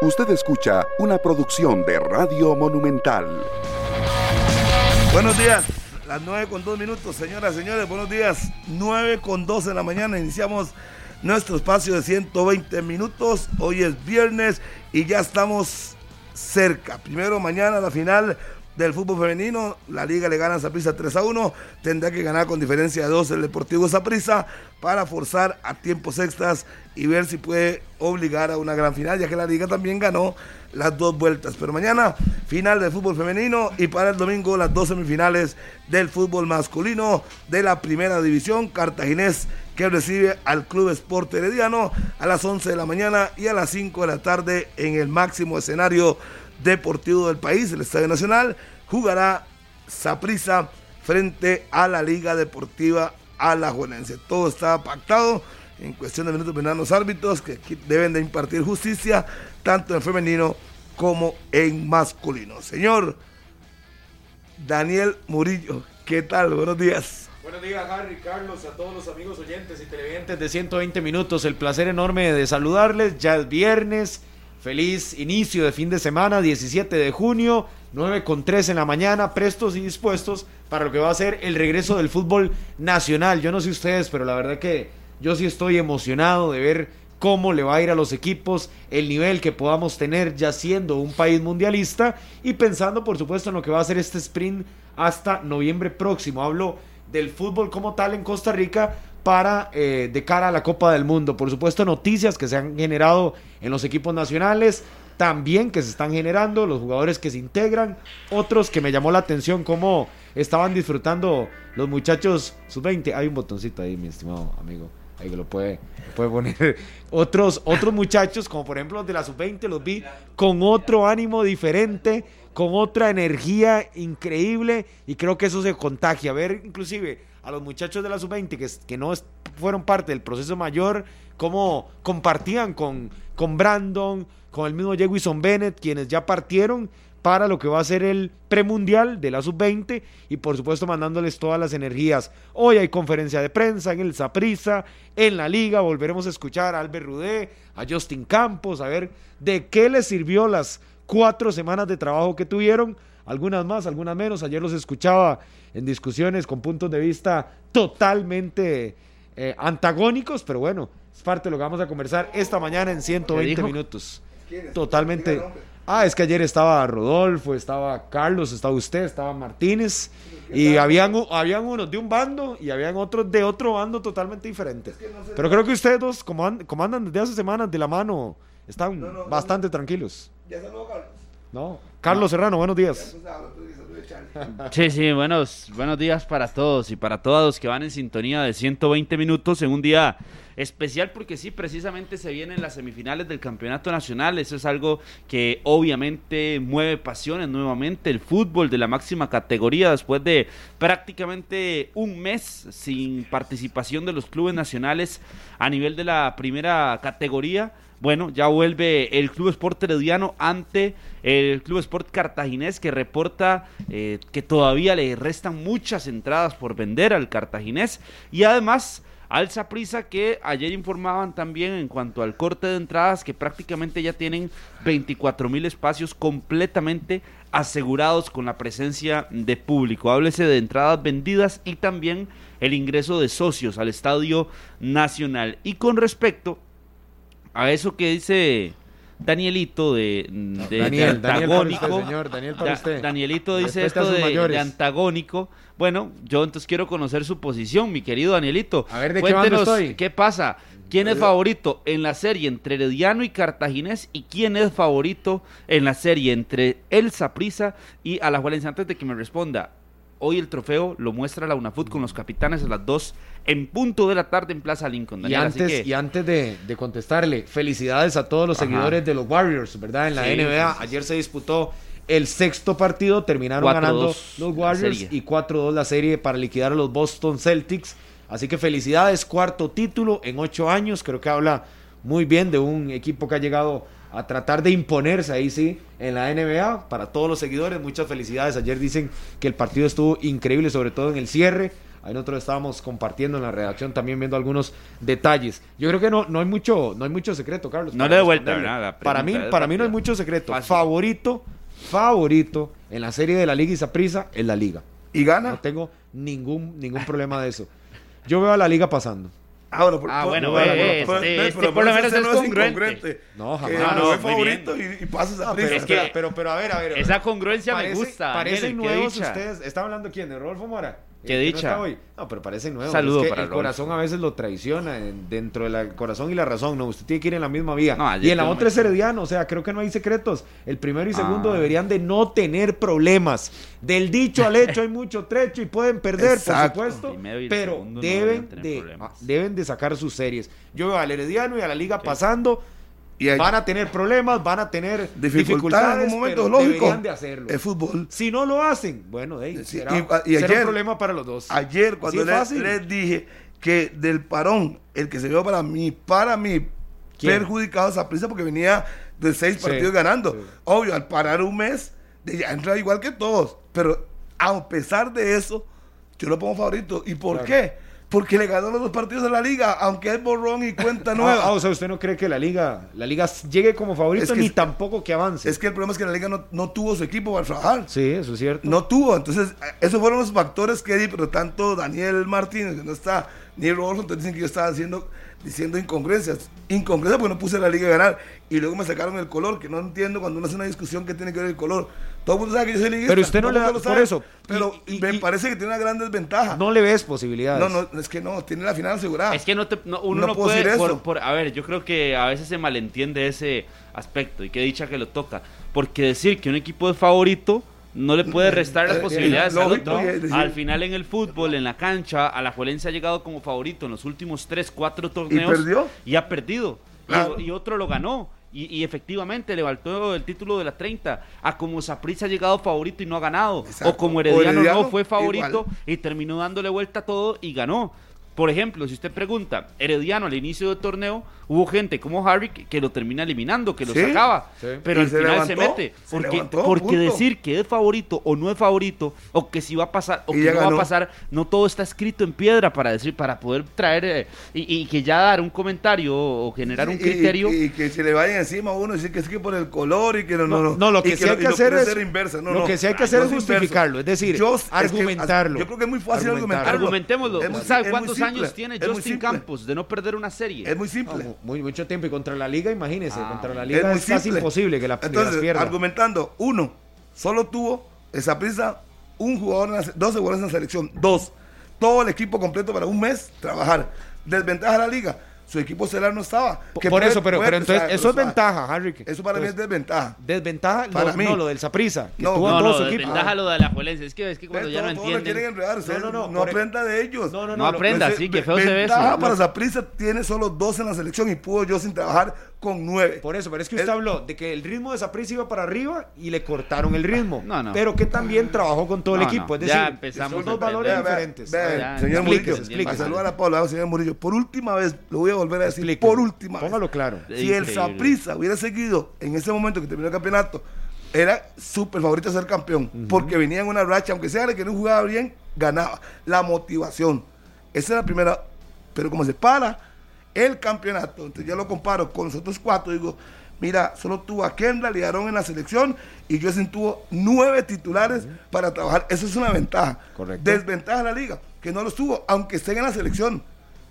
Usted escucha una producción de Radio Monumental. Buenos días, las 9 con 2 minutos, señoras y señores, buenos días. 9 con 2 de la mañana, iniciamos nuestro espacio de 120 minutos. Hoy es viernes y ya estamos cerca. Primero mañana la final del fútbol femenino. La liga le gana a Zaprisa 3 a 1. Tendrá que ganar con diferencia de 2 el Deportivo Zaprisa para forzar a tiempos extras y ver si puede obligar a una gran final, ya que la liga también ganó las dos vueltas. Pero mañana, final del fútbol femenino y para el domingo las dos semifinales del fútbol masculino de la primera división. Cartaginés que recibe al Club Sport Herediano a las 11 de la mañana y a las 5 de la tarde en el máximo escenario deportivo del país, el Estadio Nacional, jugará Saprissa frente a la Liga Deportiva Alajuelense. Todo está pactado. En cuestión de minutos vendrán los árbitros que deben de impartir justicia tanto en femenino como en masculino. Señor Daniel Murillo, ¿qué tal? Buenos días. Buenos días, Harry, Carlos, a todos los amigos oyentes y televidentes de 120 minutos. El placer enorme de saludarles. Ya es viernes Feliz inicio de fin de semana, 17 de junio, 9 con 3 en la mañana, prestos y dispuestos para lo que va a ser el regreso del fútbol nacional. Yo no sé ustedes, pero la verdad que yo sí estoy emocionado de ver cómo le va a ir a los equipos, el nivel que podamos tener ya siendo un país mundialista y pensando por supuesto en lo que va a ser este sprint hasta noviembre próximo. Hablo del fútbol como tal en Costa Rica, para eh, de cara a la Copa del Mundo. Por supuesto, noticias que se han generado en los equipos nacionales, también que se están generando, los jugadores que se integran, otros que me llamó la atención cómo estaban disfrutando los muchachos sub-20. Hay un botoncito ahí, mi estimado amigo. Ahí que lo puede, puede poner. Otros, otros muchachos, como por ejemplo los de la sub-20, los vi con otro ánimo diferente, con otra energía increíble y creo que eso se contagia. A ver, inclusive a los muchachos de la sub-20 que, no fueron parte del proceso mayor, cómo compartían con, con Brandon, con el mismo Jewison Bennett, quienes ya partieron para lo que va a ser el premundial de la sub-20 y por supuesto mandándoles todas las energías. Hoy hay conferencia de prensa en el Saprisa, en la liga, volveremos a escuchar a Albert Rudé, a Justin Campos, a ver de qué les sirvió las cuatro semanas de trabajo que tuvieron algunas más, algunas menos. Ayer los escuchaba en discusiones con puntos de vista totalmente eh, antagónicos, pero bueno, es parte de lo que vamos a conversar esta mañana en 120 minutos. Totalmente. Ah, es que ayer estaba Rodolfo, estaba Carlos, estaba usted, estaba Martínez, y habían, habían unos de un bando y habían otros de otro bando totalmente diferente. Pero creo que ustedes dos, como, andan desde hace semanas de la mano, están bastante tranquilos. ¿Ya Carlos? No, Carlos Serrano, buenos días. Sí, sí, buenos, buenos días para todos y para todos los que van en sintonía de 120 minutos en un día especial porque sí, precisamente se vienen las semifinales del Campeonato Nacional. Eso es algo que obviamente mueve pasiones nuevamente. El fútbol de la máxima categoría después de prácticamente un mes sin participación de los clubes nacionales a nivel de la primera categoría bueno, ya vuelve el Club Sport Herediano ante el Club Sport Cartaginés que reporta eh, que todavía le restan muchas entradas por vender al Cartaginés y además Alza Prisa que ayer informaban también en cuanto al corte de entradas que prácticamente ya tienen 24 mil espacios completamente asegurados con la presencia de público. Háblese de entradas vendidas y también el ingreso de socios al Estadio Nacional. Y con respecto a eso que dice Danielito de, antagónico. Danielito dice esto de, antagónico. Bueno, yo entonces quiero conocer su posición, mi querido Danielito. A ver, ¿de Cuéntenos, qué, qué pasa? ¿Quién es favorito en la serie entre Herediano y Cartaginés? ¿Y quién es favorito en la serie entre El Saprisa y Alajuelense? Antes de que me responda, hoy el trofeo lo muestra la UNAFUT con los capitanes a las 2 en punto de la tarde en Plaza Lincoln. y antes, y antes de, contestarle, felicidades a todos los seguidores de los Warriors, ¿verdad? En la NBA, ayer se disputó el sexto partido, terminaron ganando los Warriors y 4-2 la serie para liquidar a los Boston Celtics. Así que felicidades, cuarto título en ocho años, creo que habla muy bien de un equipo que ha llegado a tratar de imponerse ahí sí en la NBA. Para todos los seguidores, muchas felicidades. Ayer dicen que el partido estuvo increíble, sobre todo en el cierre. Ahí nosotros estábamos compartiendo en la redacción también viendo algunos detalles. Yo creo que no, no hay mucho, no hay mucho secreto, Carlos. No le dé vuelta. La Para mí, para mí no hay mucho secreto. Fácil. Favorito, favorito en la serie de la Liga y Saprissa es la Liga. Y gana. No tengo ningún, ningún problema de eso. Yo veo a la Liga pasando. Ah, bueno, por- Ah, bueno, por- eh, por- este- por- este pero por lo menos no es congruente. No, Que jamás. no, no, es favorito y, y pasas a No, pero, prisa. Es que- pero, pero, pero, a ver, a ver. Esa congruencia me Parece- gusta. Parecen nuevos ustedes. ¿Están hablando quién? ¿De Rodolfo Mora? Qué ¿El que dicha. No, está hoy? no, pero parecen nuevos. Saludo Es que para el corazón a veces lo traiciona en- dentro del corazón y la razón. No, usted tiene que ir en la misma vía. No, y en la otra es Herediano. O sea, creo que no hay secretos. El primero y segundo Ah. deberían de no tener problemas. Del dicho al hecho hay mucho trecho y pueden perder, Exacto. por supuesto. Pero no deben de, problemas. deben de sacar sus series. Yo veo al Herediano y a la Liga pasando. Y hay Van a tener problemas, van a tener dificultad dificultades, en algún momento, lógico. deberían de hacerlo. Es fútbol. Si no lo hacen, bueno, de ahí Sí, será, y- y será ayer- un problema para los dos. Ayer, cuando les, les dije que del parón, el que se vio para mí, para mí, ¿Quién? perjudicado esa prisa porque venía de seis Sí, partidos ganando. sí. Obvio, al parar un mes, ya entra igual que todos. Pero a pesar de eso, yo lo pongo favorito. ¿Y por Claro. qué? Porque le ganó los dos partidos de la liga, aunque es borrón y cuenta nueva. Ah, ah, o sea, usted no cree que la liga, la liga llegue como favorito Es que ni es- tampoco que avance. Es que el problema es que la liga no, no tuvo su equipo para trabajar. Sí, eso es cierto. No tuvo, entonces esos fueron los factores que di, pero tanto Daniel Martínez, que no está, ni Rodolfo, entonces dicen que yo estaba haciendo, diciendo incongruencias. Incongruencias porque no puse a la liga a ganar. Y luego me sacaron el color, que no entiendo cuando uno hace una discusión que tiene que ver el color. Todo el mundo sabe que yo soy liguista. Pero usted no le da- por sabe, eso, Pero y- y- me y- parece que tiene una gran desventaja. No le ves posibilidades. no, no, es que no, tiene la final asegurada. Es que no te, no- uno No puede. decir por- eso. por- a ver, yo creo que a veces se malentiende ese aspecto y qué dicha que lo toca. Porque decir que un equipo es favorito no le puede restar las Eh, posibilidades. eh, de lógico, salud, ¿no? es decir- Al final en el fútbol, en la cancha, Alajuelense ha llegado como favorito en los últimos 3, 4 torneos. perdió? Y ha perdido. Y- Claro. Y, otro lo ganó. Y, y efectivamente levantó el título de la 30. A como Saprissa ha llegado favorito y no ha ganado. Exacto. O como O Herediano, Herediano, no fue favorito igual. y terminó dándole vuelta a todo y ganó. Por ejemplo, si usted pregunta, Herediano al inicio del torneo, hubo gente como Harry que, que lo termina eliminando, que lo Sí, sacaba, sí. pero al se final se mete. se Porque, levantó, porque punto. decir que es favorito o no es favorito, o que si va a pasar o Y que no va a pasar, no todo está escrito en piedra para decir, para poder traer eh, y, y que ya dar un comentario o generar un Y- y- criterio. Y, que se le vayan encima a uno y decir que es que por el color y que no, no, No, no. lo que sí hay lo- que hacer quiere es- inversa. No, lo que sí hay que hacer es justificarlo, es decir, Yo- es que- argumentarlo. yo creo que es muy fácil Argumentarlo. argumentarlo. Argumentémoslo. Es muy- ¿Sabe es muy cuántos años tiene es Justin. Campos de no perder una serie? Es muy simple. No, muy, mucho tiempo y contra la liga, imagínese, Ah, contra la Es liga muy es, casi simple. imposible que la, que las Entonces, pierda. argumentando, uno, solo tuvo esa prisa un jugador, en la jugadores en la selección. Dos, todo el equipo completo para un mes trabajar. Desventaja a la liga. Su equipo estelar no estaba. Por, Que por puede- eso, pero, puede- pero entonces, o sea, eso es o sea, ventaja, Harry. Eso para mí es desventaja. desventaja. Para no, mí. no, lo del Saprisa, que No, tuvo No, todo no, su equipo. desventaja lo de la Juelense. Es que, es que cuando ya no entienden. quieren enredar. ustedes no, no, no por- aprenda de ellos. No, no, No lo- aprenda, sí, qué feo se ve ventaja eso. para Saprissa tiene solo dos en la selección y pudo yo sin trabajar con nueve. Por eso, pero es que usted El- habló de que el ritmo de Saprissa iba para arriba y le cortaron el ritmo. No, no. Pero que también trabajó con todo el No, equipo. no, Es ya decir, empezamos son a dos valores Vea, diferentes. vea, A Ya, señor Murillo, para saludar a Pablo, a señor Murillo, por última vez, lo voy a volver a decir, por última vez. Póngalo claro. Si el. Saprissa hubiera seguido en ese momento que terminó el campeonato, era súper favorito a ser campeón, porque venía en una racha, aunque sea de que no jugaba bien, ganaba. La motivación. Esa es la primera. Pero como se para el campeonato, entonces yo lo comparo con los otros cuatro, digo, mira, solo tuvo a Kendall y en la selección y Justin tuvo nueve titulares para trabajar. Eso es una ventaja. Correcto. Desventaja a la liga, que no los tuvo, aunque estén en la selección.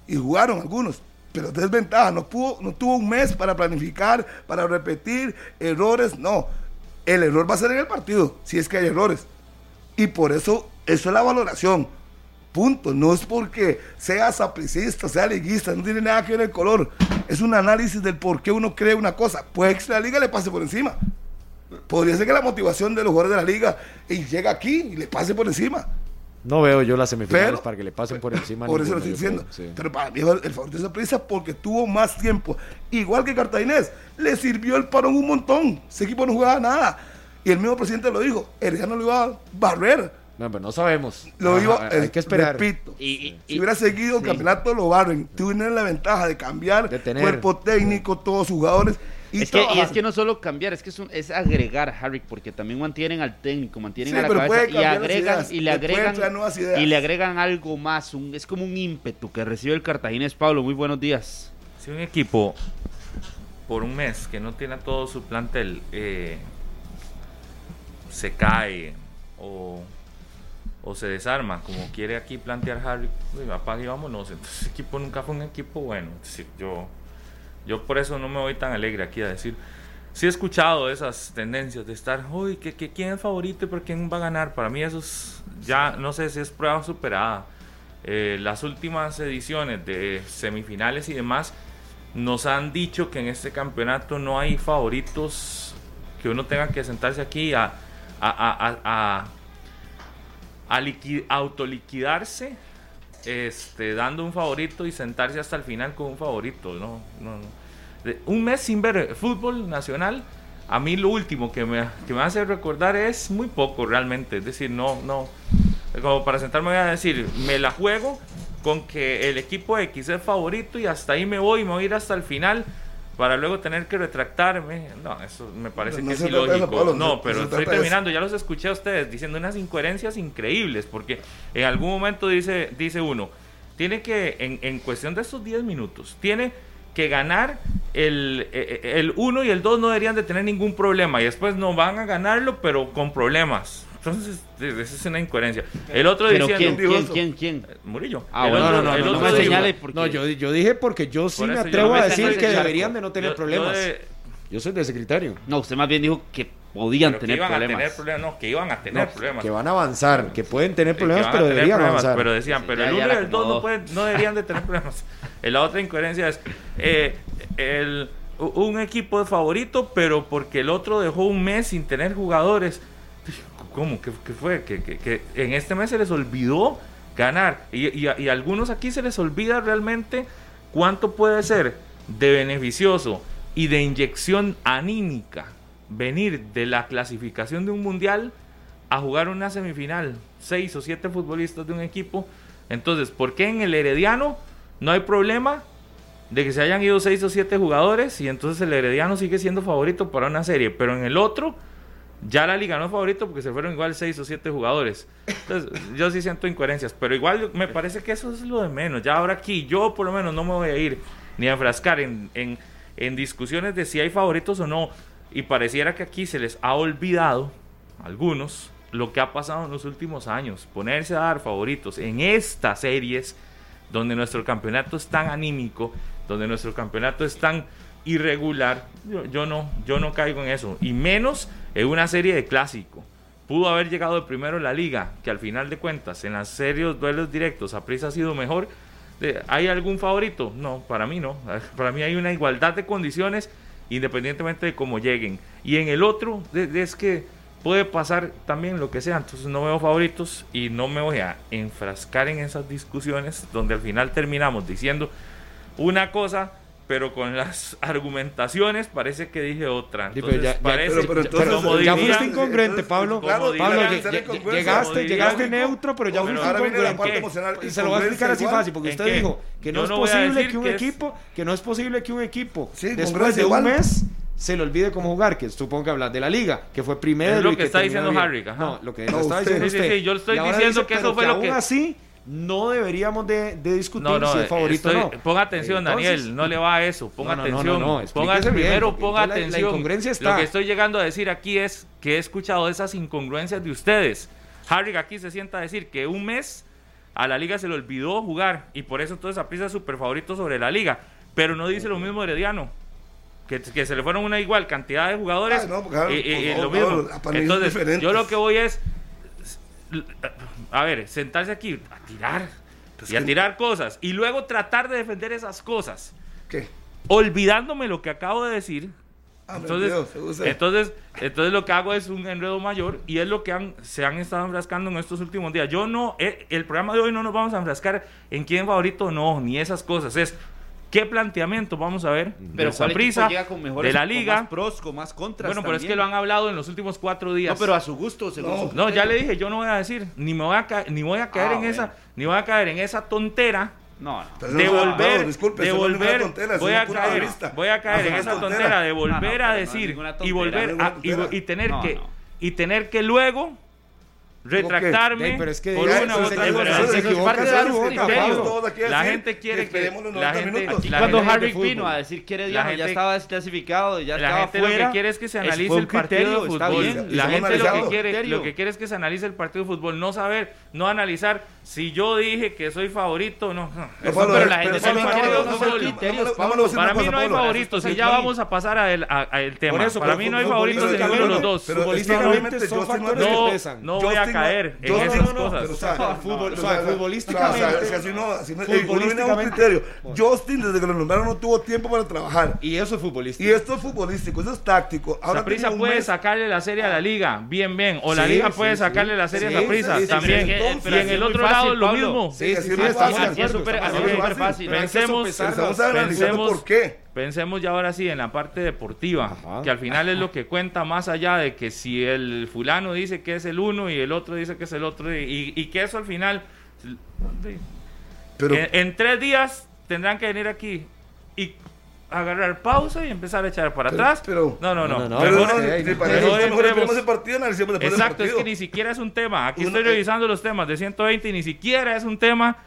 Y jugaron algunos. Pero desventaja, no, pudo, no tuvo un mes para planificar, para repetir errores. No, el error va a ser en el partido, si es que hay errores. Y por eso, eso es la valoración. Punto. No es porque sea sapricista, sea liguista, no tiene nada que ver el color. Es un análisis del por qué uno cree una cosa. Puede que la liga le pase por encima. Podría ser que la motivación de los jugadores de la liga y llega aquí y le pase por encima. No veo yo las semifinales Pero- para que le pasen por encima. Por eso lo estoy diciendo. sí. Pero para mí el favorito es Saprissa porque tuvo más tiempo. Igual que Cartaginés, le sirvió el parón un montón. Ese equipo no jugaba nada. Y el mismo presidente lo dijo, Herediano lo iba a barrer. No, pero no sabemos. Lo Ajá, iba, hay eh, que esperar. Repito, Y- y- si y- hubiera seguido el sí. campeonato, lo barren. Tienen la ventaja de cambiar De tener. cuerpo técnico, todos los jugadores. Y es que, y es trabajar. que no solo cambiar, es que es, un- es agregar, Harry, porque también mantienen al técnico, mantienen Sí, a la pero cabeza y agregan, ideas, y le agregan, traer nuevas ideas. y le agregan algo más, un, es como un ímpetu que recibe el cartaginés. Pablo, muy buenos días. Si un equipo por un mes que no tiene a todo su plantel eh, se cae o, o se desarma, como quiere aquí plantear Harry, apague y vámonos. Entonces, ese equipo nunca fue un equipo bueno. Es decir, yo, yo por eso no me voy tan alegre aquí a decir. Sí he escuchado esas tendencias de estar, uy, que, que quién es favorito y por quién va a ganar. Para mí eso es, ya no sé si es prueba superada. Eh, las últimas ediciones de semifinales y demás nos han dicho que en este campeonato no hay favoritos que uno tenga que sentarse aquí a, a, a, a, a- a liqui- autoliquidarse este, dando un favorito y sentarse hasta el final con un favorito. No, no, no. Un mes sin ver fútbol nacional, a mí lo último que me, que me hace recordar es muy poco realmente. Es decir, no, no. Como para sentarme a decir, me la juego con que el equipo X es favorito y hasta ahí me voy, me voy a ir hasta el final para luego tener que retractarme. No, eso me parece No que es eso, ilógico. Pablo, no, pero estoy eso. terminando, ya los escuché a ustedes diciendo unas incoherencias increíbles, porque en algún momento dice, dice uno, tiene que, en, en cuestión de estos 10 minutos, tiene que ganar el, eh, el 1 y el 2 no deberían de tener ningún problema y después no van a ganarlo, pero con problemas. Entonces, esa es una incoherencia. El otro Pero diciendo... ¿quién, dijo quién, quién, quién? Murillo. Ah, bueno, otro- no, no, no, no me señale porque... No, yo, yo dije porque yo sí Por me atrevo no a decir que charco. deberían de no tener Yo- problemas. Yo soy de ese criterio. No, usted más bien dijo que podían pero que tener iban problemas. a tener problemas. No, que iban a tener No, problemas. que van a avanzar, que pueden tener problemas, pero tener deberían problemas, avanzar. Pero decían, Sí, pero ya- el 1 y el 2 no, pueden, no deberían de tener problemas. Eh, La otra incoherencia es, eh, el, un equipo favorito, pero porque el otro dejó un mes sin tener jugadores. ¿Cómo? ¿Qué, fue? Que, en este mes se les olvidó ganar. Y, y a algunos aquí se les olvida realmente cuánto puede ser de beneficioso y de inyección anímica venir de la clasificación de un mundial a jugar una semifinal. Seis o siete futbolistas de un equipo. Entonces, ¿por qué en el Herediano no hay problema de que se hayan ido seis o siete jugadores y entonces el Herediano sigue siendo favorito para una serie? Pero en el otro, ya la liga no favorito porque se fueron igual seis o siete jugadores. Entonces, yo sí siento incoherencias, pero igual me parece que eso es lo de menos. Ya ahora aquí, yo por lo menos no me voy a ir ni a enfrascar en, en, en discusiones de si hay favoritos o no. Y pareciera que aquí se les ha olvidado, a algunos, lo que ha pasado en los últimos años. Ponerse a dar favoritos en estas series donde nuestro campeonato es tan anímico, donde nuestro campeonato es tan irregular, yo, no, yo no caigo en eso. Y menos en una serie de clásico. Pudo haber llegado de primero en la liga, que al final de cuentas, en las series duelos directos, Aprisa ha sido mejor. De- ¿Hay algún favorito? No, para mí no. Para mí hay una igualdad de condiciones independientemente de cómo lleguen. Y en el otro, es que puede pasar también lo que sea. Entonces no veo favoritos y no me voy a enfrascar en esas discusiones donde al final terminamos diciendo una cosa, pero con las argumentaciones parece que dije otra. Sí, pero Entonces ya- ya- parece pero- pero entonces- como ya fuiste incongruente, Pablo. Claro, Pablo, incongruencia. llegaste, llegaste neutro, pero ya fuiste incongruente. Y se lo voy a explicar así fácil, porque ¿En usted qué? dijo que no Yo es no a posible que un que es- equipo, que no es posible que un equipo Sí, después de un igual. mes se le olvide cómo jugar, que supongo que hablas de la liga, que fue primero Es lo y que está diciendo bien. Harry, ajá. No, lo que No, está usted. diciendo Sí, sí, usted. sí, yo le estoy diciendo dice, que eso fue lo aún que- así no deberíamos de, de discutir No, no, si es favorito estoy- o no. ponga atención, Entonces- Daniel, no le va a eso, ponga No, atención. ponga bien, primero, ponga entonces la- la atención. incongruencia está. Lo que estoy llegando a decir aquí es que he escuchado esas incongruencias de ustedes. Harry aquí se sienta a decir que un mes a la liga se le olvidó jugar y por eso entonces Aprisa es súper favorito sobre la liga, pero no dice lo mismo Herediano. Que, que se le fueron una igual cantidad de jugadores Ay, no, claro, lo mismo. Entonces, yo lo que voy es a ver, sentarse aquí a tirar Pues y a tirar cosas y luego tratar de defender esas cosas, ¿Qué? olvidándome lo que acabo de decir. Ah, Entonces, Dios, entonces, entonces lo que hago es un enredo mayor y es lo que han, se han estado enfrascando en estos últimos días. Yo no, eh, el programa de hoy no nos vamos a enfrascar en quién favorito no, ni esas cosas. Es qué planteamiento vamos a ver Pero de ¿cuál Saprissa, equipo llega con mejores, de la con liga. más pros, con más contras Bueno, pero es que lo han hablado en los últimos cuatro días. No, pero a su gusto, según No. su No, ya le dije, yo no voy a decir, ni me voy a caer, ni voy a caer Ah, en bueno. esa, ni voy a caer en esa tontera No, no. Devolver, no, disculpe, devolver, tontera, voy a caer, voy a caer en esa tontera. tontera de No, no, volver a decir y volver a, y, tener No, que no. y tener que luego retractarme Ey, pero es que por ya, una u otra se- cosa. se equivoca, parte se equivoca, La gente quiere que la 90 gente, Cuando Harry vino a decir Herediano gente- ya estaba desclasificado, ya la estaba gente lo que quiere es que se analice el partido de fútbol. La gente lo que, quiere, lo que quiere es que se analice el partido de fútbol, no saber, no analizar si yo dije que soy favorito, no. Pero la gente quiere decir Para mí no hay favoritos y ya vamos a pasar a el, a- a el tema. Para mí no hay favoritos de ninguno de los dos. pero Futbolísticamente son factores que No, pesan. no voy a caer en esas no, no, cosas. futbolísticamente- eh. Justin, desde que lo nombraron, no tuvo tiempo para trabajar. Y eso es futbolístico. Y esto es futbolístico, eso es táctico. Ahora un puede mes- sacarle la serie a la liga, bien, bien. O la Sí, liga sí, puede sí. sacarle la serie Sí, a Saprissa, sí, sí, también. y en así el otro fácil, lado lo mismo. Sí, Sí, así sí, sí, Así es súper- fácil. Pensemos- por qué. Pensemos ya ahora sí en la parte deportiva, Ajá. que al final es lo que cuenta más allá de que si el fulano dice que es el uno y el otro dice que es el otro y, y que eso al final Pero, en, en tres días tendrán que venir aquí y agarrar pausa y empezar a echar para Pero- atrás. pero- no, no, no. No, Exacto, es que ni siquiera es un tema. Aquí Uno- estoy revisando los temas de 120 y ni siquiera es un tema.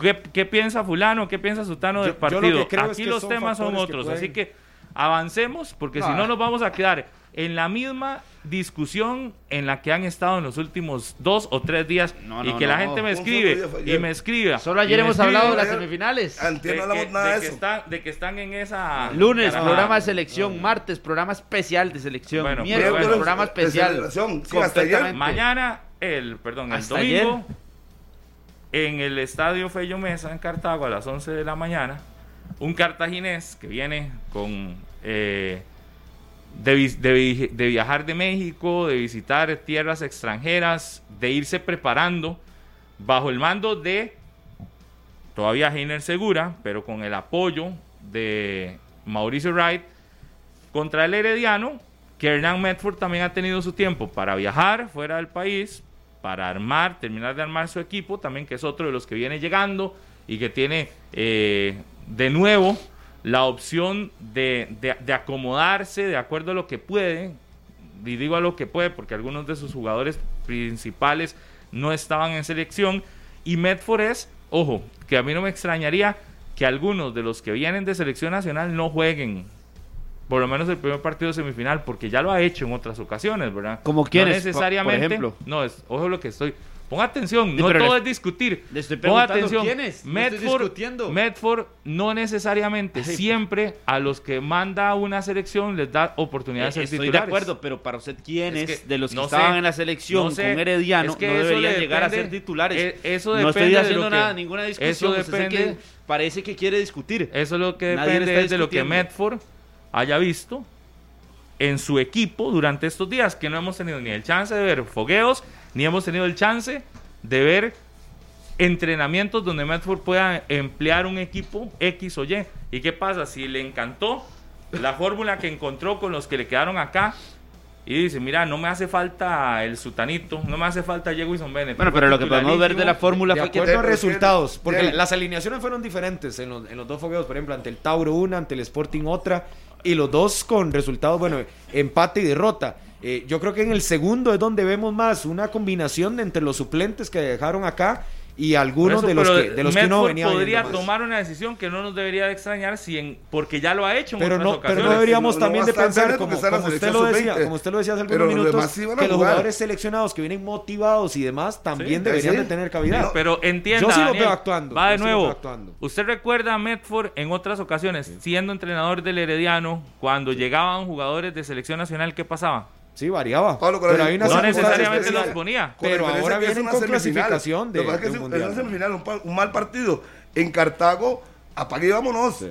¿Qué, qué piensa fulano? ¿Qué piensa sutano del Yo- yo lo partido? que creo es Aquí que los son temas son que otros. Así que avancemos porque si No, no nos vamos a quedar en la misma discusión en la que han estado en los últimos dos o tres días No, y no, que la no. gente me escribe y me escriba. Solo ayer hemos escribe hablado de las semifinales. Antier no de hablamos que, nada de de que eso. están, de que están en esa Lunes, programa de selección. Martes, programa especial de selección. Bueno, Miércoles, bueno, programa de especial. Sí, hasta ayer. Mañana, el, perdón, el Hasta domingo, en el estadio Fello Mesa en Cartago a las 11 de la mañana, un cartaginés que viene con eh, de, de viajar de México, de visitar tierras extranjeras, de irse preparando bajo el mando de todavía Heiner Segura, pero con el apoyo de Mauricio Wright contra el Herediano, que Hernán Medford también ha tenido su tiempo para viajar fuera del país, para armar, terminar de armar su equipo, también que es otro de los que viene llegando y que tiene eh, de nuevo la opción de, de- acomodarse de acuerdo a lo que puede, y digo a lo que puede porque algunos de sus jugadores principales no estaban en selección, y Medford es, ojo, que a mí no me extrañaría que algunos de los que vienen de selección nacional no jueguen por lo menos el primer partido semifinal, porque ya lo ha hecho en otras ocasiones, ¿verdad? ¿Como quiénes, No por necesariamente. ejemplo? No, es, ojo lo que estoy. Ponga atención, Sí, no todo le- es discutir. le estoy Ponga atención. quiénes, no estoy Medford, discutiendo. Medford no necesariamente, siempre a los que manda una selección les da oportunidad de ser Eh, Estoy de titulares. acuerdo, pero para usted, ¿quiénes Es que de los que no estaban sé, en la selección no sé, con Herediano es que no deberían le llegar a depende- ser titulares? eh, eso no estoy depende de haciendo que- nada, ninguna discusión. eso usted es depende- que parece que quiere discutir. Eso es lo que Nadie depende es de lo que. Medford haya visto en su equipo durante estos días, que no hemos tenido ni el chance de ver fogueos, ni hemos tenido el chance de ver entrenamientos donde Medford pueda emplear un equipo X o Y. ¿Y qué pasa? Si le encantó la fórmula que encontró con los que le quedaron acá y dice, mira, no me hace falta el sutanito, no me hace falta Jewison Bennett. Bueno, pero lo que podemos ver de la fórmula De fue que resultados, que- porque las alineaciones fueron diferentes en los, en los dos fogueos, por ejemplo, ante el Tauro una, ante el Sporting otra, y los dos con resultados, bueno, empate y derrota. Eh, yo creo que en el segundo es donde vemos más una combinación entre los suplentes que dejaron acá y algunos eso, de los que, de los que Medford venía podría más. tomar una decisión que no nos debería de extrañar si en- porque ya lo ha hecho en Pero otras no, ocasiones. pero no deberíamos No, no también de bastante pensar, como, usted lo decía, sub-20. como usted lo decía hace algunos los minutos, a que los jugadores seleccionados que vienen motivados y demás también Sí, deberían sí. de tener cavidad. No, Pero entienda, Yo sí lo Daniel, veo actuando, Va de nuevo. actuando. Usted recuerda a Medford en otras ocasiones, siendo entrenador del Herediano, cuando llegaban jugadores de selección nacional, ¿qué pasaba? Sí, variaba. Pablo, pero hay una No necesariamente los ponía. Con Pero ahora vienen una con clasificación de- Lo que pasa es que un es- mundial. es una semifinal, un, un mal partido. En Cartago, apague y vámonos. Sí.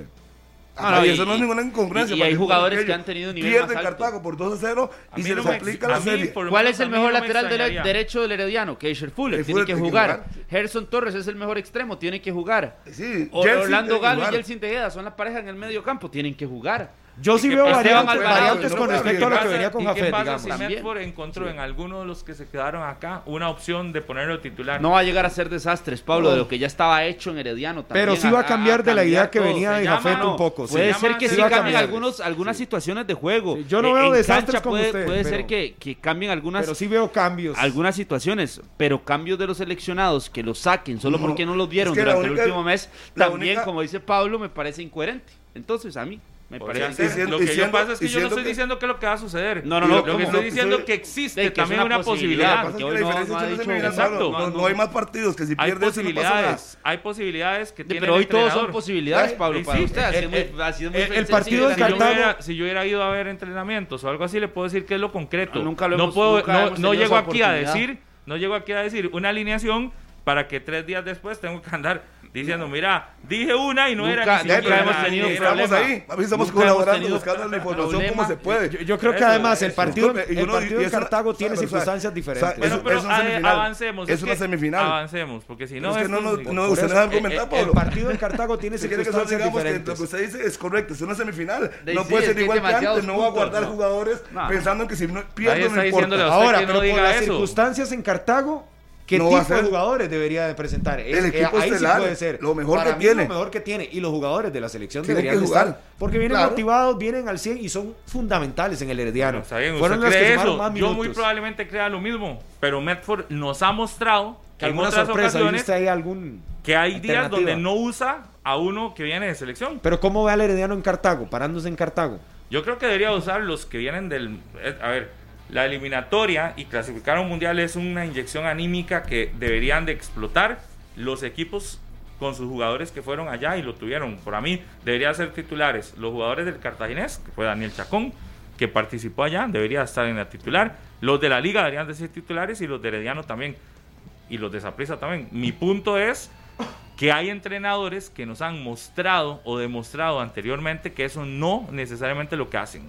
Apague, No, y- eso no es ninguna incongruencia. y- y hay jugadores que han tenido nivel Pierden más alto. Cartago por 2 a 0 A y se no les me- aplica la mí, serie. por ¿Cuál es el mejor no me lateral derecho del Herediano? Keisher Fuller, tiene que jugar. jugar. Gerson Torres es el mejor extremo, tiene que jugar. Sí, Orlando Galo y. Jelsin Tejeda son la pareja en el medio campo, tienen que jugar. Yo sí ¿Y qué veo variantes, variantes con no respecto a lo que venía con ¿Y Jafet, qué pasa si. Medford encontró en alguno de los que se quedaron acá una opción de ponerlo titular? No va a llegar a ser desastres, Pablo, de lo que ya estaba hecho en Herediano. También, Pero sí va a cambiar de la idea que venía de Jafet un poco. Puede Se ser que sí cambien algunos, algunas situaciones de juego. Yo no veo desastres como puede, usted, Puede ser que, que cambien algunas, Pero sí veo cambios. algunas situaciones, pero cambios de los seleccionados que los saquen solo porque no los vieron durante el último mes, también, como dice Pablo, me parece incoherente. Entonces, a mí me parece ser. Diciendo- lo que yo diciendo- pasa es que yo no estoy que- diciendo que es lo que va a suceder. No, no, no, Lo que estoy No, diciendo soy- que existe que es también una una posibilidad, no- no es. No, No, no hay más partidos que si Hay pierdes no nada. posibilidades, hay posibilidades que tiene pero hoy todos son posibilidades, Pablo, para usted. El- es es partido de de Si yo, Cartago- hubiera, si yo hubiera ido a ver entrenamientos o algo así, le puedo decir que es lo concreto. Ah, nunca lo no hemos- no, no llego aquí a decir, no llego aquí a decir una alineación para que tres días después tengo que andar diciendo, mira, dije una y no era Nunca- ni Ya, nunca siquiera pero hemos tenido un era- Estamos problema. ahí, a mí estamos Nunca colaborando, buscando la información problema. como se puede. Yo, yo creo que Eso, además el partido, disculpe, el uno- partido y de es una- Cartago tiene circunstancias diferentes. Bueno, Eso- pero es una eh, semifinal. avancemos. Es una que semifinal. Avancemos, porque si no... No, es que no, no, no, usted eso, no va a el- argumentar, el, Pablo. partido de Cartago tiene circunstancias que lo que diferentes. usted dice es correcto, es una semifinal. No puede es ser igual que antes, no va a guardar jugadores pensando que si no Nadie pierdo está no diciéndole importa. a usted Ahora, pero por las circunstancias en Cartago, ¿qué No va tipo a ser. de jugadores debería de presentar? Es- El equipo ahí sí estelar, puede ser. lo mejor Para que mí, tiene. Lo mejor que tiene. Y los jugadores de la selección Tienen deberían que de estar. Porque vienen Claro. motivados, vienen al 100 y son fundamentales en el Herediano. Bueno, está bien, Fueron usted las que eso. más Yo muy probablemente crea lo mismo. Pero Medford nos ha mostrado Que en otras sorpresa, ¿vio ocasiones usted ahí algún que hay días donde no usa a uno que viene de selección. Pero ¿cómo ve al Herediano en Cartago? Parándose en Cartago. Yo creo que debería usar los que vienen del... eh, A ver, la eliminatoria y clasificar un mundial es una inyección anímica que deberían de explotar los equipos con sus jugadores que fueron allá y lo tuvieron. Por mí deberían ser titulares los jugadores del Cartaginés, que fue Daniel Chacón, que participó allá, debería estar en la titular. Los de la liga deberían de ser titulares y los de Herediano también. Y los de Saprissa también. Mi punto es que hay entrenadores que nos han mostrado o demostrado anteriormente que eso no necesariamente es lo que hacen.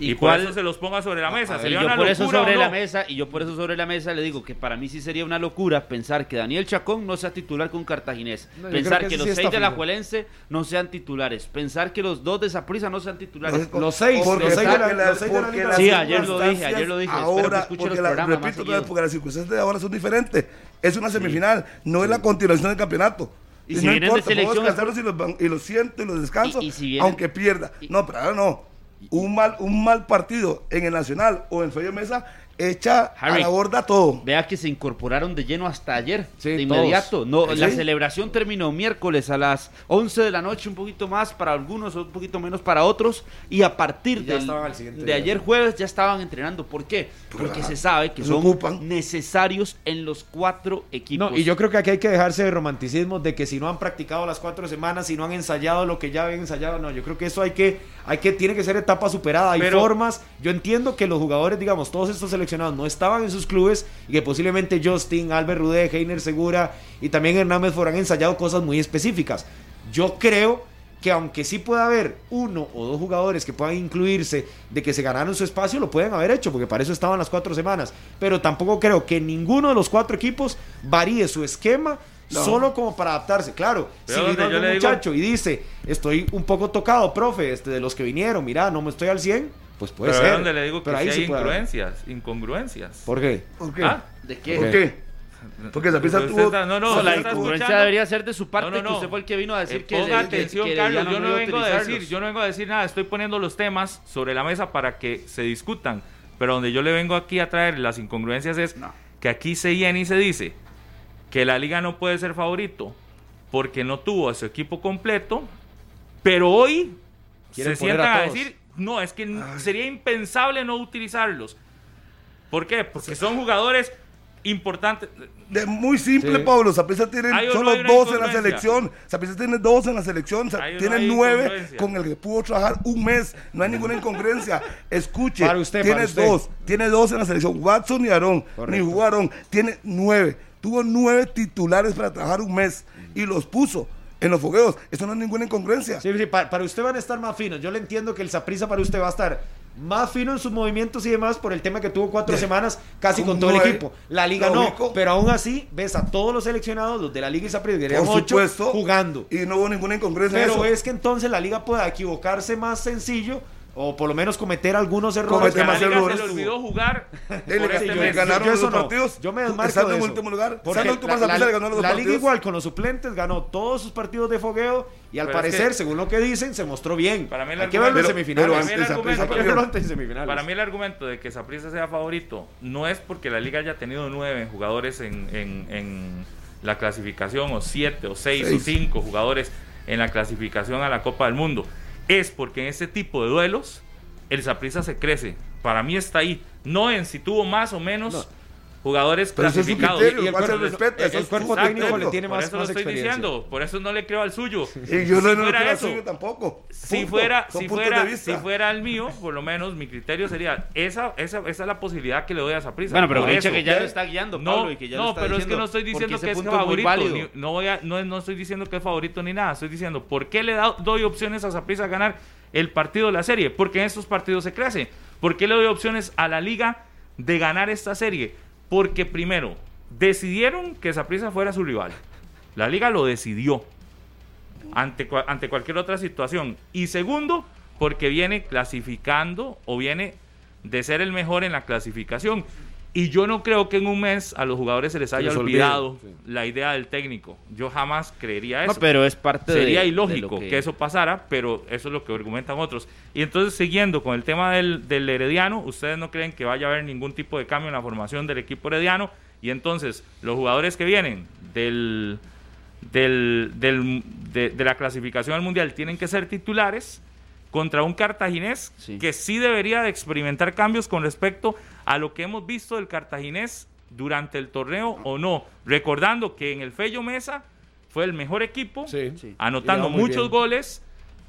Y, por cuál- eso se los ponga sobre la mesa. Y Sería yo una por eso sobre ¿o la mesa y yo por eso sobre la mesa le digo que para mí sí sería una locura pensar que Daniel Chacón no sea titular con Cartaginés, No, pensar que, que los sí seis de la. Juelense no sean titulares, pensar que los dos de Saprissa no sean titulares. Los seis, porque los seis de la- porque los seis de la Sí, ayer lo dije, circunstancias ayer lo dije, que Ahora, porque los la- más repito porque las circunstancias de ahora son diferentes. Es una semifinal, no es la continuación del campeonato. Y si no vienen de importa, puedo selección- descansarlos y los, van- y los siento y los descanso, Y- y si vienen- aunque pierda. y- no, pero ahora no. Un mal, un mal partido en el Nacional o en Feo Mesa echa a Harry. la borda todo. Vea que se incorporaron de lleno hasta ayer, Sí, de todos. inmediato. No, Sí. la celebración terminó miércoles a las 11 de la noche, un poquito más para algunos, un poquito menos para otros, y a partir Y del- de día. ayer jueves ya estaban entrenando. ¿Por qué? Porque Claro. se sabe que son ocupan. necesarios en los cuatro equipos. No, y yo creo que aquí hay que dejarse de romanticismo de que si no han practicado las cuatro semanas, si no han ensayado lo que ya habían ensayado, no, yo creo que eso hay que, hay que, tiene que ser etapa superada, hay Pero- formas, yo entiendo que los jugadores, digamos, todos estos seleccionados no estaban en sus clubes y que posiblemente Justin, Albert Rudé, Heiner Segura y también Hernán Medford han ensayado cosas muy específicas. Yo creo que aunque sí pueda haber uno o dos jugadores que puedan incluirse de que se ganaron su espacio, lo pueden haber hecho, porque para eso estaban las cuatro semanas. Pero tampoco creo que ninguno de los cuatro equipos varíe su esquema No. solo como para adaptarse. Claro, Pero si le digo- muchacho y dice, estoy un poco tocado, profe, este, de los que vinieron, mira, no me estoy al 100, pues puede Pero ser. es donde le digo que Pero sí ahí hay sí haber. incongruencias, incongruencias. ¿Por qué? ¿Por qué? ¿Ah? ¿De qué? ¿Por qué? Porque Usted tuvo- está- no, no, No, usted la está incongruencia escuchando. debería ser de su parte, No, no, no. que usted fue el que vino a decir Eh, que... ponga que- atención, que Carlos. Yo no vengo a decir, utilizarlos. yo no vengo a decir nada. Estoy poniendo los temas sobre la mesa para que se discutan. Pero donde yo le vengo aquí a traer las incongruencias es No. que aquí se viene y se dice que la liga no puede ser favorito porque no tuvo a su equipo completo, pero hoy se sientan a decir, no, es que sería impensable no utilizarlos. ¿Por qué? Porque son jugadores importantes. De muy simple, Sí. Pablo. Saprissa tiene Hay solo no dos en la selección. Saprissa tiene dos en la selección. Hay no tiene nueve con el que pudo trabajar un mes. No hay ninguna incongruencia. Escuche. Para usted, tiene para usted. dos. Tiene dos en la selección. Watson y Aarón. Ni jugaron. Tiene nueve. Tuvo nueve titulares para trabajar un mes. Y los puso en los fogueos. Eso no es ninguna incongruencia. Sí, sí, pa- para, usted van a estar más finos. Yo le entiendo que el Saprisa para usted va a estar más fino en sus movimientos y demás por el tema que tuvo cuatro semanas casi con todo el equipo. La liga no, único- pero aún así ves a todos los seleccionados, los de la liga y Saprissa, que jugando. Y no hubo ninguna incongruencia en Pero eso. es que entonces la liga pueda equivocarse más sencillo o por lo menos cometer algunos errores. Cometer la más liga se errores. le olvidó jugar Él por este yo- mes. ganaron yo eso los no. partidos. Yo me desmarco estando de en último lugar. Porque la, la- le ganó los dos la liga igual con los suplentes ganó todos sus partidos de fogueo y al Pero es parecer, que- según lo que dicen, se mostró bien. Para mí el Hay que verlo en semifinales. Para mí el antes argumento-. Para mí el argumento de que Saprissa sea favorito no es porque la liga haya tenido nueve jugadores en, en- en la clasificación o siete o seis, Seis. o cinco jugadores en la clasificación a la Copa del Mundo. Es porque en ese tipo de duelos el Saprissa se crece. Para mí está ahí. No en si tuvo más o menos No. Jugadores Pero clasificados. criterio, Y el ¿cuál se cuerpo- respeta? el cuerpo técnico le tiene Por más- eso más lo estoy diciendo, por eso no le creo al suyo. Y yo no, no fuera creo eso, suyo tampoco. si Punto. fuera, si fuera, si fuera el mío, por lo menos mi criterio sería esa, esa, esa es la posibilidad que le doy a esa prisa. Bueno, pero Por que ya lo está guiando, No, Pablo, y que ya lo no, está pero es que no estoy diciendo que es favorito. ni- no, voy a, no, no estoy diciendo que es favorito ni nada. Estoy diciendo, ¿por qué le da- doy opciones a Saprissa a ganar el partido de la serie? Porque en estos partidos se crece. ¿Por qué le doy opciones a la liga de ganar esta serie? Porque primero, decidieron que Saprissa fuera su rival. La liga lo decidió ante, ante cualquier otra situación. Y segundo, porque viene clasificando o viene de ser el mejor en la clasificación. Y yo no creo que en un mes a los jugadores se les haya les olvide, olvidado sí. la idea del técnico. Yo jamás creería No, eso. pero es parte Sería de ilógico que... que- eso pasara, pero eso es lo que argumentan otros. Y entonces, siguiendo con el tema del, del Herediano, ustedes no creen que vaya a haber ningún tipo de cambio en la formación del equipo Herediano. Y entonces, los jugadores que vienen del, del, del- de, de la clasificación al Mundial tienen que ser titulares contra un cartaginés Sí. que sí debería de experimentar cambios con respecto a lo que hemos visto del cartaginés durante el torneo o no. Recordando que en el Fello Mesa fue el mejor equipo, Sí. Anotando muchos bien. goles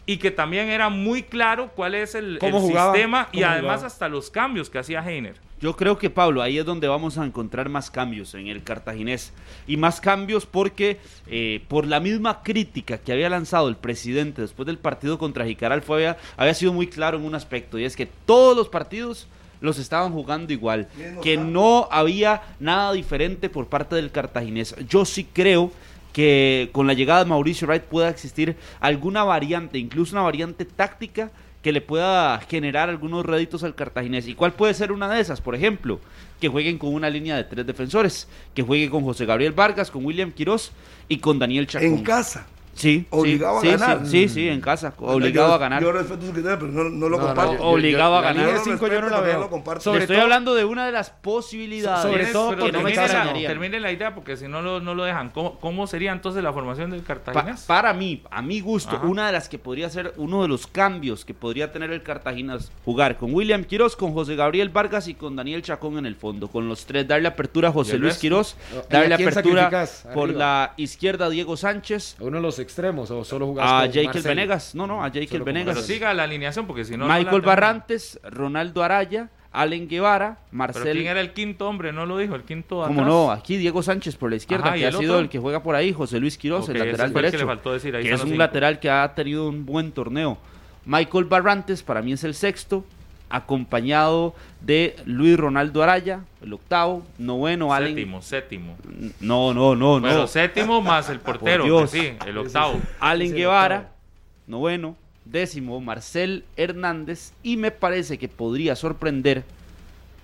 y que también era muy claro cuál es el, sistema y además jugaba. hasta los cambios que hacía Heiner. Yo creo que Pablo, ahí es donde vamos a encontrar más cambios en el cartaginés. Y más cambios porque eh, por la misma crítica que había lanzado el presidente después del partido contra Jicaral fue, había, había sido muy claro en un aspecto y es que todos los partidos los estaban jugando igual, que no había nada diferente por parte del cartaginés. Yo sí creo que con la llegada de Mauricio Wright pueda existir alguna variante, incluso una variante táctica que le pueda generar algunos réditos al cartaginés. ¿Y cuál puede ser una de esas? Por ejemplo, que jueguen con una línea de tres defensores, que juegue con José Gabriel Vargas, con William Quirós y con Daniel Chacón. En casa. Sí, Obligado sí, a ganar. Sí, sí, sí, en casa, obligado Yo- a ganar. Yo respeto su criterio, pero no, no lo No, no, comparto. yo- Obligado a ganar. Yo cinco yo no la veo. Sobre estoy todo- hablando de una de las posibilidades. Sobre todo porque no me termine, la, termine la idea porque si no lo, no lo dejan. ¿Cómo, cómo sería entonces la formación del Pa- cartaginés? para mí, a mi gusto, Ajá. una de las que podría ser uno de los cambios que podría tener el Cartaginas, jugar con William Quirós, con José Gabriel Vargas y con Daniel Chacón en el fondo. Con los tres, darle apertura a ¿Y José Luis a darle apertura por la izquierda a Diego Sánchez, ¿A uno de los extremos o solo jugás a Jekyll Marcelo? Venegas. No, no, a Jekyll Venegas. Pero siga la alineación porque si no. Michael. Barrantes, Ronaldo Araya, Allen Guevara, Pero Marcel. ¿quién era el quinto hombre? No lo dijo, el quinto Como no, aquí Diego Sánchez por la izquierda, Ajá, ¿y que ha el sido otro? el que juega por ahí, José Luis Quirós, Ok, el lateral el que derecho. le faltó decir, ahí que es un cinco. lateral que ha tenido un buen torneo. Michael Barrantes para mí es el sexto, acompañado de Luis Ronaldo Araya, el octavo, noveno, Allen. Séptimo, séptimo. No, no, no, Bueno, no. séptimo más el portero, Dios. que sí, el octavo. Allen el Guevara, octavo. noveno, décimo, Marcel Hernández y me parece que podría sorprender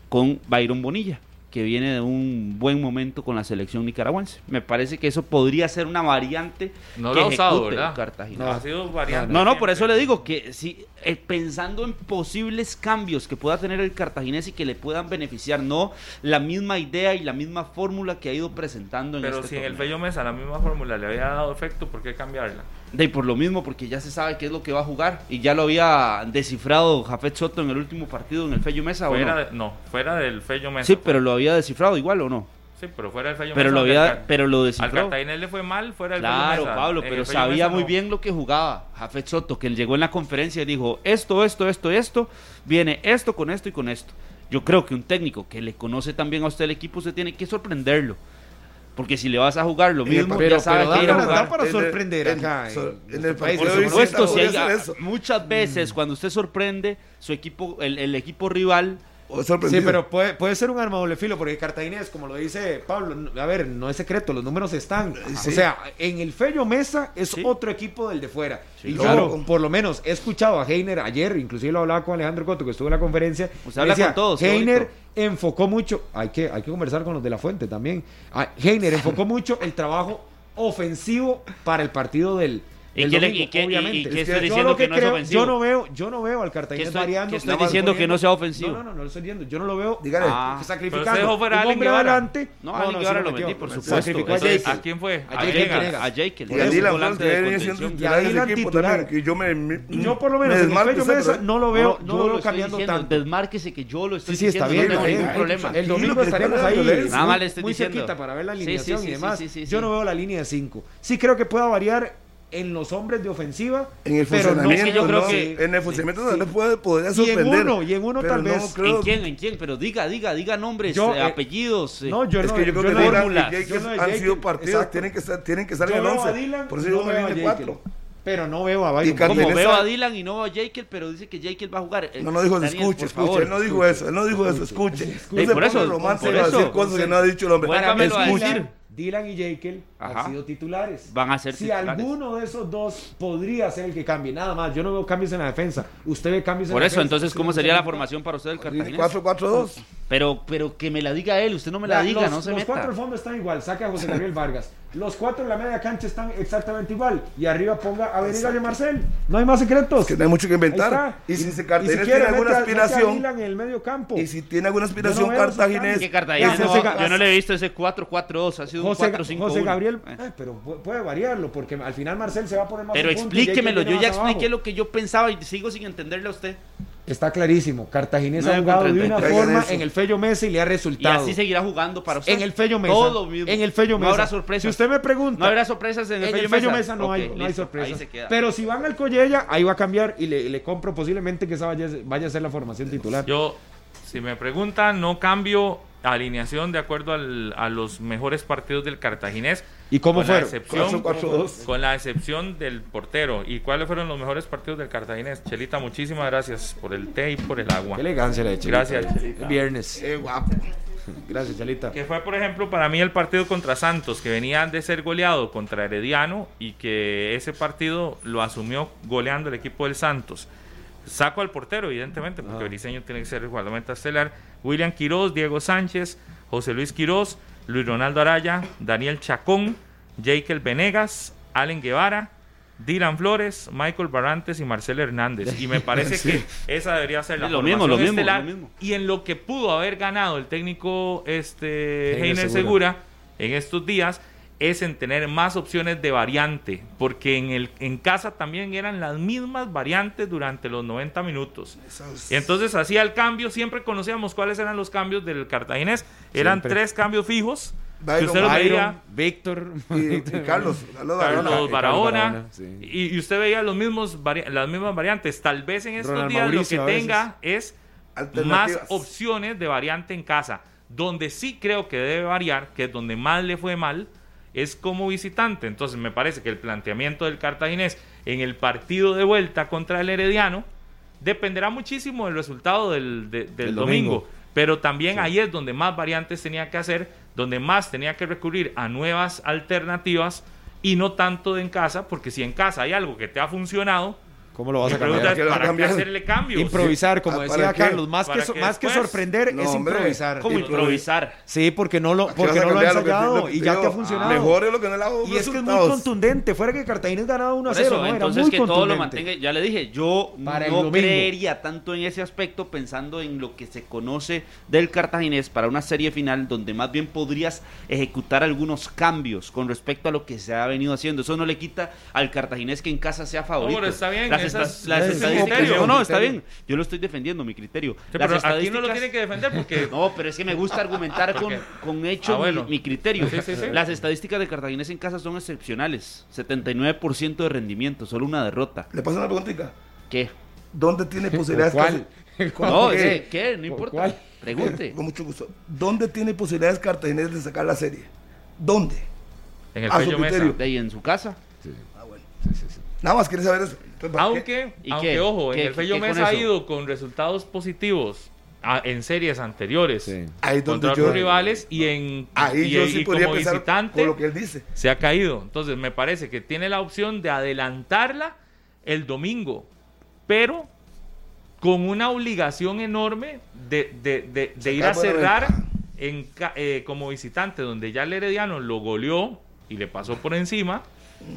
con Byron Bonilla, que viene de un buen momento con la selección nicaragüense. Me parece que eso podría ser una variante No que lo ha usado, ¿verdad? Cartagena. No. Ha sido variante. No, no, por eso le digo que si eh, pensando en posibles cambios que pueda tener el cartaginés y que le puedan beneficiar, no la misma idea y la misma fórmula que ha ido presentando en Pero este si en el. Fello Mesa la misma fórmula le había dado efecto, ¿por qué cambiarla? De y por lo mismo, porque ya se sabe qué es lo que va a jugar. Y ya lo había descifrado Jafet Soto en el último partido en el Fello Mesa, ¿o Fuera no? de- no, fuera del Fello Mesa. Sí, pero lo había descifrado igual, ¿o no? Sí, pero fuera del Fello Pero Mesa. lo había, al pero lo Al descifró. Cartaginés le fue mal fuera del Fello Claro, Mesa. Pablo, En pero Fello sabía Mesa muy no. bien lo que jugaba Jafet Soto, que él llegó en la conferencia y dijo, esto, esto, esto, esto, viene esto con esto y con esto. Yo creo que un técnico que le conoce también a usted el equipo, usted tiene que sorprenderlo. Porque si le vas a jugar lo el mismo, papel, ya sabe pero que ir a para- jugar. sorprender en- acá. so- en en el país. Por supuesto, si hay- muchas veces cuando usted sorprende, su equipo, el, el equipo rival, Sí, pero puede, puede ser un arma doble filo, porque Cartaginés, como lo dice Pablo, a ver, no es secreto, los números están. Sí. O sea, en el Fello Mesa es Sí. otro equipo del de fuera. y yo, claro. por lo menos, he escuchado a Heiner ayer, inclusive lo hablaba con Alejandro Coto, que estuvo en la conferencia. Usted habla decía, con todos, Heiner. Enfocó mucho, hay que, hay que conversar con los de la fuente también. Ah, Heiner enfocó mucho el trabajo ofensivo para el partido del. ¿Y qué le- domingo, y qué- y- y obviamente. qué Es estoy yo diciendo lo que no es creo- ofensivo? Yo no veo, yo no veo al ¿Qué Cartaginés estoy, variando. qué estoy diciendo que no sea ofensivo? no, no, no, no lo estoy diciendo. Yo no lo veo. Dígale. Ah. sacrificando. Pero usted dejó fuera a un hombre adelante. No, a Allen Guevara lo metí, por supuesto. a Entonces, Jekyll. ¿a quién fue? A. Venegas. A Jekyll, Y es a Dylan que titular que yo me, yo por lo me menos no lo veo, No, lo cambiando diciendo, tanto. Desmárquese que yo lo estoy Sí, sí, está diciendo, bien. no está bien. problema. El domingo que estaremos está ahí. muy-. Nada más le estoy muy diciendo. cerquita para ver la alineación y demás. Yo no veo la línea de 5. Sí creo que pueda variar en los hombres de ofensiva, En el pero no funcionamiento, es que yo creo no, que- en el funcionamiento Sí. no le puede, podría Y en sorprender. uno, y en uno tal no vez. creo- ¿En quién? ¿En quién? Pero diga, diga, diga nombres, Yo, eh, apellidos. eh. No, yo es no que yo creo que no- Dylan. Jekyll yo no han sido partidos, exacto. tienen que estar, tienen que estar Yo en el veo a 11. Dylan, Por eso no yo me veo a vine. 4. Pero no veo a Byron. Como veo a Dylan y no veo a Jekyll, pero dice que Jekyll va a jugar. Eh, No, no dijo, Daniel, escuche, escuche. favor. él no dijo eso, él no dijo eso, escuche. Y No se por eso- romántico por a decir eso- cosas que no ha dicho el hombre. Escuche. Dylan y Jekyll Ajá. han sido titulares. Van a ser si titulares. alguno de esos dos podría ser el que cambie, nada más. Yo no veo cambios en la defensa. Usted ve cambios en Por la eso, defensa. entonces, Sí, ¿cómo no sería la formación para usted del Cartaginés? 4-4-2. Pero, pero que me la diga él, usted no me la diga, los, no se los meta. cuatro al fondo están igual, saque a José Gabriel Vargas. Los cuatro en la media cancha están exactamente igual. Y arriba ponga a Venegas y a Marcel. No hay más secretos. Que no hay mucho que inventar. Y si se y Cartaginés quiere, tiene alguna mete aspiración, en el medio campo. y si tiene alguna aspiración no Cartaginés, que no- yo no le he visto ese 4-4-2, ha sido un José, 4-5-1. José Gabriel, Eh. eh, pero pu- puede variarlo, porque al final Marcel se va a poner más Pero un explíquemelo, yo ya abajo. expliqué lo que yo pensaba y sigo sin entenderle a usted. Está clarísimo, Cartaginés ha jugado de una 33. forma en el Fello Mesa y le ha Y resultado. así seguirá jugando para usted. en el Fello Mesa. Todo mismo. En el Fello No Mesa. habrá sorpresas. Si usted me pregunta, No habrá sorpresas en el en Fello el Fello Mesa. Mesa no, hay, no hay sorpresas. Ahí se queda. Pero si van al Collella, ahí va a cambiar y le, le compro posiblemente que esa vaya, vaya a ser la formación titular. Yo, si me preguntan, no cambio alineación de acuerdo al- a los mejores partidos del Cartaginés. ¿Y cómo con la fueron? excepción 4-4-2. Con la excepción del portero. ¿Y cuáles fueron los mejores partidos del Cartaginés? Chelita, muchísimas gracias por el té y por el agua. Qué elegancia la de Chelita. Gracias, Chelita. Es Viernes. Eh, guapo. Gracias, Chelita. Que fue, por ejemplo, para mí el partido contra Santos, que venía de ser goleado contra Herediano y que ese partido lo asumió goleando el equipo del Santos. Saco al portero, evidentemente, porque Ah. Briseño tiene que ser el guardameta estelar. William Quiroz, Diego Sánchez, José Luis Quiroz, Luis Ronaldo Araya, Daniel Chacón, Jekyll Venegas, Allen Guevara, Dylan Flores, Michael Barrantes y Marcel Hernández. Y me parece que esa debería ser la lo mismo, lo mismo, estelar. lo mismo. Y en lo que pudo haber ganado el técnico este, Heiner Heiner Segura. Segura en estos días es en tener más opciones de variante, porque en, el, en casa también eran las mismas variantes durante los 90 minutos. Y entonces hacía el cambio, siempre conocíamos cuáles eran los cambios del cartaginés, eran Siempre. tres cambios fijos, que Byron, usted los Byron, veía, Víctor Y, y Carlos, Carlos Barahona. Carlos Barahona, Barahona, sí. y, y usted veía los mismos las mismas variantes. Tal vez en estos Ronald días Mauricio lo que tenga es más opciones de variante en casa. Donde sí creo que debe variar, que es donde más le fue mal, es como visitante. Entonces me parece que el planteamiento del cartaginés en el partido de vuelta contra el Herediano dependerá muchísimo del resultado del, de- del El domingo. domingo. Pero también ahí es donde más variantes tenía que hacer, donde más tenía que recurrir a nuevas alternativas y no tanto de en casa, porque si en casa hay algo que te ha funcionado, ¿Cómo lo vas mi a cambiar? es, ¿Para qué hacerle cambios? Improvisar, como Ah, decía. Carlos, más, que, Para so- que más que después- sorprender No, es hombre. improvisar. ¿Cómo Sí, improvisar? Sí, porque no lo, ¿Qué porque vas a no lo ha ensayado lo que y ya digo, te ha funcionado. Mejor es lo que no le hago Y es que es muy contundente. Fuera que Cartaginés ganaba 1 a Por 0. eso, ¿no? Era entonces muy que todo lo contundente. mantenga, ya le dije, yo Para no creería tanto en ese aspecto pensando en lo que se conoce del cartaginés para una serie final donde más bien podrías ejecutar algunos cambios con respecto a lo que se ha venido haciendo. Eso no le quita al cartaginés que en casa sea favorito. pero está bien, Las, esa esta- es- las es estadísticas- criterio. No, no, está bien. Yo lo estoy defendiendo, mi criterio. Sí, Las pero aquí no lo tiene que defender porque no, pero es que me gusta argumentar con, con hechos Ah, bueno. mi, mi criterio. Sí, sí, sí. Las estadísticas de Cartaginés en casa son excepcionales. 79% de rendimiento, solo una derrota. Le paso una preguntita. ¿Qué? ¿Dónde tiene posibilidades? ¿Cuál? No, ¿Qué? ¿qué? No ¿Por importa. cuál? Pregunte. Con mucho gusto. ¿Dónde tiene posibilidades Cartaginés de sacar la serie? ¿Dónde? En el A su criterio. De ahí en su casa. Ah, bueno. Nada más quieres saber eso. Aunque, ¿Y aunque qué? ojo, ¿Qué- en el Fello Mesa ha ido con resultados positivos a- en series anteriores Sí. Ahí donde contra yo- rivales y en Ahí y, yo y sí podría como visitante lo que él dice. se ha caído. Entonces me parece que tiene la opción de adelantarla el domingo, pero con una obligación enorme de, de- de- de ir a cerrar en, eh, como visitante, donde ya el Herediano lo goleó y le pasó por encima,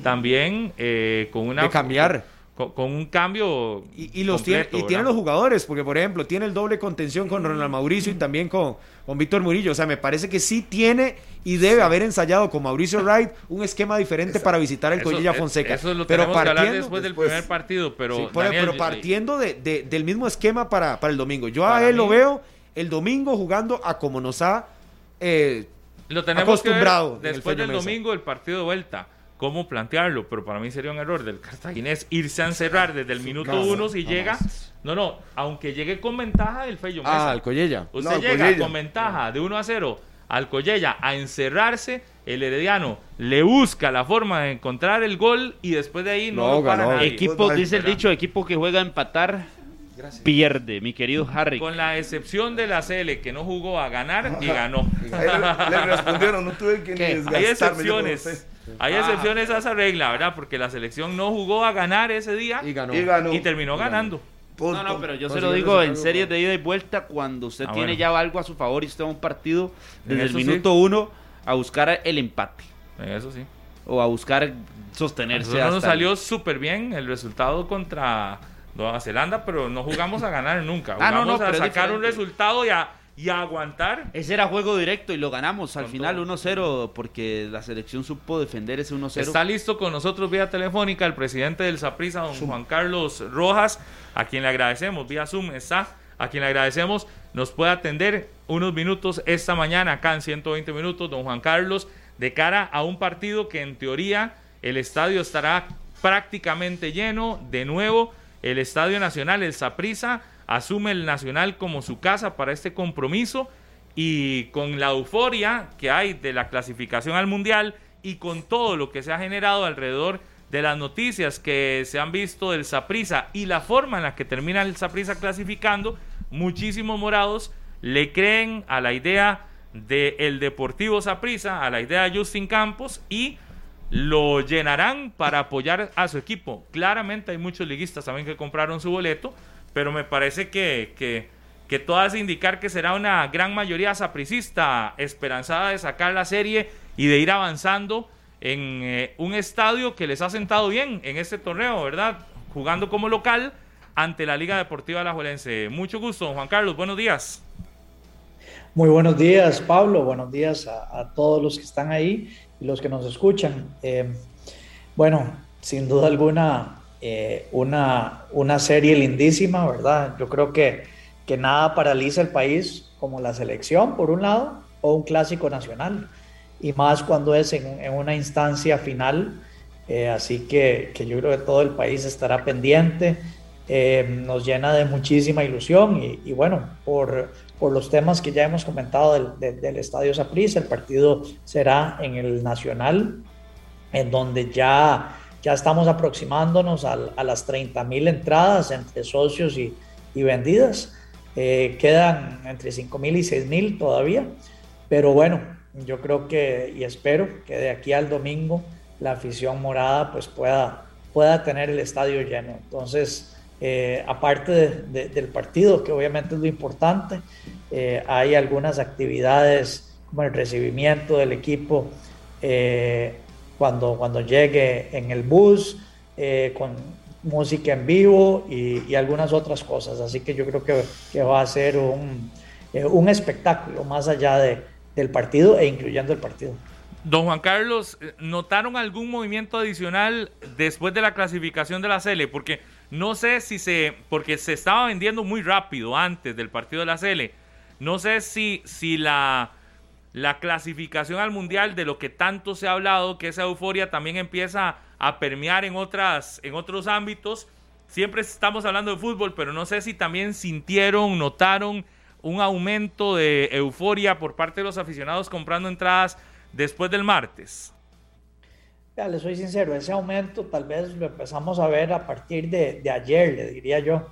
también eh, con una... De cambiar. Con, con un cambio Y, y los tiene, y tiene ¿verdad? los jugadores, porque por ejemplo, tiene el doble contención con Ronald Mauricio y también con, con Víctor Murillo. O sea, me parece que sí tiene y debe haber ensayado con Mauricio Wright un esquema diferente para visitar el eh, Fonseca. Eso lo pero tenemos que hablar partiendo, después del después. primer partido, pero, sí, por- Daniel, pero yo- partiendo de- de- del mismo esquema para, para el domingo. Yo a él lo veo el domingo jugando a como nos ha eh, lo tenemos que ver acostumbrado después del domingo el partido de vuelta. ¿Cómo plantearlo? Pero para mí sería un error del cartaginés irse a encerrar desde el minuto no, uno si no, llega. No, no, aunque llegue con ventaja el Fello Mesa. Ah, al Collella. Usted No, llega Collella. con ventaja de 1 a 0 al Collella a encerrarse, el Herediano le busca la forma de encontrar el gol y después de ahí no, lo para nadie. Equipo, dice el dicho, equipo que juega a empatar, pierde, mi querido Harry. Con la excepción de la CL que no jugó a ganar y ganó. Le, le respondieron, no tuve que ni. Hay excepciones. Hay excepciones a esa regla, ¿verdad? Porque la selección no jugó a ganar ese día Y ganó. Y ganó. y terminó ganando. Punto. No, no, pero yo se lo digo en series de ida y vuelta cuando usted Ah, tiene bueno. ya algo a su favor y usted va a un partido desde el sí. minuto uno a buscar el empate Eso sí. o a buscar A sostenerse nos salió súper bien el resultado contra Nueva Zelanda, pero no jugamos a ganar nunca. Ah, no, Jugamos no, a sacar un resultado y a, y a aguantar. Ese era juego directo y lo ganamos al Con final todo. 1-0 porque la selección supo defender ese 1-0. Está listo con nosotros vía telefónica el presidente del Saprissa, don Juan Carlos Rojas, a quien le agradecemos, vía Zoom está, a quien le agradecemos, nos puede atender unos minutos esta mañana acá en 120 minutos, don Juan Carlos, de cara a un partido que en teoría el estadio estará prácticamente lleno de nuevo. El Estadio Nacional, el Saprissa, asume el Nacional como su casa para este compromiso y con la euforia que hay de la clasificación al Mundial y con todo lo que se ha generado alrededor de las noticias que se han visto del Saprissa y la forma en la que termina el Saprissa clasificando, muchísimos morados le creen a la idea del Deportivo Saprissa, a la idea de Justin Campos y lo llenarán para apoyar a su equipo. Claramente hay muchos liguistas también que compraron su boleto, pero me parece que, que, que todo indicar que será una gran mayoría sapricista esperanzada de sacar la serie y de ir avanzando en eh, un estadio que les ha sentado bien en este torneo, ¿verdad? Jugando como local ante la Liga Deportiva Alajuelense. Mucho gusto, Juan Carlos. Buenos días. Muy buenos días, Pablo. Buenos días a, a todos los que están ahí los que nos escuchan. Eh, bueno, sin duda alguna, eh, una, una serie lindísima, ¿verdad? Yo creo que, que nada paraliza el país como la selección, por un lado, o un clásico nacional, y más cuando es en, en una instancia final. Eh, así que, que, yo creo que todo el país estará pendiente. Eh, nos llena de muchísima ilusión y, y bueno, por, por, los temas que ya hemos comentado del, del, del Estadio Saprissa, el partido será en el Nacional, en donde ya, ya estamos aproximándonos a, a las 30 mil entradas entre socios y, y vendidas. Eh, quedan entre 5 mil y 6 mil todavía, pero bueno, yo creo que y espero que de aquí al domingo la afición morada pues pueda, pueda tener el estadio lleno. Entonces, eh, aparte de, de, del partido, que obviamente es lo importante, eh, hay algunas actividades como el recibimiento del equipo eh, cuando, cuando llegue en el bus, con música en vivo y, algunas otras cosas. Así que yo creo que, que va a ser un, un espectáculo más allá de, del partido e incluyendo el partido. Don Juan Carlos, ¿notaron algún movimiento adicional después de la clasificación de la CL? Porque no sé si se, porque se estaba vendiendo muy rápido antes del partido de la CL. No sé si, si la, la clasificación al Mundial de lo que tanto se ha hablado, que esa euforia también empieza a permear en, otras, en otros ámbitos. Siempre estamos hablando de fútbol, pero no sé si también sintieron, notaron un aumento de euforia por parte de los aficionados comprando entradas después del martes? Ya, le soy sincero, ese aumento tal vez lo empezamos a ver a partir de, de ayer, le diría yo.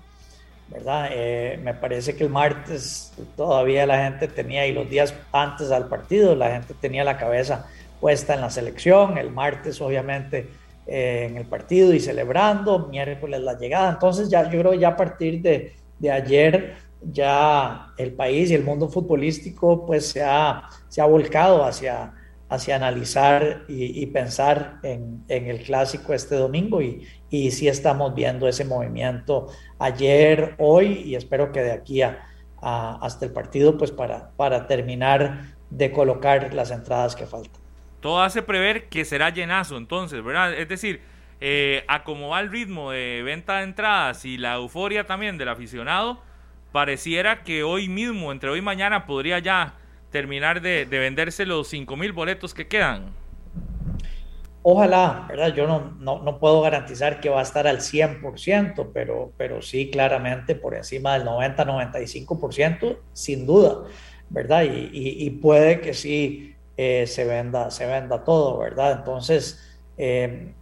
¿verdad? Eh, me parece que el martes todavía la gente tenía, y los días antes al partido, la gente tenía la cabeza puesta en la selección, el martes obviamente eh, en el partido y celebrando, miércoles la llegada, entonces ya yo creo ya a partir de, de ayer ya el país y el mundo futbolístico pues se ha, se ha volcado hacia, hacia analizar y, pensar en, el clásico este domingo y, y sí estamos viendo ese movimiento ayer, hoy y espero que de aquí a, hasta el partido pues para, para terminar de colocar las entradas que faltan. Todo hace prever que será llenazo entonces, ¿verdad? Es decir, eh, a cómo va el ritmo de venta de entradas y la euforia también del aficionado, pareciera que hoy mismo, entre hoy y mañana, podría ya terminar de, de venderse los 5 mil boletos que quedan. Ojalá, ¿verdad? Yo no, no, no, puedo garantizar que va a estar al 100%, pero, pero sí claramente por encima del 90-95%, sin duda, ¿verdad? Y, y, puede que sí eh, se, venda, se venda todo, ¿verdad? Entonces, eh,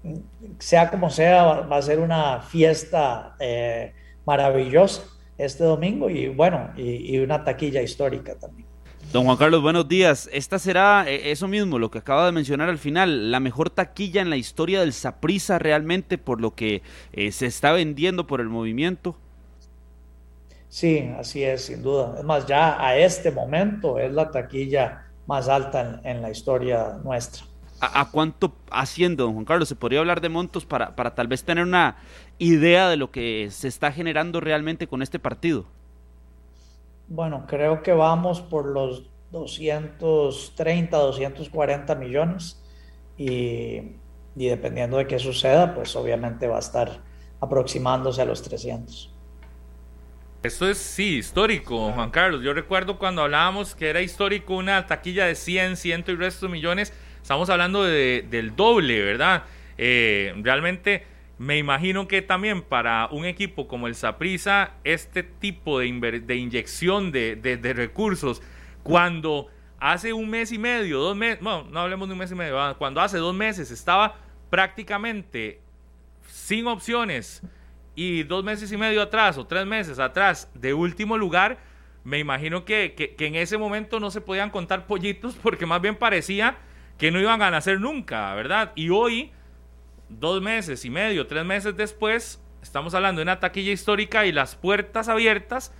sea como sea, va a ser una fiesta eh, maravillosa este domingo y bueno, y una taquilla histórica también. Don Juan Carlos, buenos días. Esta será eh, eso mismo, lo que acaba de mencionar al final, la mejor taquilla en la historia del Saprisa realmente por lo que eh, se está vendiendo por el movimiento. Sí, así es, sin duda. Es más, ya a este momento es la taquilla más alta en, la historia nuestra. ¿A, cuánto haciendo, don Juan Carlos? ¿Se podría hablar de montos para, para tal vez tener una idea de lo que se está generando realmente con este partido? Bueno, creo que vamos por los 230, 240 millones y, dependiendo de qué suceda, pues obviamente va a estar aproximándose a los 300. Esto es, sí, histórico, Juan Carlos. Yo recuerdo cuando hablábamos que era histórico una taquilla de 100, 100 y restos millones. Estamos hablando del doble, ¿verdad? Eh, realmente me imagino que también para un equipo como el Saprissa, este tipo de, inyección de, recursos, cuando hace un mes y medio, dos meses, bueno, no hablemos de un mes y medio, cuando hace dos meses estaba prácticamente sin opciones y dos meses y medio atrás o tres meses atrás de último lugar, me imagino que, que, que en ese momento no se podían contar pollitos porque más bien parecía que no iban a nacer nunca, ¿verdad? Y hoy dos meses y medio, tres meses después, estamos hablando de una taquilla histórica y las puertas abiertas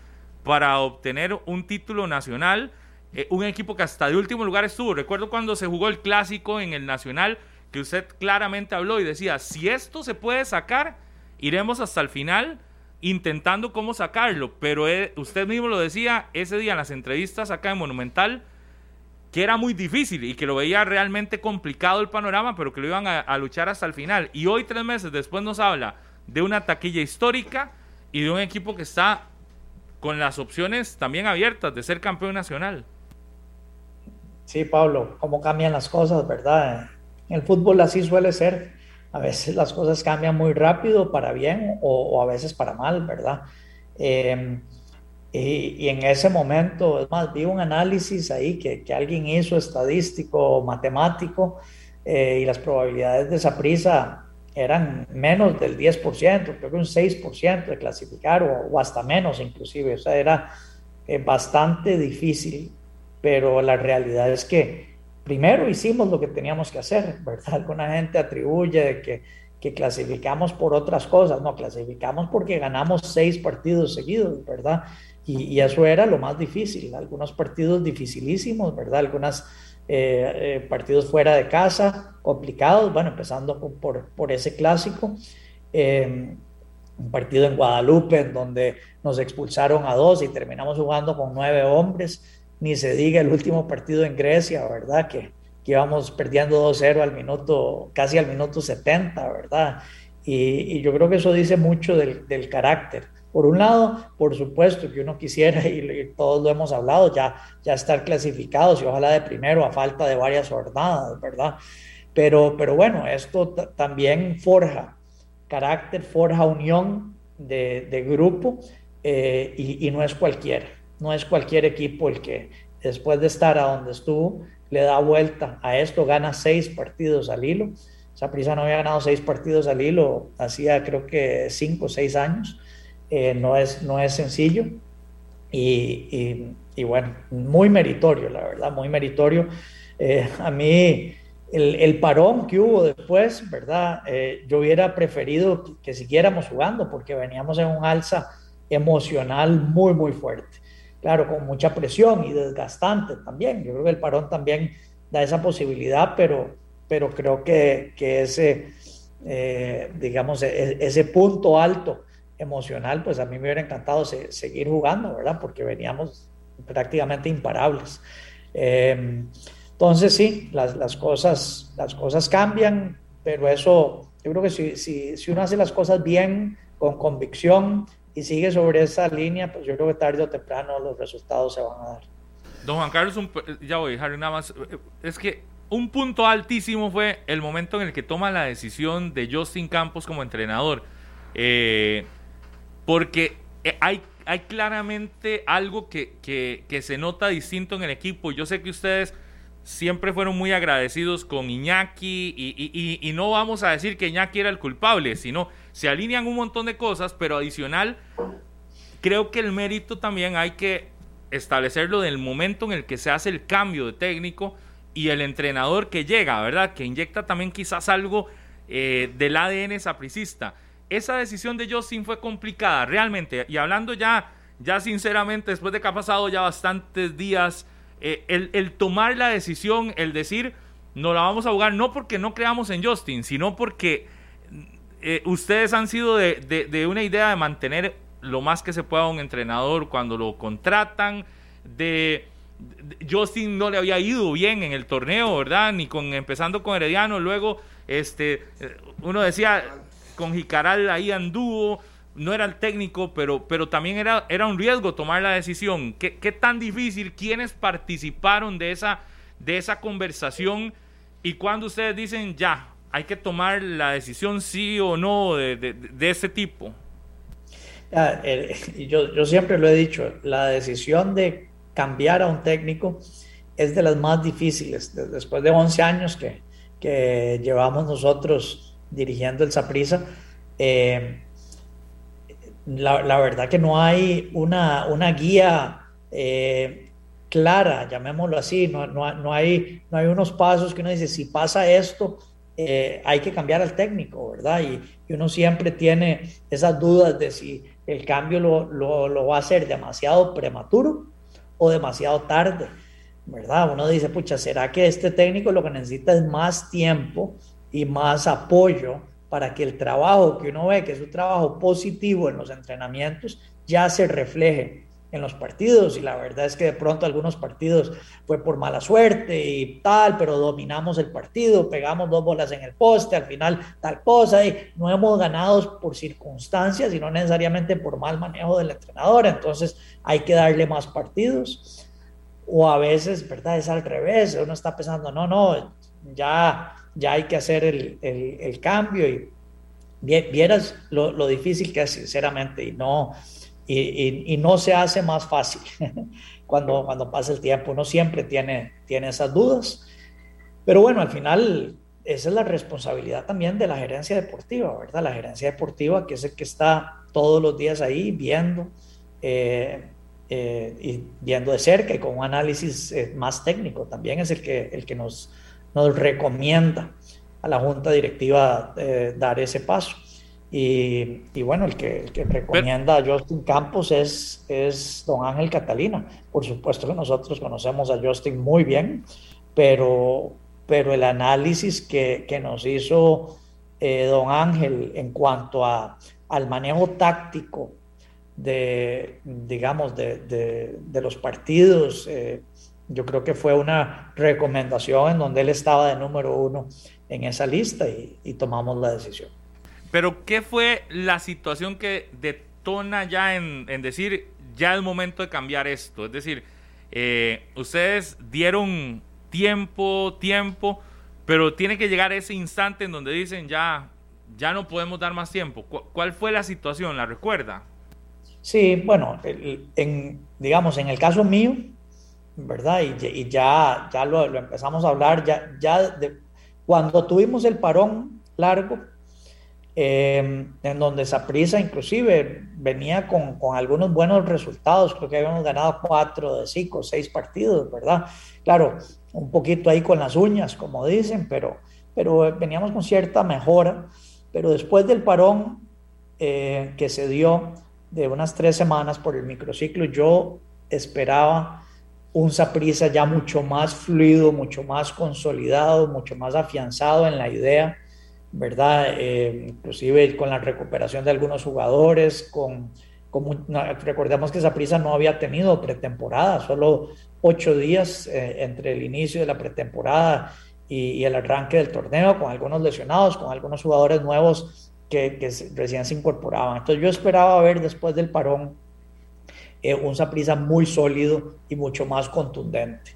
para obtener un título nacional. Eh, un equipo que hasta de último lugar estuvo. Recuerdo cuando se jugó el clásico en el Nacional, que usted claramente habló y decía, si esto se puede sacar, iremos hasta el final intentando cómo sacarlo. Pero eh, usted mismo lo decía ese día en las entrevistas acá en Monumental que era muy difícil y que lo veía realmente complicado el panorama, pero que lo iban a, luchar hasta el final. Y hoy, tres meses después, nos habla de una taquilla histórica y de un equipo que está con las opciones también abiertas de ser campeón nacional. Sí, Pablo, cómo cambian las cosas, ¿verdad? El fútbol así suele ser. A veces las cosas cambian muy rápido para bien o, a veces para mal, ¿verdad? Eh, y, en ese momento, es más, vi un análisis ahí que, que alguien hizo estadístico, matemático, eh, y las probabilidades de esa prisa eran menos del 10%, creo que un 6% de clasificar o, hasta menos inclusive, o sea, era eh, bastante difícil, pero la realidad es que primero hicimos lo que teníamos que hacer, ¿verdad? Alguna gente atribuye que, que clasificamos por otras cosas, no, clasificamos porque ganamos seis partidos seguidos, ¿verdad? Y, eso era lo más difícil, algunos partidos dificilísimos, ¿verdad? Algunos eh, eh, partidos fuera de casa, complicados, bueno, empezando por, por ese clásico. Em, un partido en Guadalupe en donde nos expulsaron a dos y terminamos jugando con nueve hombres. Ni se diga el último partido en Grecia, ¿verdad? Que, que íbamos perdiendo 2-0 al minuto, casi al minuto 70, ¿verdad? Y, y, yo creo que eso dice mucho del, del carácter por un lado, por supuesto que uno quisiera, y, todos lo hemos hablado, ya, ya estar clasificados y ojalá de primero a falta de varias jornadas, ¿verdad? Pero, pero bueno, esto también forja carácter, forja unión de, de grupo eh, y, y, no es cualquiera, no es cualquier equipo el que después de estar a donde estuvo, le da vuelta a esto, gana seis partidos al hilo. prisa no había ganado seis partidos al hilo, hacía creo que cinco o seis años. Eh, no, es, no es sencillo. Y, y, bueno, muy meritorio, la verdad, muy meritorio. Eh, a mí, el, parón que hubo después, ¿verdad? Eh, yo hubiera preferido que, que siguiéramos jugando porque veníamos en un alza emocional muy, muy fuerte claro, con mucha presión y desgastante también. Yo creo que el parón también da esa posibilidad, pero, pero creo que, que ese, digamos, e, ese punto alto emocional, pues a mí me hubiera encantado seguir jugando, ¿verdad? Porque veníamos prácticamente imparables. Em, entonces sí, las, las, cosas, las cosas cambian, pero eso, yo creo que si, si, si uno hace las cosas bien, con convicción, y sigue sobre esa línea, pues yo creo que tarde o temprano los resultados se van a dar. Don Juan Carlos, ya voy, Harry, nada más. Es que un punto altísimo fue el momento en el que toma la decisión de Justin Campos como entrenador. Eh, porque eh, hay, claramente algo que, se nota distinto en el equipo. Yo sé que ustedes siempre fueron muy agradecidos con Iñaki y, no vamos a decir que Iñaki era el culpable, sino se alinean un montón de cosas, pero adicional, creo que el mérito también hay que establecerlo del momento en el que se hace el cambio de técnico y el entrenador que llega, ¿verdad? Que inyecta también quizás algo eh, del ADN sapricista. Esa decisión de Justin fue complicada, realmente, y hablando ya, ya sinceramente, después de que ha pasado ya bastantes días, eh, el, tomar la decisión, el decir, no la vamos a jugar, no porque no creamos en Justin, sino porque eh, ustedes han sido de, una idea de mantener lo más que se pueda un entrenador cuando lo contratan, de, Justin no le había ido bien en el torneo, ¿verdad? Ni con empezando con Herediano, luego este eh, uno decía con Jicaral ahí anduvo, no era el técnico, pero, pero también era, era un riesgo tomar la decisión. ¿Qué, ¿Qué, tan difícil? ¿Quiénes participaron de esa, de esa conversación? Y cuando ustedes dicen, ya, hay que tomar la decisión sí o no de, de, ese tipo. yo, yo siempre lo he dicho, la decisión de cambiar a un técnico es de las más difíciles. Después de 11 años que, que llevamos nosotros dirigiendo el Saprisa, eh, la, verdad que no hay una, una guía eh, clara, llamémoslo así, no, no, hay, no hay unos pasos que uno dice, si pasa esto, eh, hay que cambiar al técnico, ¿verdad? Y, uno siempre tiene esas dudas de si el cambio lo, lo, va a hacer demasiado prematuro o demasiado tarde, ¿verdad? Uno dice, pucha, ¿será que este técnico lo que necesita es más tiempo y más apoyo para que el trabajo que uno ve, que es un trabajo positivo en los entrenamientos, ya se refleje en los partidos. Y la verdad es que de pronto algunos partidos fue por mala suerte y tal, pero dominamos el partido, pegamos dos bolas en el poste, al final tal cosa y no hemos ganado por circunstancias y no necesariamente por mal manejo del entrenador, entonces hay que darle más partidos. O a veces, ¿verdad? Es al revés, uno está pensando, no, no, ya ya hay que hacer el, el, cambio y vieras lo, difícil que es sinceramente y no, y, y, no se hace más fácil cuando, cuando pasa el tiempo, uno siempre tiene, tiene esas dudas, pero bueno, al final esa es la responsabilidad también de la gerencia deportiva, ¿verdad? La gerencia deportiva que es el que está todos los días ahí viendo. Eh, eh, y viendo de cerca y con un análisis eh, más técnico también es el que, el que nos, nos recomienda a la junta directiva eh, dar ese paso. Y, y bueno, el que, que recomienda a Justin Campos es, es don Ángel Catalina. Por supuesto que nosotros conocemos a Justin muy bien, pero, pero el análisis que, que nos hizo eh, don Ángel en cuanto a, al manejo táctico de, digamos, de, de, de los partidos, eh, yo creo que fue una recomendación en donde él estaba de número uno en esa lista y, tomamos la decisión. Pero, ¿qué fue la situación que detona ya en, decir, ya es momento de cambiar esto? Es decir, eh, ustedes dieron tiempo, tiempo, pero tiene que llegar ese instante en donde dicen, ya, ya no podemos dar más tiempo. ¿Cuál fue la situación? ¿La recuerda? Sí, bueno, en, digamos, en el caso mío, ¿verdad? Y, ya, ya lo, empezamos a hablar, ya, ya de, cuando tuvimos el parón largo, em, en donde Saprisa inclusive venía con, con, algunos buenos resultados, creo que habíamos ganado cuatro de cinco, seis partidos, ¿verdad? Claro, un poquito ahí con las uñas, como dicen, pero, pero veníamos con cierta mejora, pero después del parón eh, que se dio de unas tres semanas por el microciclo, yo esperaba un Saprisa ya mucho más fluido, mucho más consolidado, mucho más afianzado en la idea, ¿verdad? Eh, inclusive con la recuperación de algunos jugadores, con, recordemos que Saprisa no había tenido pretemporada, solo ocho días eh, entre el inicio de la pretemporada y, el arranque del torneo, con algunos lesionados, con algunos jugadores nuevos que, que recién se incorporaban. Entonces yo esperaba ver después del parón eh, un Saprisa muy sólido y mucho más contundente.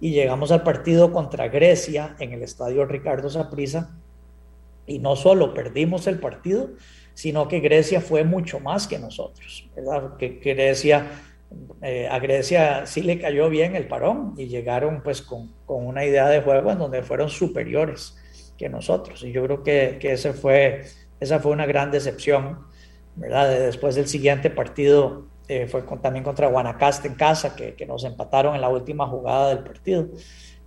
Y llegamos al partido contra Grecia en el estadio Ricardo Saprisa y no solo perdimos el partido, sino que Grecia fue mucho más que nosotros, ¿verdad? Que Grecia, eh, a Grecia sí le cayó bien el parón y llegaron pues con, con, una idea de juego en donde fueron superiores que nosotros. Y yo creo que, que ese fue, esa fue una gran decepción, ¿verdad? Después del siguiente partido eh, fue también contra Guanacaste en casa, que, que, nos empataron en la última jugada del partido.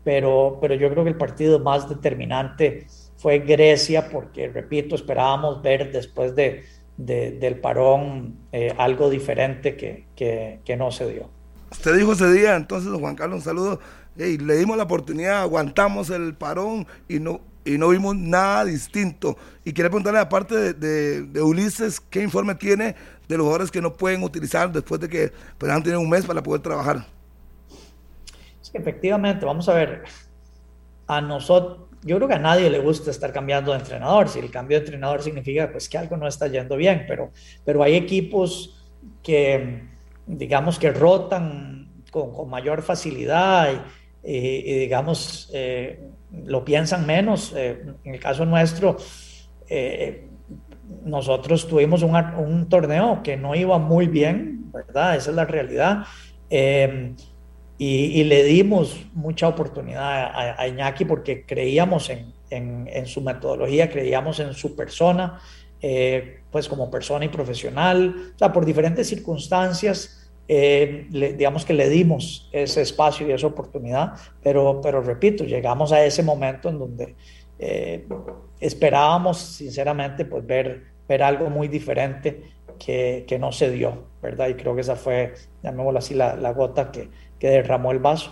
Pero, pero yo creo que el partido más determinante fue Grecia, porque, repito, esperábamos ver después de, del parón eh, algo diferente que, que, que, no se dio. Usted dijo ese día, entonces, Juan Carlos, un saludo. y le dimos la oportunidad, aguantamos el parón y no, y no vimos nada distinto. Y quería preguntarle, aparte de, de, de Ulises, ¿qué informe tiene de los jugadores que no pueden utilizar después de que pues, han tenido un mes para poder trabajar. Sí, efectivamente, vamos a ver, a nosotros, yo creo que a nadie le gusta estar cambiando de entrenador, si el cambio de entrenador significa pues que algo no está yendo bien, pero, pero hay equipos que digamos que rotan con, con mayor facilidad y, y, digamos eh, lo piensan menos, eh, en el caso nuestro, eh, nosotros tuvimos un, torneo que no iba muy bien, ¿verdad? Esa es la realidad. Em, y, le dimos mucha oportunidad a, Iñaki porque creíamos en, su metodología, creíamos en su persona, eh, pues como persona y profesional. O sea, por diferentes circunstancias, eh, digamos que le dimos ese espacio y esa oportunidad, pero, pero repito, llegamos a ese momento en donde eh, esperábamos sinceramente pues ver, ver algo muy diferente que, que, no se dio, ¿verdad? Y creo que esa fue, llamémoslo así, la, gota que, que, derramó el vaso.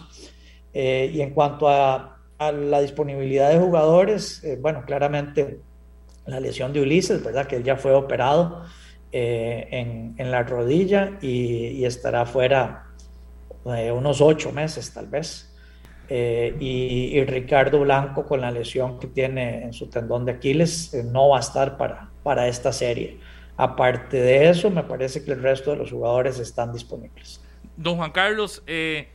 Eh, y en cuanto a, a, la disponibilidad de jugadores, eh, bueno, claramente la lesión de Ulises, ¿verdad? Que él ya fue operado en, en, la rodilla y estará fuera unos ocho meses tal vez. Eh, y, Ricardo Blanco con la lesión que tiene en su tendón de Aquiles eh, no va a estar para, para esta serie. Aparte de eso, me parece que el resto de los jugadores están disponibles. Don Juan Carlos, eh,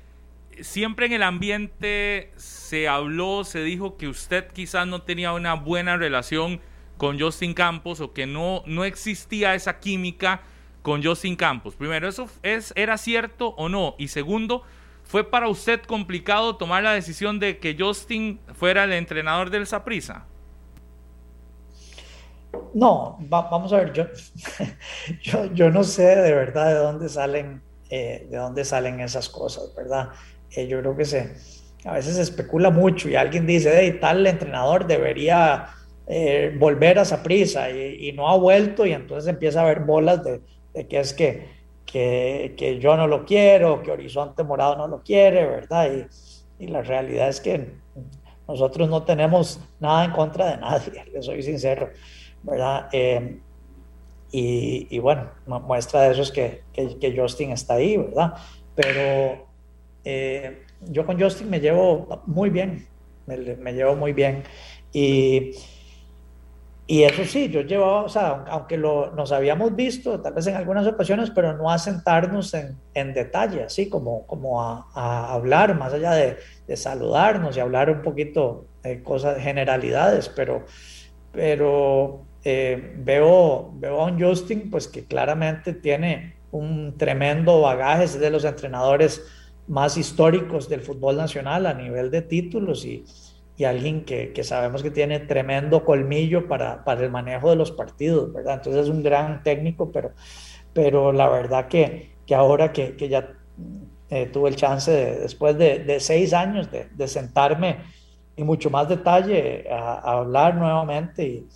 siempre en el ambiente se habló, se dijo que usted quizás no tenía una buena relación con Justin Campos o que no, no existía esa química con Justin Campos. Primero, ¿eso es, era cierto o no? Y segundo, ¿Fue para usted complicado tomar la decisión de que Justin fuera el entrenador del Saprisa? No, vamos a ver, yo, yo, no sé de verdad de dónde salen, eh, de dónde salen esas cosas, ¿verdad? Eh, yo creo que se, a veces se especula mucho y alguien dice, hey, tal entrenador debería eh, volver a y, y, no ha vuelto y entonces empieza a haber bolas de, de que es que que, que, yo no lo quiero, que Horizonte Morado no lo quiere, ¿verdad? Y, y, la realidad es que nosotros no tenemos nada en contra de nadie, le soy sincero, ¿verdad? Eh, y, y, bueno, muestra de eso es que, que, que Justin está ahí, ¿verdad? Pero eh, yo con Justin me llevo muy bien, me, me llevo muy bien. Y, y eso sí, yo llevaba, o sea, aunque lo, nos habíamos visto tal vez en algunas ocasiones, pero no a sentarnos en, en detalle, así como, como a, a hablar, más allá de, de, saludarnos y hablar un poquito de cosas, generalidades, pero, pero eh, veo, veo a un Justin, pues que claramente tiene un tremendo bagaje, es de los entrenadores más históricos del fútbol nacional a nivel de títulos y, y alguien que, que, sabemos que tiene tremendo colmillo para, para, el manejo de los partidos, ¿verdad? Entonces es un gran técnico, pero, pero la verdad que, que ahora que, que ya eh, tuve el chance, después de, de, seis años, de, de, sentarme en mucho más detalle a, a hablar nuevamente y,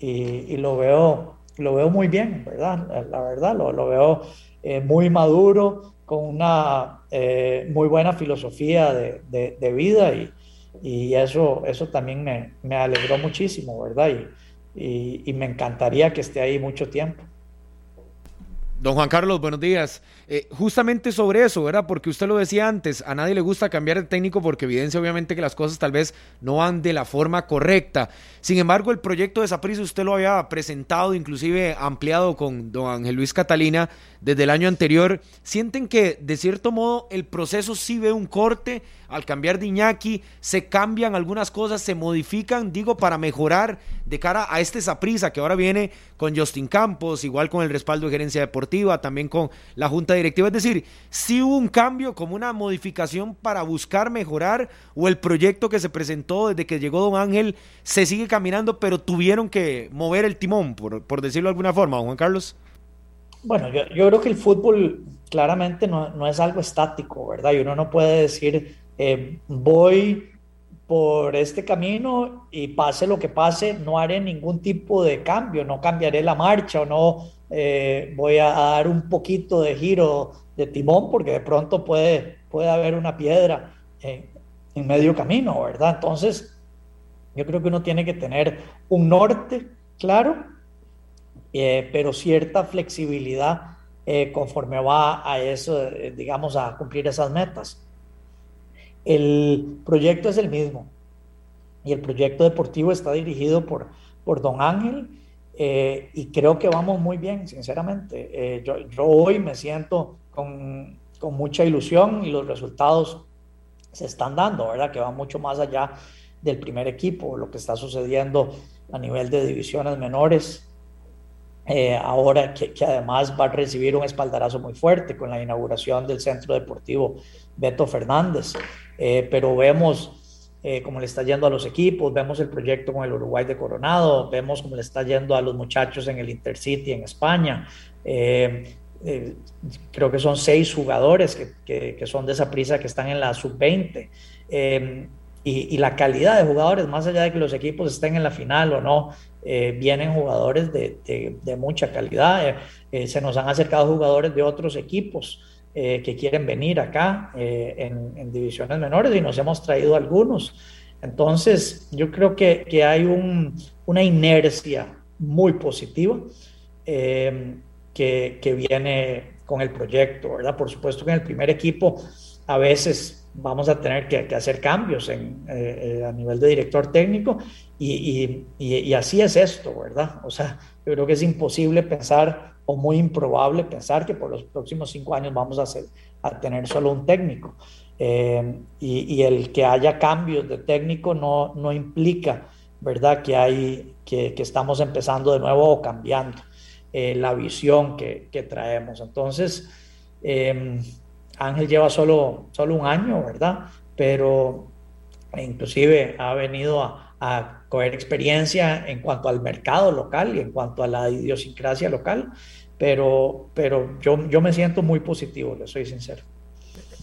y, y, lo, veo, lo veo muy bien, ¿verdad? La, verdad, lo, lo veo eh, muy maduro, con una eh, muy buena filosofía de, de, de vida y, y eso, eso también me, me alegró muchísimo, ¿verdad? Y, y, y, me encantaría que esté ahí mucho tiempo. Don Juan Carlos, buenos días. Eh, justamente sobre eso, ¿verdad? Porque usted lo decía antes, a nadie le gusta cambiar de técnico porque evidencia obviamente que las cosas tal vez no van de la forma correcta. Sin embargo, el proyecto de Saprissa usted lo había presentado, inclusive ampliado con don Ángel Luis Catalina desde el año anterior. ¿Sienten que de cierto modo el proceso sí ve un corte al cambiar de Iñaki? ¿Se cambian algunas cosas, se modifican, digo, para mejorar de cara a este Saprissa que ahora viene con Justin Campos, igual con el respaldo de gerencia deportiva, también con la Junta Directiva? Es decir, si hubo un cambio, como una modificación para buscar mejorar, o el proyecto que se presentó desde que llegó Don Ángel se sigue caminando, pero tuvieron que mover el timón, por, por decirlo de alguna forma, Juan Carlos. Bueno, yo, yo creo que el fútbol claramente no, no, es algo estático, ¿verdad? Y uno no puede decir, eh, voy por este camino y pase lo que pase, no haré ningún tipo de cambio, no cambiaré la marcha o no eh, voy a, dar un poquito de giro de timón porque de pronto puede, puede haber una piedra en, medio camino, ¿verdad? Entonces, yo creo que uno tiene que tener un norte claro eh, pero cierta flexibilidad conforme va a eso, digamos, a cumplir esas metas. El proyecto es el mismo y el proyecto deportivo está dirigido por, por Don Ángel eh, y creo que vamos muy bien, sinceramente. Eh, yo, yo, hoy me siento con, con mucha ilusión y los resultados se están dando, ¿verdad? Que va mucho más allá del primer equipo, lo que está sucediendo a nivel de divisiones menores, eh, ahora que, que, además va a recibir un espaldarazo muy fuerte con la inauguración del Centro Deportivo Beto Fernández. Eh, pero vemos eh, cómo le está yendo a los equipos, vemos el proyecto con el Uruguay de Coronado, vemos cómo le está yendo a los muchachos en el Intercity en España. Eh, creo que son seis jugadores que, que, que, son de esa prisa que están en la sub-20. Y, la calidad de jugadores, más allá de que los equipos estén en la final o no, eh, vienen jugadores de, de, mucha calidad. Eh, eh, se nos han acercado jugadores de otros equipos que quieren venir acá en, en, divisiones menores y nos hemos traído algunos. Entonces, yo creo que, que hay un, una inercia muy positiva que, que viene con el proyecto, ¿verdad? Por supuesto que en el primer equipo a veces vamos a tener que, que hacer cambios en, eh, a nivel de director técnico y, y, y, así es esto, ¿verdad? O sea, yo creo que es imposible pensar o muy improbable pensar que por los próximos cinco años vamos a, a tener solo un técnico. Eh, y, y, el que haya cambios de técnico no, no implica, ¿verdad? Que, hay, que, que estamos empezando de nuevo o cambiando eh, la visión que, que, traemos. Entonces, eh, Ángel lleva solo, solo un año, ¿verdad? Pero inclusive ha venido a, a coger experiencia en cuanto al mercado local y en cuanto a la idiosincrasia local, pero, pero yo, yo me siento muy positivo, le soy sincero.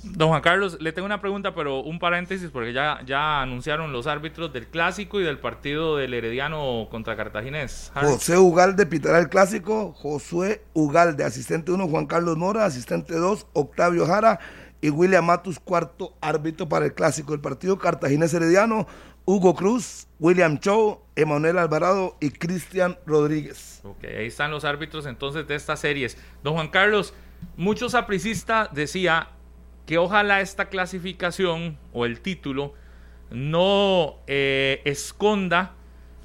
Don Juan Carlos, le tengo una pregunta, pero un paréntesis, porque ya, ya anunciaron los árbitros del clásico y del partido del Herediano contra Cartaginés. Harry. José Ugalde pitará el clásico, Josué Ugalde, asistente 1, Juan Carlos Mora, asistente 2, Octavio Jara y William Matus, cuarto árbitro para el clásico. El partido Cartaginés Herediano, Hugo Cruz, William Chow, Emanuel Alvarado y Cristian Rodríguez. Ok, ahí están los árbitros entonces de estas series. Don Juan Carlos, muchos apricistas decía que ojalá esta clasificación o el título no eh, esconda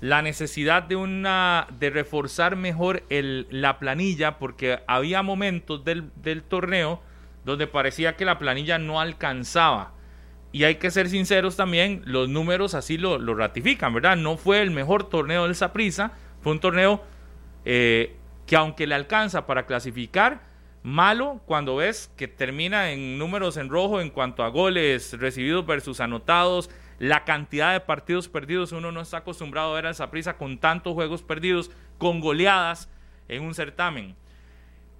la necesidad de una de reforzar mejor la planilla porque había momentos del, torneo donde parecía que la planilla no alcanzaba. Y hay que ser sinceros también los números así lo, lo ratifican verdad no fue el mejor torneo del Saprissa fue un torneo eh, que aunque le alcanza para clasificar malo cuando ves que termina en números en rojo en cuanto a goles recibidos versus anotados, la cantidad de partidos perdidos. Uno no está acostumbrado a ver a esa prisa con tantos juegos perdidos, con goleadas en un certamen.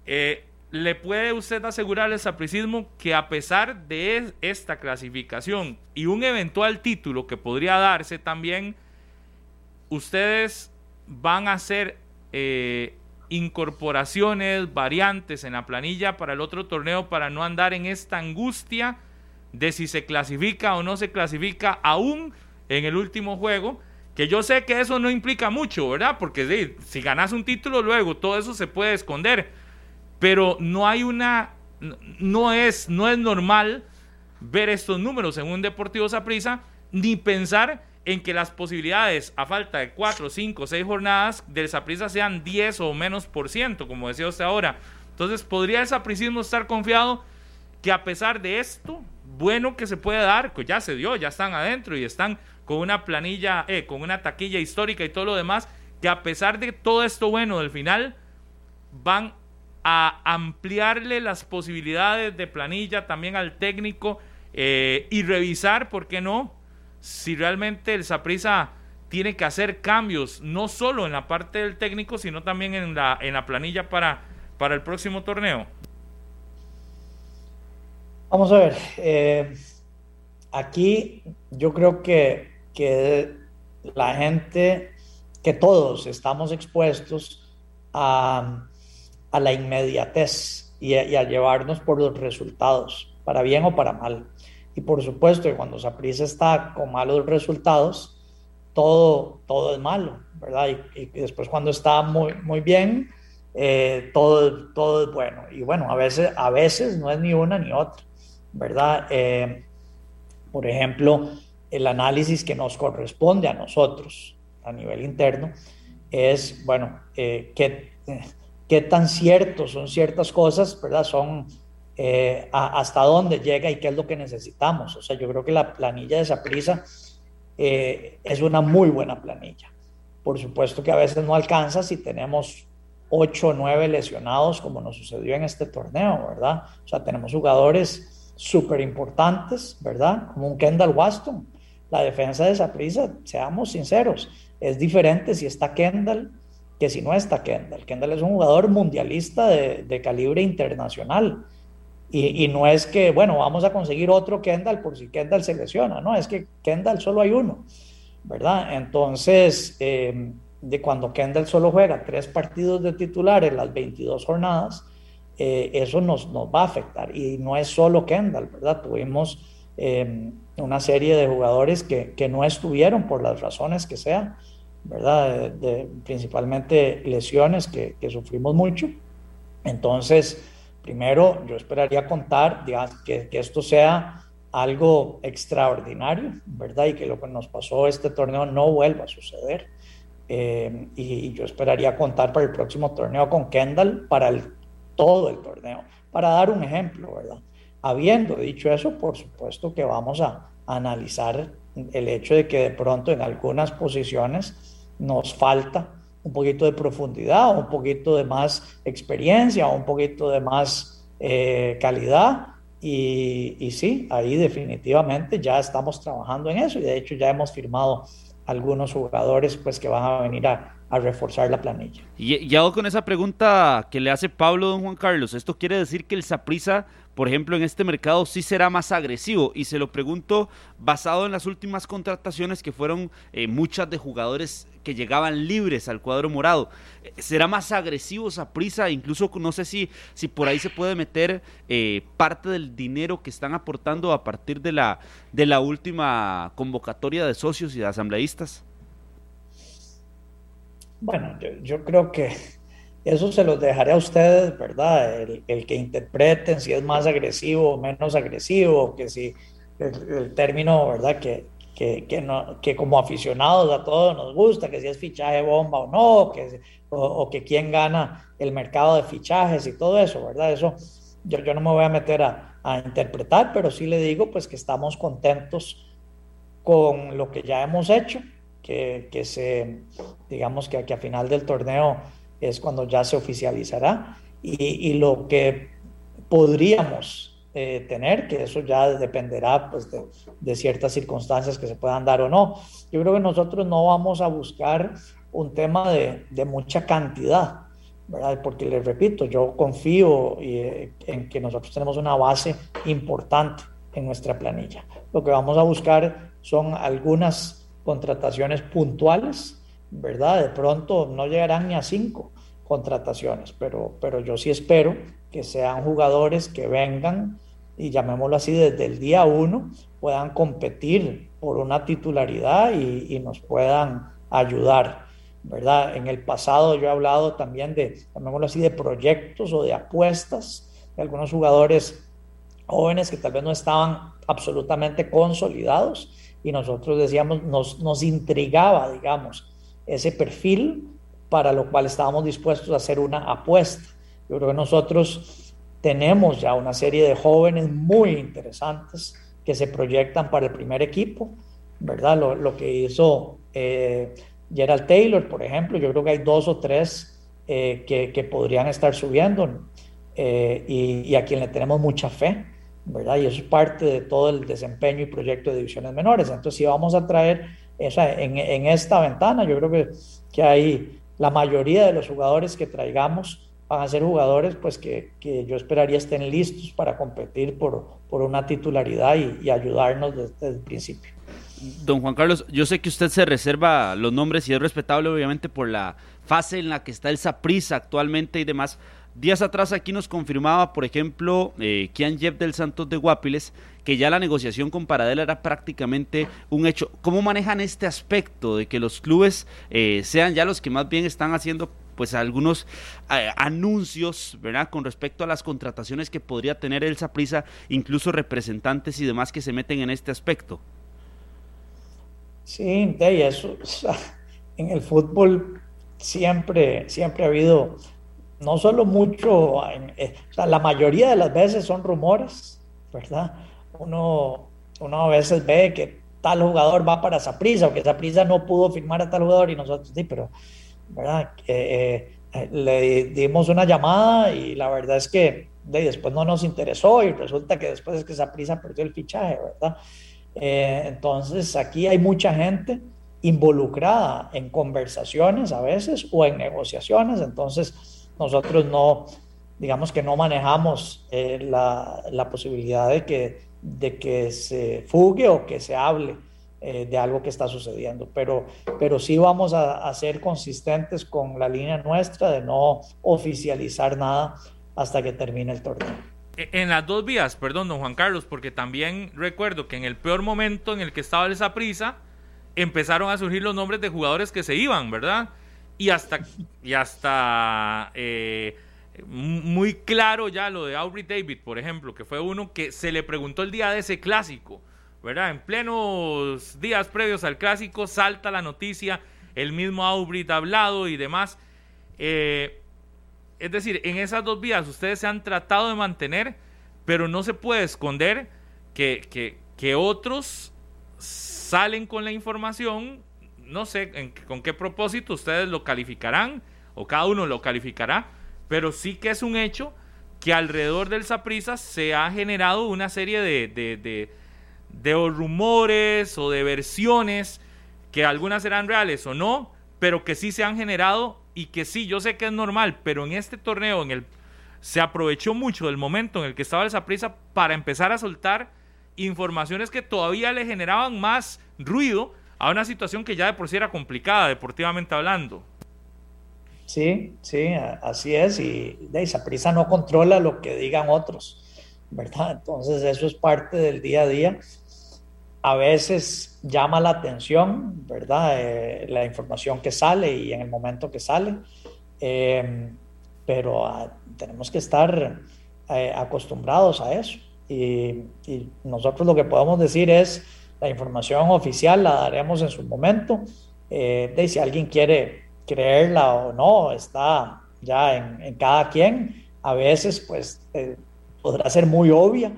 Eh, ¿Le puede usted asegurar al sapricismo que a pesar de esta clasificación y un eventual título que podría darse también, ustedes van a hacer eh, incorporaciones, variantes en la planilla para el otro torneo para no andar en esta angustia de si se clasifica o no se clasifica aún en el último juego? Que yo sé que eso no implica mucho, ¿verdad? Porque si ganas un título luego todo eso se puede esconder pero no hay una, no es, no es normal ver estos números en un Deportivo Saprissa, ni pensar en que las posibilidades a falta de 4, 5, 6 jornadas del Saprissa sean 10 o menos por ciento, como decía usted ahora. Entonces, ¿podría el sapricismo estar confiado que a pesar de esto, bueno que se puede dar, que ya se dio, ya están adentro y están con una planilla, eh, con una taquilla histórica y todo lo demás, que a pesar de todo esto bueno del final, van a ampliarle las posibilidades de planilla también al técnico eh, y revisar, ¿por qué no? Si realmente el Saprisa tiene que hacer cambios, no solo en la parte del técnico, sino también en la, en la planilla para, para el próximo torneo. Vamos a ver, eh, aquí yo creo que, que la gente, que todos estamos expuestos a a la inmediatez y a, llevarnos por los resultados, para bien o para mal. Y por supuesto cuando Saprissa está con malos resultados, todo, todo es malo, ¿verdad? Y, después cuando está muy, muy bien, eh, todo, todo es bueno. Y bueno, a veces, a veces no es ni una ni otra, ¿verdad? Eh, por ejemplo, el análisis que nos corresponde a nosotros a nivel interno es, bueno, eh, que qué tan ciertos son ciertas cosas, ¿verdad? Son eh, hasta dónde llega y qué es lo que necesitamos. O sea, yo creo que la planilla de esa prisa eh, es una muy buena planilla. Por supuesto que a veces no alcanza si tenemos ocho o nueve lesionados, como nos sucedió en este torneo, ¿verdad? O sea, tenemos jugadores súper importantes, ¿verdad? Como un Kendall Waston. La defensa de esa prisa, seamos sinceros, es diferente si está Kendall que si no está Kendall. Kendall es un jugador mundialista de, calibre internacional. Y, no es que, bueno, vamos a conseguir otro Kendall por si Kendall se lesiona, no, es que Kendall solo hay uno, ¿verdad? Entonces, em, de cuando Kendall solo juega tres partidos de titulares las 22 jornadas, eh, eso nos, nos va a afectar. Y no es solo Kendall, ¿verdad? Tuvimos em, una serie de jugadores que, que no estuvieron por las razones que sean ¿verdad? De, principalmente lesiones que, que, sufrimos mucho. Entonces, primero yo esperaría contar que, que, esto sea algo extraordinario, ¿verdad? Y que lo que nos pasó este torneo no vuelva a suceder. Eh, y, yo esperaría contar para el próximo torneo con Kendall para el, todo el torneo, para dar un ejemplo, ¿verdad? Habiendo dicho eso, por supuesto que vamos a analizar el hecho de que de pronto en algunas posiciones nos falta un poquito de profundidad, un poquito de más experiencia, un poquito de más eh, calidad. Y, sí, ahí definitivamente ya estamos trabajando en eso y de hecho ya hemos firmado algunos jugadores pues que van a venir a, reforzar la planilla. Y, y, hago con esa pregunta que le hace Pablo don Juan Carlos. ¿Esto quiere decir que el Saprisa por ejemplo, en este mercado sí será más agresivo. Y se lo pregunto basado en las últimas contrataciones que fueron eh, muchas de jugadores que llegaban libres al cuadro morado. Eh, ¿Será más agresivo prisa? Incluso no sé si, si por ahí se puede meter eh, parte del dinero que están aportando a partir de la, de la última convocatoria de socios y de asambleístas. Bueno, yo creo que eso se los dejaré a ustedes, ¿verdad? El, que interpreten si es más agresivo o menos agresivo, que si el, término, ¿verdad? Que, que, no, que como aficionados a todos nos gusta, que si es fichaje bomba o no, que, o, que quién gana el mercado de fichajes y todo eso, ¿verdad? Eso yo, yo no me voy a meter a, a interpretar, pero sí le digo pues que estamos contentos con lo que ya hemos hecho, que, que se, digamos que, que a final del torneo es cuando ya se oficializará. Y, lo que podríamos eh, tener, que eso ya dependerá pues, de, ciertas circunstancias que se puedan dar o no. Yo creo que nosotros no vamos a buscar un tema de, de mucha cantidad, ¿verdad? porque les repito, yo confío eh, en que nosotros tenemos una base importante en nuestra planilla. Lo que vamos a buscar son algunas contrataciones puntuales, ¿verdad? De pronto no llegarán ni a cinco contrataciones, pero, pero yo sí espero que sean jugadores que vengan y llamémoslo así, desde el día uno, puedan competir por una titularidad y, nos puedan ayudar. ¿verdad? En el pasado yo he hablado también de, llamémoslo así, de proyectos o de apuestas de algunos jugadores jóvenes que tal vez no estaban absolutamente consolidados y nosotros decíamos, nos, nos intrigaba, digamos, ese perfil para lo cual estábamos dispuestos a hacer una apuesta. Yo creo que nosotros tenemos ya una serie de jóvenes muy interesantes que se proyectan para el primer equipo, ¿verdad? Lo, que hizo eh, Gerald Taylor, por ejemplo, yo creo que hay dos o tres eh, que, podrían estar subiendo eh, y, a quien le tenemos mucha fe, ¿verdad? Y eso es parte de todo el desempeño y proyecto de divisiones menores. Entonces, si vamos a traer esa, en, esta ventana, yo creo que, que hay la mayoría de los jugadores que traigamos van a ser jugadores pues que, que, yo esperaría estén listos para competir por, por una titularidad y, ayudarnos desde, el principio. Don Juan Carlos, yo sé que usted se reserva los nombres y es respetable obviamente por la fase en la que está el Saprissa actualmente y demás. Días atrás aquí nos confirmaba, por ejemplo, eh, Kian Jeff del Santos de Guapiles, que ya la negociación con Paradela era prácticamente un hecho. ¿Cómo manejan este aspecto de que los clubes eh, sean ya los que más bien están haciendo pues algunos eh, anuncios, ¿verdad? Con respecto a las contrataciones que podría tener el Saprisa, incluso representantes y demás que se meten en este aspecto. Sí, de eso, en el fútbol siempre, siempre ha habido, no solo mucho, eh, la mayoría de las veces son rumores, ¿verdad? Uno, uno a veces ve que tal jugador va para Saprisa o que Saprisa no pudo firmar a tal jugador y nosotros sí, pero Eh, le dimos una llamada y la verdad es que después no nos interesó y resulta que después es que esa prisa perdió el fichaje, ¿verdad? Eh, entonces aquí hay mucha gente involucrada en conversaciones a veces o en negociaciones, entonces nosotros no, digamos que no manejamos eh, la, la, posibilidad de que se fugue o que se hable eh, de algo que está sucediendo. Pero, pero sí vamos a, ser consistentes con la línea nuestra de no oficializar nada hasta que termine el torneo. E, en las dos vías, perdón, don Juan Carlos, porque también recuerdo que en el peor momento en el que estaba esa prisa, empezaron a surgir los nombres de jugadores que se iban, ¿verdad? Y hasta, y hasta eh, muy claro ya lo de Aubrey David, por ejemplo, que fue uno que se le preguntó el día de ese clásico En plenos días previos al clásico salta la noticia, el mismo Aubry ha hablado y demás. Eh, es decir, en esas dos vías ustedes se han tratado de mantener, pero no se puede esconder que, que, otros salen con la información, no sé con qué propósito ustedes lo calificarán, o cada uno lo calificará, pero sí que es un hecho que alrededor del Saprisa se ha generado una serie de rumores o de versiones que algunas serán reales o no, pero que sí se han generado y que sí, yo sé que es normal, pero en este torneo en el se aprovechó mucho del momento en el que estaba esa prisa para empezar a soltar informaciones que todavía le generaban más ruido a una situación que ya de por sí era complicada deportivamente hablando. Sí, sí, así es. Y de esa prisa no controla lo que digan otros, ¿verdad? Entonces eso es parte del día a día a veces llama la atención, ¿verdad? Eh, la información que sale y en el momento que sale, em, pero ah, tenemos que estar eh, acostumbrados a eso. Y, nosotros lo que podemos decir es, la información oficial la daremos en su momento, eh, de si alguien quiere creerla o no, está ya en, en cada quien. A veces, pues, podrá ser muy obvia,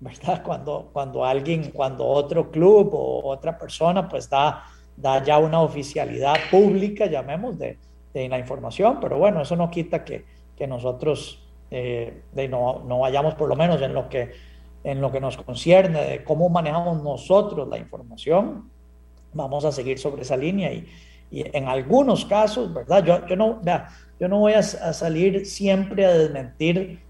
¿verdad? Cuando, cuando alguien, cuando otro club o otra persona pues da, da ya una oficialidad pública, llamemos, de, de la información, pero bueno, eso no quita que, que nosotros de no, no vayamos por lo menos en lo que en lo que nos concierne de cómo manejamos nosotros la información, vamos a seguir sobre esa línea y, y en algunos casos, ¿verdad? Yo, yo, no, yo no voy a, a, salir siempre a desmentir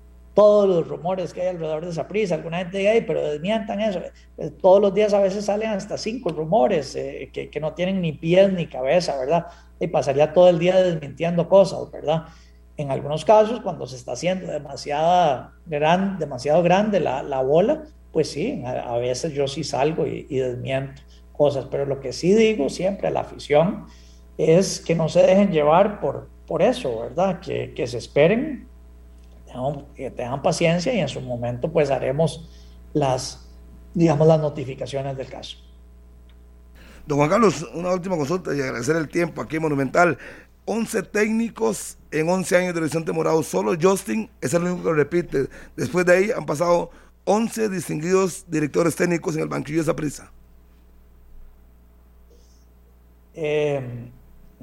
todos los rumores que hay alrededor de esa prisa. Alguna gente dice, pero desmientan eso. Pues, todos los días a veces salen hasta cinco rumores eh, que, que, no tienen ni pies ni cabeza, ¿verdad? Y pasaría todo el día desmintiendo cosas, ¿verdad? En algunos casos, cuando se está haciendo demasiada gran, demasiado grande la, la bola, pues sí, a, a, veces yo sí salgo y, y desmiento cosas, pero lo que sí digo siempre a la afición es que no se dejen llevar por, por eso, ¿verdad? Que, que se esperen, que tengan paciencia y en su momento pues haremos las, digamos, las notificaciones del caso. Don Juan Carlos, una última consulta y agradecer el tiempo aquí en Monumental. 11 técnicos en 11 años de Horizonte Morado, solo Justin es el único que repite. Después de ahí han pasado 11 distinguidos directores técnicos en el banquillo de esa prisa.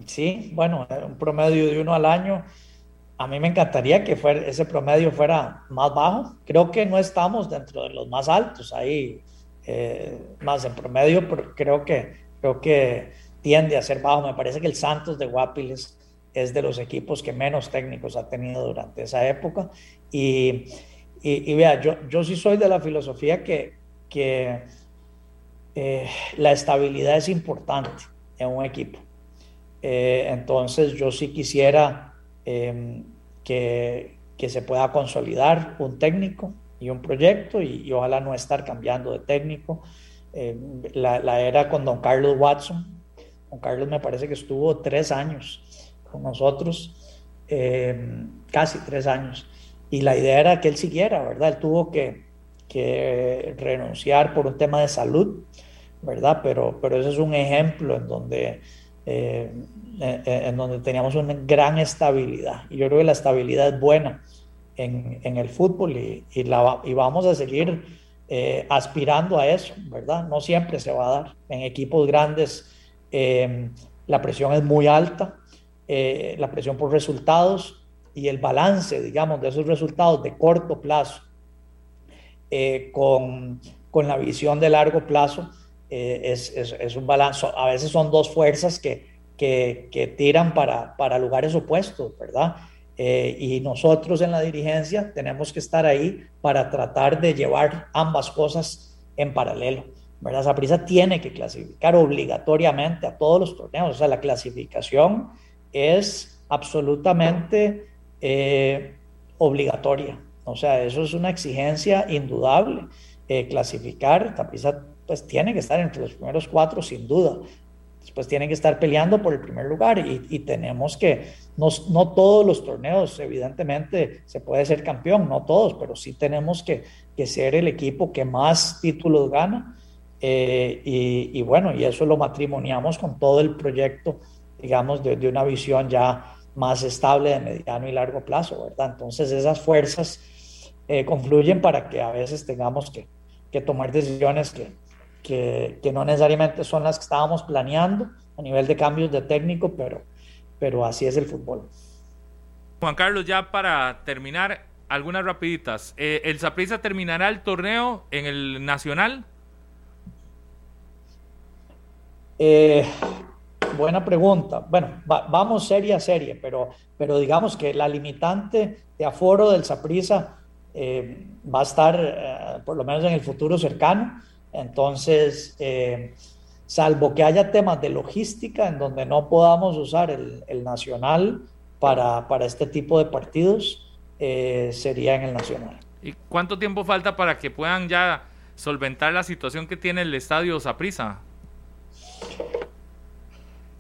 Sí, bueno, un promedio de uno al año. A mí me encantaría que ese promedio fuera más bajo. Creo que no estamos dentro de los más altos ahí, eh, más en promedio, pero creo que, creo que tiende a ser bajo. Me parece que el Santos de Guapiles es de los equipos que menos técnicos ha tenido durante esa época. Y, y, vea, yo, yo sí soy de la filosofía que, que eh, la estabilidad es importante en un equipo. Eh, entonces yo sí quisiera eh, que, que, se pueda consolidar un técnico y un proyecto y, y ojalá no estar cambiando de técnico. Eh, la, la, era con don Carlos Watson. Don Carlos me parece que estuvo tres años con nosotros, eh, casi tres años. Y la idea era que él siguiera, ¿verdad? Él tuvo que, que renunciar por un tema de salud, ¿verdad? Pero, pero ese es un ejemplo en donde eh, en donde teníamos una gran estabilidad. Y yo creo que la estabilidad es buena en, en el fútbol y, y, la, y, vamos a seguir eh, aspirando a eso, ¿verdad? No siempre se va a dar. En equipos grandes eh, la presión es muy alta, eh, la presión por resultados y el balance, digamos, de esos resultados de corto plazo eh, con, con la visión de largo plazo eh, es, es, es, un balance, a veces son dos fuerzas que, que, tiran para, para, lugares opuestos, ¿verdad? Eh, y nosotros en la dirigencia tenemos que estar ahí para tratar de llevar ambas cosas en paralelo. ¿verdad? Saprissa tiene que clasificar obligatoriamente a todos los torneos, o sea, la clasificación es absolutamente eh, obligatoria, o sea, eso es una exigencia indudable. Eh, clasificar, Saprissa pues tiene que estar entre los primeros cuatro sin duda. Después tienen que estar peleando por el primer lugar y, y tenemos que, no, no, todos los torneos, evidentemente se puede ser campeón, no todos, pero sí tenemos que, que ser el equipo que más títulos gana. Eh, y, y, bueno, y eso lo matrimoniamos con todo el proyecto, digamos, de, de, una visión ya más estable de mediano y largo plazo, ¿verdad? Entonces esas fuerzas eh, confluyen para que a veces tengamos que, que tomar decisiones que, que, que, no necesariamente son las que estábamos planeando a nivel de cambios de técnico, pero, pero así es el fútbol. Juan Carlos, ya para terminar, algunas rapiditas. Eh, ¿El Saprissa terminará el torneo en el Nacional? Eh, buena pregunta. Bueno, va, vamos serie a serie, pero, pero digamos que la limitante de aforo del Saprissa eh, va a estar, eh, por lo menos en el futuro cercano, entonces, eh, salvo que haya temas de logística en donde no podamos usar el, el nacional para, para, este tipo de partidos, eh, sería en el nacional. ¿Y cuánto tiempo falta para que puedan ya solventar la situación que tiene el estadio Saprissa?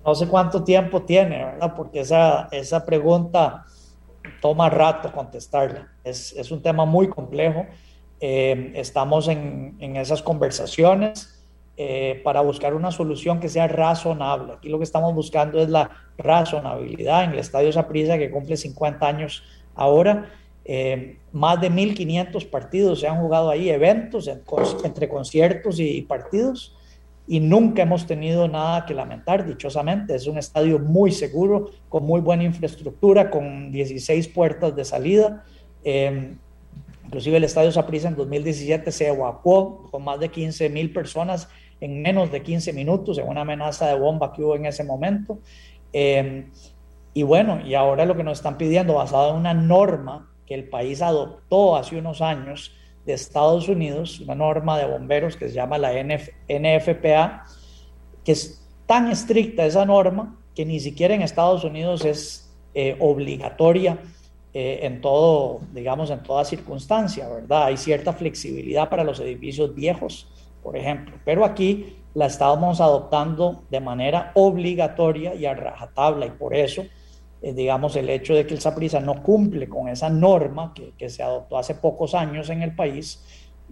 No sé cuánto tiempo tiene, ¿verdad? Porque esa, esa pregunta toma rato contestarla. Es, es un tema muy complejo eh, estamos en, en, esas conversaciones eh, para buscar una solución que sea razonable. Aquí lo que estamos buscando es la razonabilidad. En el Estadio Saprissa, que cumple 50 años ahora, eh, más de 1.500 partidos se han jugado ahí, eventos en, entre conciertos y partidos, y nunca hemos tenido nada que lamentar, dichosamente. Es un estadio muy seguro, con muy buena infraestructura, con 16 puertas de salida Em, inclusive el Estadio Saprissa en 2017 se evacuó con más de 15 mil personas en menos de 15 minutos en una amenaza de bomba que hubo en ese momento. Em, y bueno, y ahora lo que nos están pidiendo, basado en una norma que el país adoptó hace unos años de Estados Unidos, una norma de bomberos que se llama la NFPA, que es tan estricta esa norma que ni siquiera en Estados Unidos es eh, obligatoria eh, en todo, digamos, en toda circunstancia, ¿verdad? Hay cierta flexibilidad para los edificios viejos, por ejemplo, pero aquí la estamos adoptando de manera obligatoria y a rajatabla y por eso eh, digamos, el hecho de que el Saprisa no cumple con esa norma que, que, se adoptó hace pocos años en el país,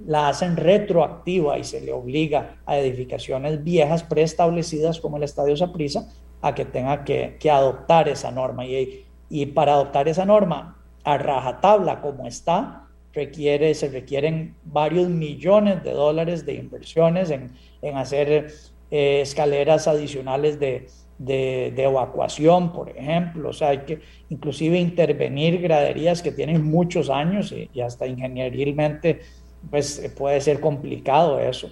la hacen retroactiva y se le obliga a edificaciones viejas preestablecidas como el Estadio Saprisa a que tenga que, que adoptar esa norma. Y, y, para adoptar esa norma a rajatabla como está, requiere, se requieren varios millones de dólares de inversiones en, en hacer eh, escaleras adicionales de, de, evacuación, por ejemplo. O sea, hay que inclusive intervenir graderías que tienen muchos años y, hasta ingenierilmente pues puede ser complicado eso.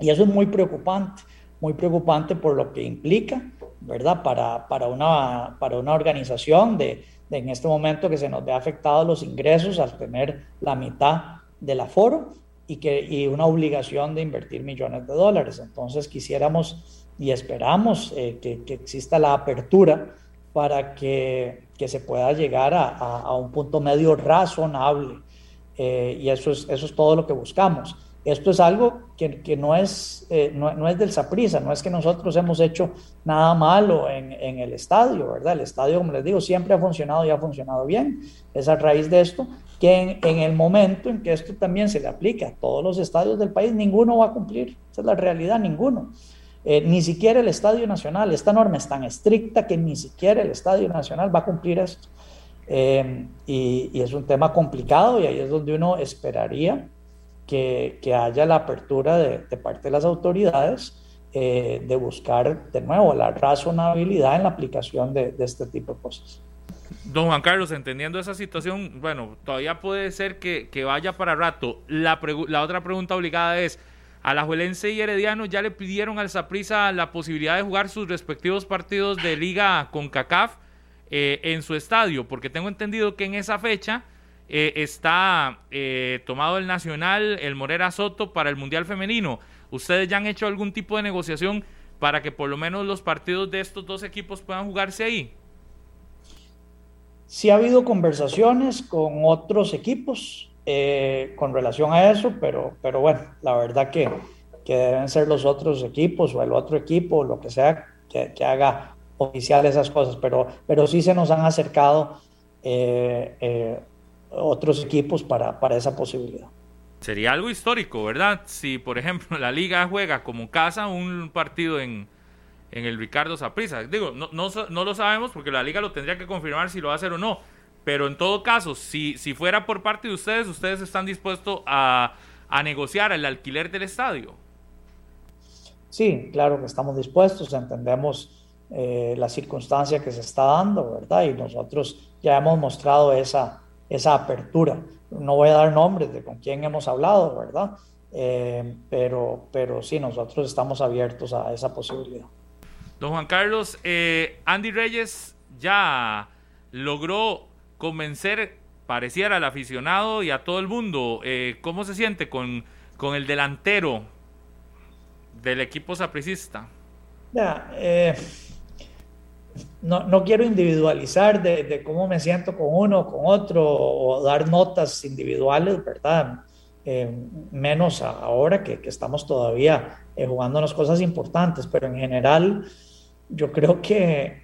Y eso es muy preocupante, muy preocupante por lo que implica, ¿verdad? Para, para, una, para una organización de, de en este momento que se nos ve afectados los ingresos al tener la mitad del aforo y, que, y una obligación de invertir millones de dólares. Entonces quisiéramos y esperamos eh, que, que, exista la apertura para que, que se pueda llegar a, a, un punto medio razonable. Eh, y eso es, eso es todo lo que buscamos. Esto es algo que, que no, es, eh, no, no, es del Saprisa, no es que nosotros hemos hecho nada malo en, en, el estadio, ¿verdad? El estadio, como les digo, siempre ha funcionado y ha funcionado bien. Es a raíz de esto que en, en, el momento en que esto también se le aplica a todos los estadios del país, ninguno va a cumplir. Esa es la realidad, ninguno. Eh, ni siquiera el Estadio Nacional, esta norma es tan estricta que ni siquiera el Estadio Nacional va a cumplir esto. Eh, y, es un tema complicado y ahí es donde uno esperaría que, haya la apertura de, de, parte de las autoridades eh, de buscar de nuevo la razonabilidad en la aplicación de, este tipo de cosas. Don Juan Carlos, entendiendo esa situación, bueno, todavía puede ser que, que vaya para rato. La, la otra pregunta obligada es, Alajuelense y Herediano ya le pidieron al Saprissa la posibilidad de jugar sus respectivos partidos de liga con CACAF eh, en su estadio, porque tengo entendido que en esa fecha eh, está eh, tomado el Nacional, el Morera Soto para el Mundial Femenino. ¿Ustedes ya han hecho algún tipo de negociación para que por lo menos los partidos de estos dos equipos puedan jugarse ahí? Sí ha habido conversaciones con otros equipos, eh, con relación a eso, pero, pero bueno, la verdad que, que deben ser los otros equipos o el otro equipo, lo que sea, que, que haga oficial esas cosas, pero, pero sí se nos han acercado otros equipos para, para esa posibilidad. Sería algo histórico, ¿verdad? Si, por ejemplo, la liga juega como casa un partido en, en el Ricardo Saprissa. Digo, no, no, no, lo sabemos porque la liga lo tendría que confirmar si lo va a hacer o no. Pero en todo caso, si, si fuera por parte de ustedes, ustedes están dispuestos a, a negociar el alquiler del estadio. Sí, claro que estamos dispuestos, entendemos eh, la circunstancia que se está dando, ¿verdad? Y nosotros ya hemos mostrado esa, esa apertura. No voy a dar nombres de con quién hemos hablado, ¿verdad? Eh, pero, pero sí, nosotros estamos abiertos a esa posibilidad. Don Juan Carlos, eh, Andy Reyes ya logró convencer, pareciera al aficionado y a todo el mundo. Eh, ¿Cómo se siente con, con el delantero del equipo sapricista? Ya, eh, no, no, quiero individualizar de, cómo me siento con uno, con otro, o dar notas individuales, ¿verdad? Eh, menos ahora que, que, estamos todavía eh, jugándonos cosas importantes, pero en general yo creo que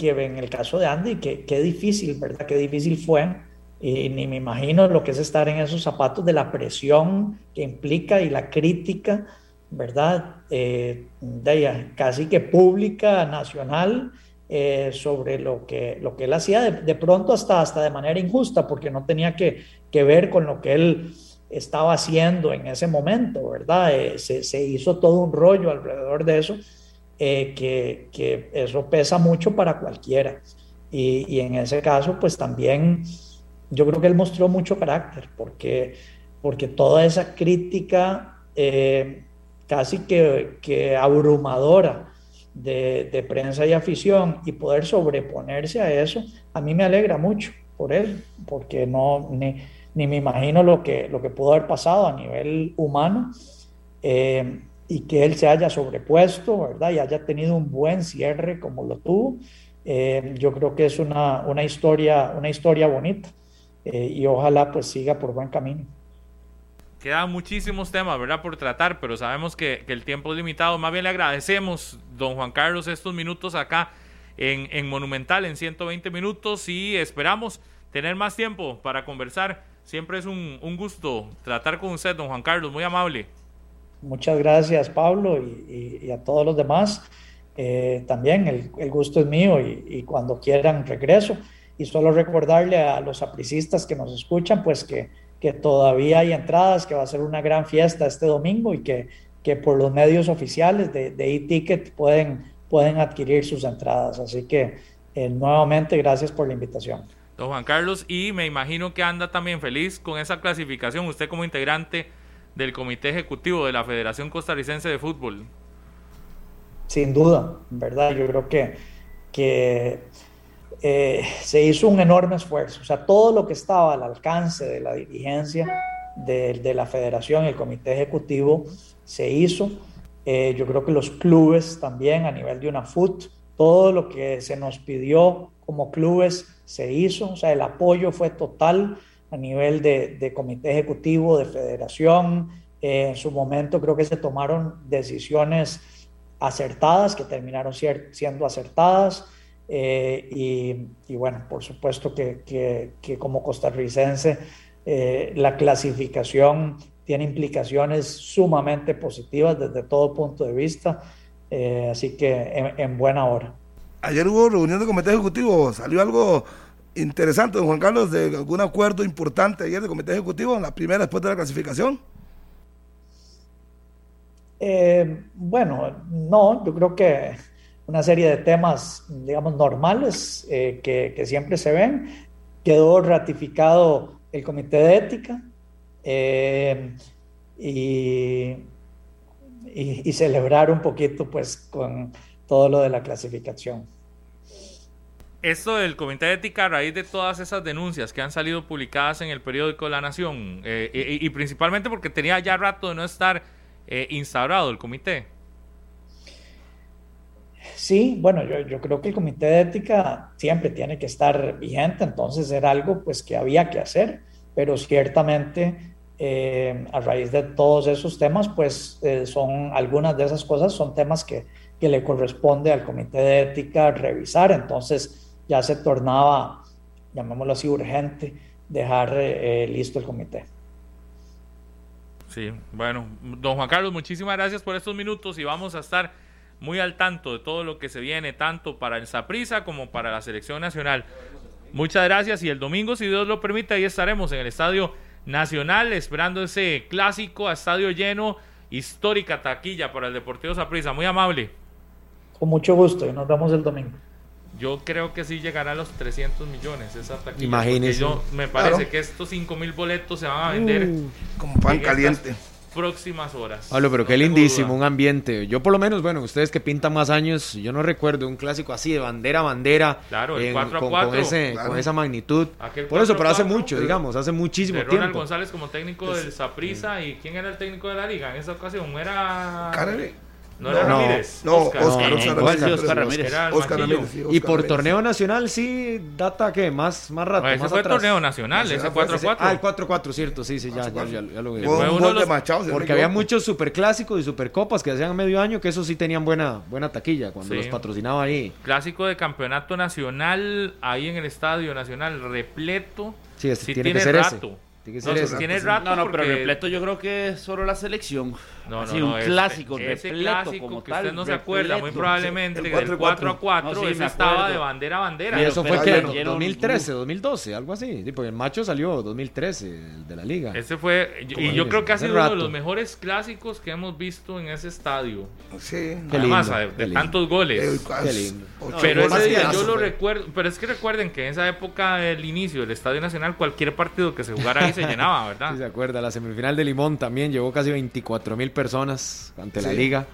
que en el caso de Andy, que qué difícil, ¿verdad? Qué difícil fue. Y ni me imagino lo que es estar en esos zapatos de la presión que implica y la crítica, ¿verdad? Eh, de ella, casi que pública, nacional, eh, sobre lo que, lo que él hacía, de, pronto hasta, hasta de manera injusta, porque no tenía que, ver con lo que él estaba haciendo en ese momento, ¿verdad? Eh, se, hizo todo un rollo alrededor de eso eh, que, que, eso pesa mucho para cualquiera. Y, y, en ese caso, pues también yo creo que él mostró mucho carácter, porque, porque toda esa crítica casi que, que abrumadora de, prensa y afición y poder sobreponerse a eso, a mí me alegra mucho por él, porque no, ni, ni me imagino lo que, lo que pudo haber pasado a nivel humano. Eh, y que él se haya sobrepuesto, ¿verdad? Y haya tenido un buen cierre como lo tuvo. Eh, yo creo que es una, una, historia, una historia bonita eh, y ojalá pues siga por buen camino. Quedan muchísimos temas, ¿verdad? Por tratar, pero sabemos que, que, el tiempo es limitado. Más bien le agradecemos, don Juan Carlos, estos minutos acá en, en Monumental, en 120 minutos, y esperamos tener más tiempo para conversar. Siempre es un, un gusto tratar con usted, don Juan Carlos, muy amable. Muchas gracias, Pablo, y, a todos los demás. Eh, también el, gusto es mío y, cuando quieran regreso. Y solo recordarle a los apricistas que nos escuchan, pues que, que todavía hay entradas, que va a ser una gran fiesta este domingo y que, que por los medios oficiales de e-ticket pueden, pueden adquirir sus entradas. Así que eh, nuevamente gracias por la invitación. Don Juan Carlos, y me imagino que anda también feliz con esa clasificación, usted como integrante del Comité Ejecutivo de la Federación Costarricense de Fútbol. Sin duda, ¿verdad? Yo creo que, que eh, se hizo un enorme esfuerzo. O sea, todo lo que estaba al alcance de la dirigencia de, la federación y el comité ejecutivo se hizo. Eh, yo creo que los clubes también a nivel de una FUT, todo lo que se nos pidió como clubes se hizo. O sea, el apoyo fue total a nivel de, comité ejecutivo, de federación. Eh, en su momento creo que se tomaron decisiones acertadas, que terminaron siendo acertadas. Eh, y, bueno, por supuesto que, como costarricense eh, la clasificación tiene implicaciones sumamente positivas desde todo punto de vista. así que en, en buena hora. Ayer hubo reunión de comité ejecutivo, salió algo interesante, don Juan Carlos, de algún acuerdo importante ayer de comité ejecutivo en la primera después de la clasificación? Eh, bueno, no, yo creo que una serie de temas, digamos, normales eh, que, siempre se ven. Quedó ratificado el comité de ética eh, y, y celebrar un poquito pues con todo lo de la clasificación esto del Comité de Ética a raíz de todas esas denuncias que han salido publicadas en el periódico La Nación eh, y, principalmente porque tenía ya rato de no estar instaurado el comité. Sí, bueno, yo, yo, creo que el Comité de Ética siempre tiene que estar vigente, entonces era algo pues que había que hacer, pero ciertamente eh, a raíz de todos esos temas pues son algunas de esas cosas son temas que, que le corresponde al Comité de Ética revisar, entonces ya se tornaba, llamémoslo así, urgente dejar eh, listo el comité. Sí, bueno, don Juan Carlos, muchísimas gracias por estos minutos y vamos a estar muy al tanto de todo lo que se viene, tanto para el Saprisa como para la selección nacional. Muchas gracias y el domingo, si Dios lo permite, ahí estaremos en el Estadio Nacional esperando ese clásico a estadio lleno, histórica taquilla para el Deportivo Saprisa. Muy amable. Con mucho gusto y nos vemos el domingo. Yo creo que sí llegará a los 300 millones esa taquilla. Imagínese. Yo, me parece que estos 5 mil boletos se van a vender uh, como pan caliente. Próximas horas. Pablo, pero qué lindísimo, un ambiente. Yo por lo menos, bueno, ustedes que pintan más años, yo no recuerdo un clásico así de bandera a bandera. Claro, el 4 a 4. Con, ese, con esa magnitud. por eso, pero hace mucho, digamos, hace muchísimo tiempo. Ronald González como técnico del Saprisa y ¿quién era el técnico de la liga en esa ocasión? Era... No era Ramírez. No, Oscar, Oscar, Oscar, Ramírez. Oscar Ramírez. y por torneo nacional sí, data que más, más rato. ese fue torneo nacional, ese 4-4. Ah, el 4-4, cierto, sí, sí, ya, ya, ya, lo vi. Porque había muchos superclásicos y supercopas que hacían medio año que eso sí tenían buena, buena taquilla cuando los patrocinaba ahí. Clásico de campeonato nacional ahí en el Estadio Nacional repleto. Sí, este, tiene, que ser ese. Tiene que No, ser rato No, no, pero repleto yo creo que es solo la selección. No, Así, no, un no, este- clásico, ese repleto clásico como que tal. usted no se acuerda, muy probablemente, el del 4 4 a 4, No, sí, ese estaba de bandera a bandera. Y eso fue que lleno- 2013, 2012, algo así. Sí, porque el macho salió 2013 el de la liga. Ese fue, y yo creo que ha sido uno de los mejores clásicos que hemos visto en ese estadio. Sí. Qué Además, lindo, de, qué de lindo. tantos goles. Qué lindo. Pero ese día yo lo recuerdo, pero es que recuerden que en esa época del inicio del Estadio Nacional, cualquier partido que se jugara ahí se llenaba, ¿verdad? Sí, se acuerda, la semifinal de Limón también llegó casi 24 mil personas ante la liga.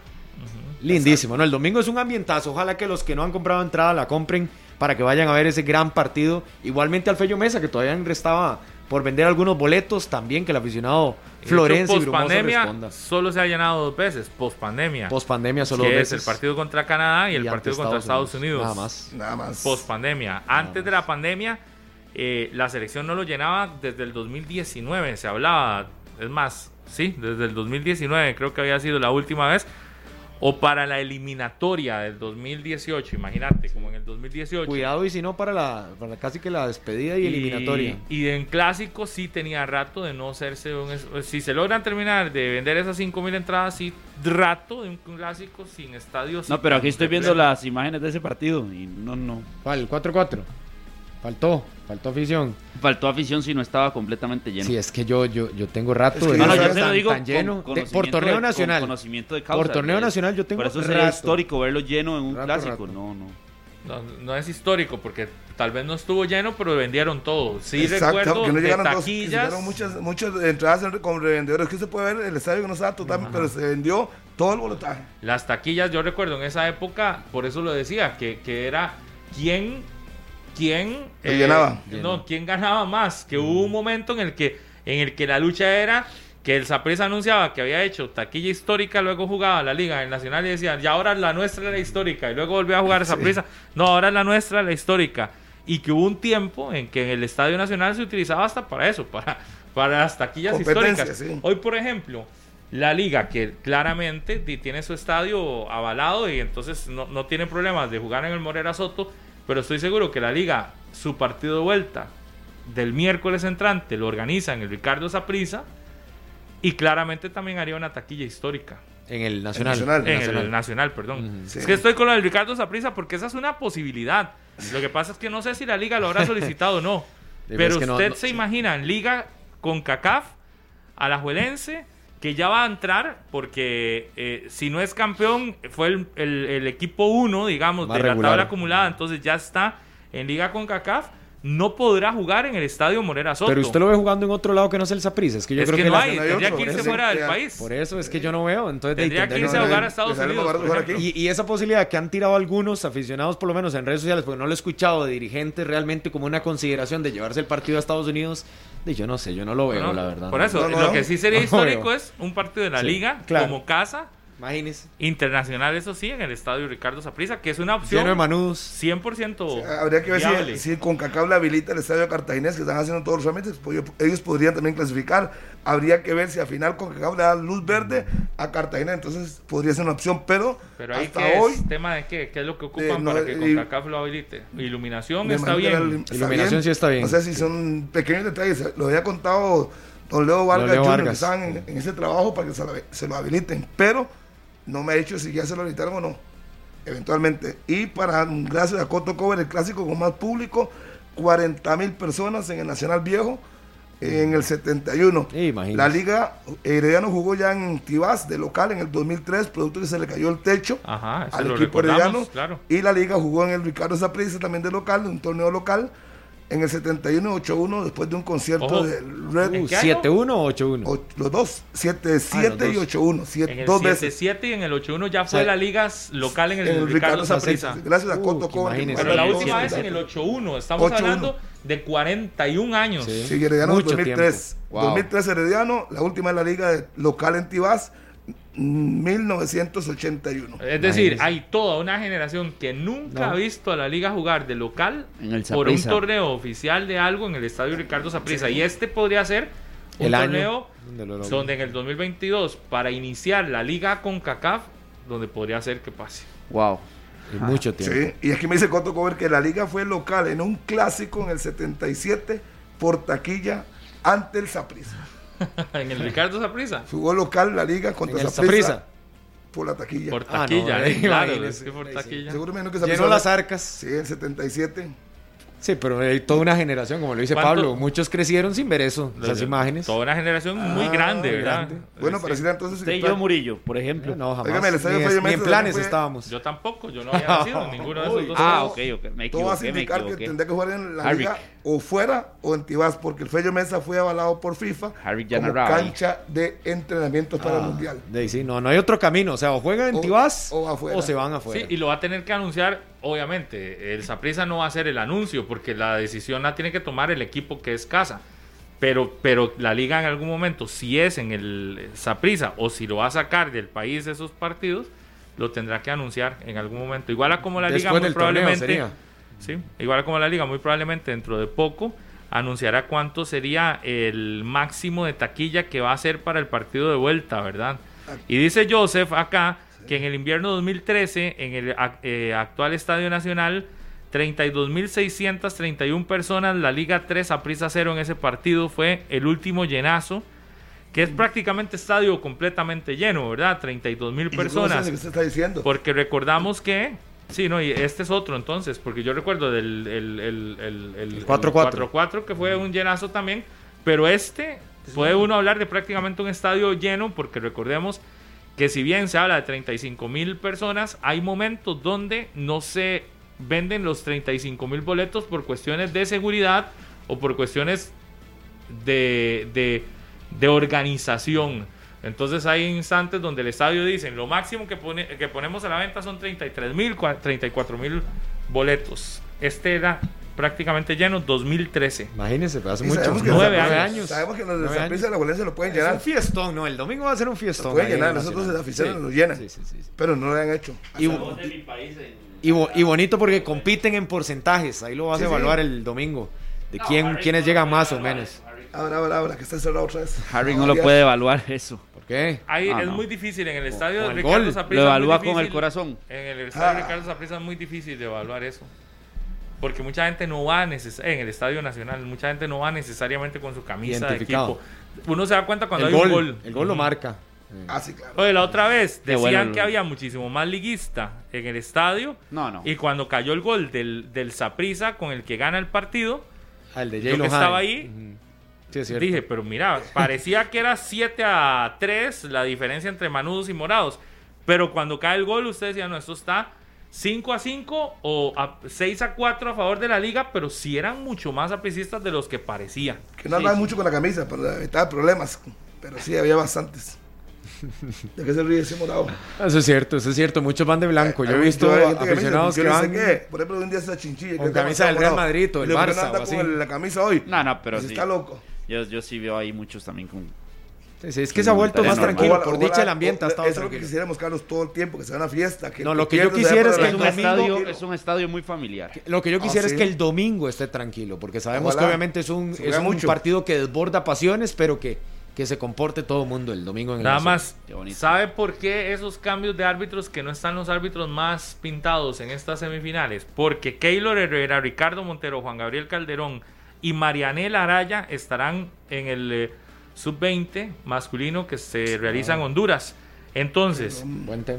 Lindísimo, ¿no? El domingo es un ambientazo. Ojalá que los que no han comprado entrada la compren para que vayan a ver ese gran partido. Igualmente al Fello Mesa, que todavía restaba por vender algunos boletos. También que el aficionado Florencio y post pandemia responda. solo se ha llenado dos veces, post pandemia. Post pandemia solo que dos es el veces. partido contra Canadá y el partido contra Estados Unidos. Nada más. Nada más. Post pandemia. Antes de la pandemia, eh, la selección no lo llenaba desde el 2019. Se hablaba, es más, sí, desde el 2019 creo que había sido la última vez. O para la eliminatoria del 2018, imagínate, como en el 2018. Cuidado y si no para la, para casi que la despedida y, eliminatoria. Y en clásicos sí tenía rato de no hacerse un... es- Si se logran terminar de vender esas 5.000 entradas, sí, rato de un clásico sin estadios. No, pero aquí estoy viendo las imágenes de ese partido y no, no. ¿Cuál? ¿El 4-4? Faltó, faltó afición. Faltó afición si no estaba completamente lleno. Sí, es que yo, yo, yo tengo rato Es que de no, no yo te lo tan- digo tan con lleno. De- por torneo de- con nacional. conocimiento de causa, Por torneo nacional yo tengo Por eso sería rato. histórico verlo lleno en un Rato, clásico. rato. No, no. No, no es histórico porque tal vez no estuvo lleno, pero vendieron todo. Sí Exacto, recuerdo que no de dos, taquillas. llegaron muchas, muchas entradas en- con revendedores. Que se puede ver el estadio que no estaba total, pero se vendió todo el boletaje. Las taquillas, yo recuerdo en esa época, por eso lo decía, que, que era quién, quién Que llenaba. No, quién ganaba más. Que hubo un momento en el que, en el que la lucha era que el Saprissa anunciaba que había hecho taquilla histórica, luego jugaba la Liga el Nacional y decían, ya ahora la nuestra es la histórica, y luego volvió a jugar esa prisa. No, ahora la nuestra la histórica. Y que hubo un tiempo en que en el Estadio Nacional se utilizaba hasta para eso, para, para las taquillas históricas. sí. Hoy, por ejemplo, la liga que claramente tiene su estadio avalado y entonces no, no tiene problemas de jugar en el Morera Soto, pero estoy seguro que la liga, su partido de vuelta del miércoles entrante lo organiza en el Ricardo Saprissa y claramente también haría una taquilla histórica. En el Nacional. Nacional. En el Nacional, perdón. Sí. Es que estoy con lo del Ricardo Saprissa porque esa es una posibilidad. Lo que pasa es que no sé si la liga lo habrá solicitado o no. Pero es que no- usted no- se sí. imagina en liga con CACAF, Alajuelense, que ya va a entrar porque eh, si no es campeón, fue el, el- el equipo 1, digamos, Más de la tabla acumulada, entonces ya está en liga con CACAF. No podrá jugar en el estadio Morera Soto. Pero usted lo ve jugando en otro lado que no es el Saprissa. Es que yo es creo que, no hay, tendría otro, que irse por eso fuera del país. Por eso es que yo no veo. Entonces, de- Tendría que tendría irse a jugar no, a Estados Unidos. Y, y esa posibilidad que han tirado algunos aficionados, por lo menos en redes sociales, porque no lo he escuchado de dirigentes realmente como una consideración de llevarse el partido a Estados Unidos, de yo no sé, yo no lo veo, ¿no? la verdad. Por eso, No, no, lo que sí sería No histórico es un partido de la Sí, liga claro. como casa Imagínese. internacional, eso sí, en el estadio Ricardo Saprissa, que es una opción Lleno de manudos. 100% Habría que ver viable. si, si con Cacao le habilita el estadio cartaginés que están haciendo todos los trámites, pues ellos- ellos podrían también clasificar. Habría que ver si al final con Cacao le da luz verde a Cartagena, entonces podría ser una opción, pero, Pero ahí hasta hoy es tema de qué, qué es lo que ocupan Eh, no, para que y- CONCACAF lo habilite. Iluminación está bien. la- Iluminación sí está bien. No sé si son pequeños detalles, lo había contado don Leo Vargas Leo Jr. que estaban en, en ese trabajo para que se lo, se lo habiliten, pero no me ha dicho si ya se lo habilitaron o no, eventualmente. Y para, gracias a Coto Cover, el clásico con más público, 40 mil personas en el Nacional Viejo en el 71. Sí. La liga Herediano jugó ya en Tibás de local en el 2003, producto que se le cayó el techo Ajá, al equipo herediano. claro. Y la liga jugó en el Ricardo Saprissa también de local, un torneo local, en el 71 8-1 después de un concierto Ojo. del Red. ¿En Uh, qué año? 7-1 o 8-1. o- los dos, 7-7 Ah, y dos. 8-1, siete- En el dos veces. 7-7 y en el 8-1 ya fue sea, la liga local en el, En el Ricardo. Saprissa. Gracias a Uh, Coto imagínese. Pero la última vez en el 8-1. Estamos 8-1. hablando de 41 años. Sí. Sí, Herediano Mucho 2003. tiempo. Wow. 2003 Herediano, la última en la liga de- local en Tibás, 1981. Es decir, Imagínese. hay toda una generación que nunca No. ha visto a la liga jugar de local En el por un torneo oficial de algo en el estadio Ricardo Saprissa. Y este podría ser un El año torneo logró. donde en el 2022, para iniciar la liga con CACAF, donde podría ser que pase. Wow. Mucho tiempo. Sí, y es que me dice Coto Cover que la liga fue local en un clásico en el 77 por taquilla ante el Saprissa. en el Ricardo Zaprisa. Jugó local la liga contra En Saprissa. por la taquilla. Por Ah, no, taquilla, eh, eh, claro, es que por taquilla. Seguro menos que Llenó las arcas. Sí, el 77. Sí, pero hay toda una generación, como lo dice ¿Cuánto? Pablo. Muchos crecieron sin ver eso, esas imágenes. Toda una generación muy Ah, grande, ¿verdad? grande. Bueno, Sí. pareciera entonces Usted y que yo, Murillo, por ejemplo. No, jamás. Estadio ni, ni en planes fue- estábamos. Yo tampoco, yo no había nacido en ninguno de esos dos. Ah, todo- ok, ok. Me todo va a equivoqué, me significar que equivoqué. tendría que jugar en la Harvick. liga o fuera o en Tibás, porque el Fello Mesa fue avalado por FIFA ya como cancha de entrenamiento para el Mundial. De ahí sí, no, no hay otro camino. O sea, o juegan en O- Tibás o se van Sí, afuera. y lo va a tener que anunciar, obviamente. El Saprissa no va a hacer el anuncio porque la decisión la tiene que tomar el equipo que es casa. Pero, pero la liga en algún momento, si es en el Saprissa o si lo va a sacar del país esos partidos, lo tendrá que anunciar en algún momento. Igual a como la liga muy probablemente. sería. Sí, igual como la liga muy probablemente dentro de poco anunciará cuánto sería el máximo de taquilla que va a ser para el partido de vuelta, ¿verdad? Y dice Joseph acá que en el invierno 2013 en el eh, actual Estadio Nacional 32.631 personas, la Liga 3 a prisa cero en ese partido fue el último llenazo, que es prácticamente estadio completamente lleno, ¿verdad? 32 mil Y yo personas. usted está diciendo. Porque recordamos que. Sí, no, y este es otro entonces, porque yo recuerdo del el, el, el, el- el 4-4. 4-4, que fue un llenazo también, pero este puede uno hablar de prácticamente un estadio lleno, porque recordemos que si bien se habla de 35 mil personas, hay momentos donde no se venden los 35 mil boletos por cuestiones de seguridad o por cuestiones de, de, de organización. Entonces hay instantes donde el estadio dicen lo máximo que, pone, que ponemos a la venta son 33 mil, 34 mil boletos. Este era prácticamente lleno 2013. Imagínense, pero hace Y mucho. sabemos que nueve sabemos- años. Sabemos que los de de la Valencia lo pueden Es llenar. un fiestón, no, el domingo va a ser un fiestón. Lo pueden llenar, nosotros los aficionados Sí. nos llenan. Sí, sí, sí, sí. Pero no lo han hecho. Y, y bo- y bonito porque compiten en porcentajes. Ahí lo vas Sí, a sí. evaluar el domingo. De No, quién, Harry quiénes no llegan más o menos. Ahora, ahora, ahora, que está cerrado otra vez. Harry no Ah, lo puede evaluar eso. ¿Por qué? Ahí Ah, es no. muy difícil en el estadio con de Ricardo gol. Saprissa. Lo evalúa con el corazón. En el estadio Ah. Ricardo Saprissa es muy difícil de evaluar eso. Porque mucha gente no va neces- en el Estadio Nacional, mucha gente no va necesariamente con su camisa de equipo. Uno se da cuenta cuando el hay gol, un gol. El gol lo marca. Ah, sí, claro. Oye, la otra vez decían bueno. que había muchísimo más liguista en el estadio. No, no. Y cuando cayó el gol del, del Saprissa con el que gana el partido, Ah, el de Yo que estaba ahí. Sí, es cierto. dije, pero mira, parecía que era 7 a 3 la diferencia entre manudos y morados. Pero cuando cae el gol, usted decía, no, esto está 5 a 5 o a 6 a 4 a favor de la liga, pero sí eran mucho más apricistas de los que parecía. Que no andaban mucho con la camisa para evitar problemas. Pero sí, había bastantes. ¿De qué se ríe ese morado? Eso es cierto, eso es cierto. Muchos van de blanco. Yo he visto aficionados que van. qué. Por ejemplo, un día esa chinchilla. con camisa del. Real Madrid o digo, Barça "No anda o así". con la camisa hoy. No, no, pero Pues sí. Está loco. Yo, yo sí veo ahí muchos también con... Sí, sí, es que se ha vuelto más normal. tranquilo. Ojalá- Por dicha, el ambiente ha estado Eso es lo que quisiéramos, Carlos, todo el tiempo, que sea una fiesta. Que No, lo que yo quisiera es que el domingo- estadio, es un estadio muy familiar. Lo que yo Ah, quisiera sí. es que el domingo esté tranquilo, porque sabemos Ojalá. que obviamente es un, Se es un partido que desborda pasiones, pero que, que se comporte todo el mundo el domingo en el Nada más. ¿sabe por qué esos cambios de árbitros que no están los árbitros más pintados en estas semifinales? Porque Keylor Herrera, Ricardo Montero, Juan Gabriel Calderón y Marianela Araya estarán en el eh, sub-20 masculino que se realiza en Honduras. Entonces,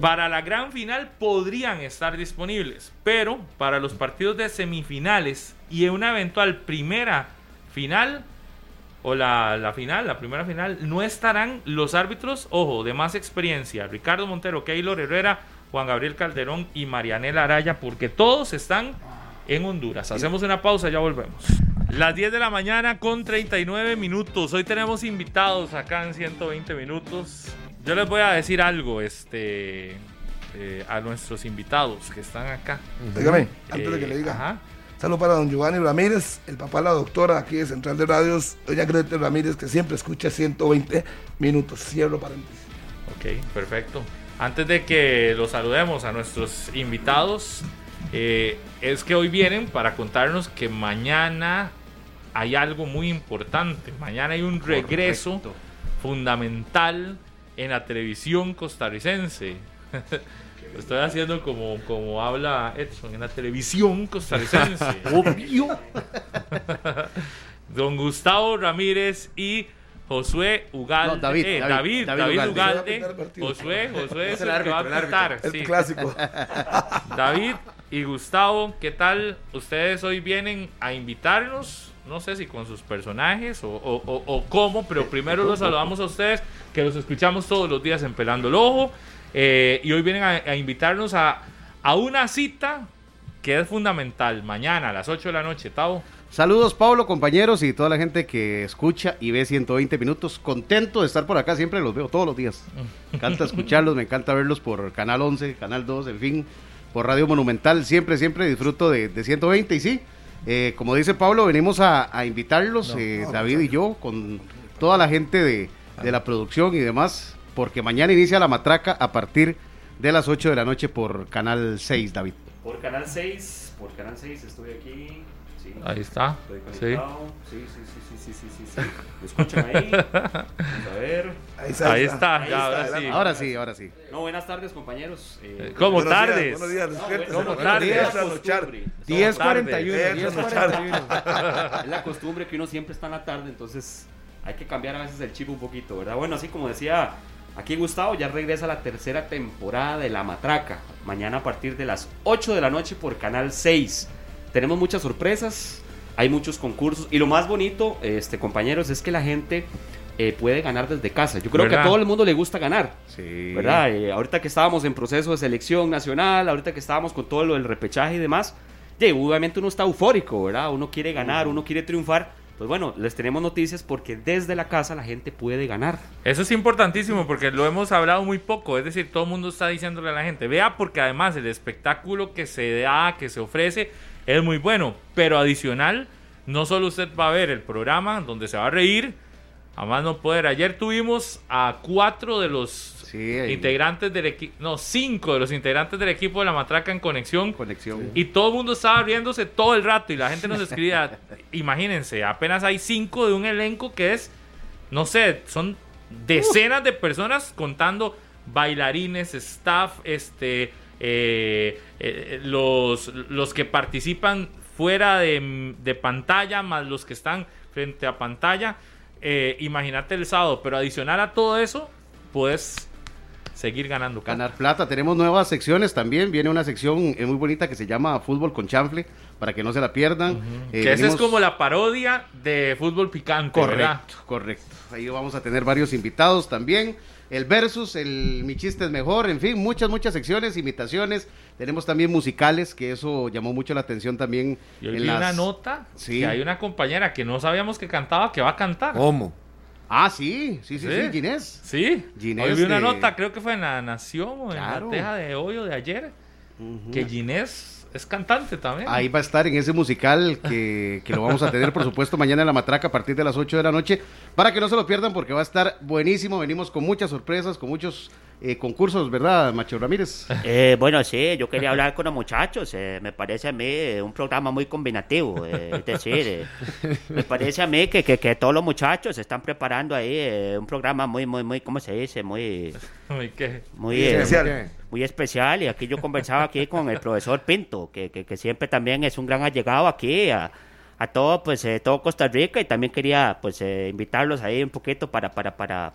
para la gran final podrían estar disponibles, pero para los partidos de semifinales y en una eventual primera final o la, la final, la primera final, no estarán los árbitros, ojo, de más experiencia, Ricardo Montero, Keylor Herrera, Juan Gabriel Calderón y Marianela Araya, porque todos están en Honduras. Hacemos una pausa, ya volvemos. Las 10 de la mañana con 39 minutos. Hoy tenemos invitados acá en 120 minutos. Yo les voy a decir algo este, eh, a nuestros invitados que están acá. Dígame, antes de Eh, que le diga. ajá. Saludos para don Giovanni Ramírez, el papá de la doctora aquí de Central de Radios, doña Grete Ramírez, que siempre escucha 120 minutos. Cierro paréntesis. Ok, perfecto. Antes de que los saludemos a nuestros invitados, eh, es que hoy vienen para contarnos que mañana hay algo muy importante. Mañana hay un regreso Correcto. fundamental en la televisión costarricense. Lo estoy haciendo como, como habla Edson, en la televisión costarricense. Obvio. don Gustavo Ramírez y Josué Ugalde. No, David, eh, David, David, David David Ugalde. Josué, Josué es el el que va a el. El sí. clásico. David y Gustavo, ¿qué tal? Ustedes hoy vienen a invitarnos, no sé si con sus personajes o, o- o- o cómo, pero primero los saludamos a ustedes, que los escuchamos todos los días en Pelando el Ojo, eh, y hoy vienen a, a invitarnos a, a una cita que es fundamental, mañana a las 8 de la noche, Tavo. Saludos, Pablo, compañeros y toda la gente que escucha y ve 120 minutos. Contento de estar por acá, siempre los veo todos los días. Me encanta escucharlos, me encanta verlos por Canal 11, Canal 2, en fin, por Radio Monumental. Siempre, siempre disfruto de, de 120 y sí, eh, como dice Pablo, venimos a, a invitarlos, eh, David y yo, con toda la gente de, de la producción y demás, porque mañana inicia la matraca a partir de las 8 de la noche por Canal 6, David. Por Canal 6, por Canal 6 estoy aquí. Sí. Ahí está. Sí. Sí, sí, sí, sí, sí, sí, sí, sí. ¿Me escuchan ahí? Vamos a ver. Ahí está. Ahí está, Ahí ya, está, ahora sí. Ahora sí, ahora sí. No, buenas tardes, compañeros. Eh, Eh, ¿Cómo Buenos días, tardes? Buenos días. ¿Cómo Buenos tardes? días, es la trasnochar. costumbre. 10.41, Somos 10.41. Es la costumbre que uno siempre está en la tarde, entonces hay que cambiar a veces el chip un poquito, ¿verdad? Bueno, así como decía aquí Gustavo, ya regresa la tercera temporada de La Matraca. Mañana a partir de las 8 de la noche por Canal 6. Tenemos muchas sorpresas, hay muchos concursos y lo más bonito, este compañeros, es que la gente eh, puede ganar desde casa. Yo creo que a todo el mundo le gusta ganar. Sí. ¿verdad? Eh, ahorita que estábamos en proceso de selección nacional, ahorita que estábamos con todo lo del repechaje y demás, yeah, obviamente uno está eufórico, ¿verdad? Uno quiere ganar, uno quiere triunfar. Pues bueno, les tenemos noticias porque desde la casa la gente puede ganar. Eso es importantísimo porque lo hemos hablado muy poco. Es decir, todo el mundo está diciéndole a la gente, vea, porque además el espectáculo que se da, que se ofrece, es muy bueno. Pero adicional, no solo usted va a ver el programa donde se va a reír, a más no poder. Ayer tuvimos a cuatro de los Sí, integrantes del equipo, no, cinco de los integrantes del equipo de la Matraca en conexión. Conexión. Y todo el mundo estaba riéndose todo el rato y la gente nos escribía, imagínense, apenas hay cinco de un elenco que es, no sé, son decenas de personas contando bailarines, staff, este, eh, eh, los, los que participan fuera de, de pantalla, más los que están frente a pantalla. Eh, imagínate el sábado, pero adicional a todo eso, puedes seguir ganando. plata. Ganar plata. Tenemos nuevas secciones también. Viene una sección eh, muy bonita que se llama Fútbol con Chanfle, para que no se la pierdan. Eh, Que esa es como la parodia de fútbol picante, ¿verdad? Correcto, correcto. Ahí vamos a tener varios invitados también. El versus, el Mi chiste es mejor, en fin, muchas, muchas secciones, imitaciones. Tenemos también musicales, que eso llamó mucho la atención también. Y hoy en vi las- una nota Sí. que hay una compañera que no sabíamos que cantaba que va a cantar. ¿Cómo? Ah, sí, sí, sí, Sí. sí, Ginés. Sí, Ginés hoy vi una de- nota, creo que fue en La Nación o en Claro. la Teja de Hoyo de ayer, que Ginés es cantante también. Ahí va a estar en ese musical que, que lo vamos a tener, por supuesto, mañana en la matraca a partir de las 8 de la noche, para que no se lo pierdan porque va a estar buenísimo. Venimos con muchas sorpresas, con muchos eh, concursos, ¿verdad, Macho Ramírez? Eh, bueno, sí, yo quería hablar con los muchachos. eh, me parece a mí eh, un programa muy combinativo. eh, es decir, eh, me parece a mí que, que, que todos los muchachos se están preparando ahí eh, un programa muy, muy, muy, ¿cómo se dice? Muy, Uy, ¿qué? muy, eh, Especial. Muy especial. Y aquí yo conversaba aquí con el profesor Pinto, que, que, que siempre también es un gran allegado aquí a, a todo, pues, eh, todo Costa Rica. Y también quería, pues, eh, invitarlos ahí un poquito para, para, para,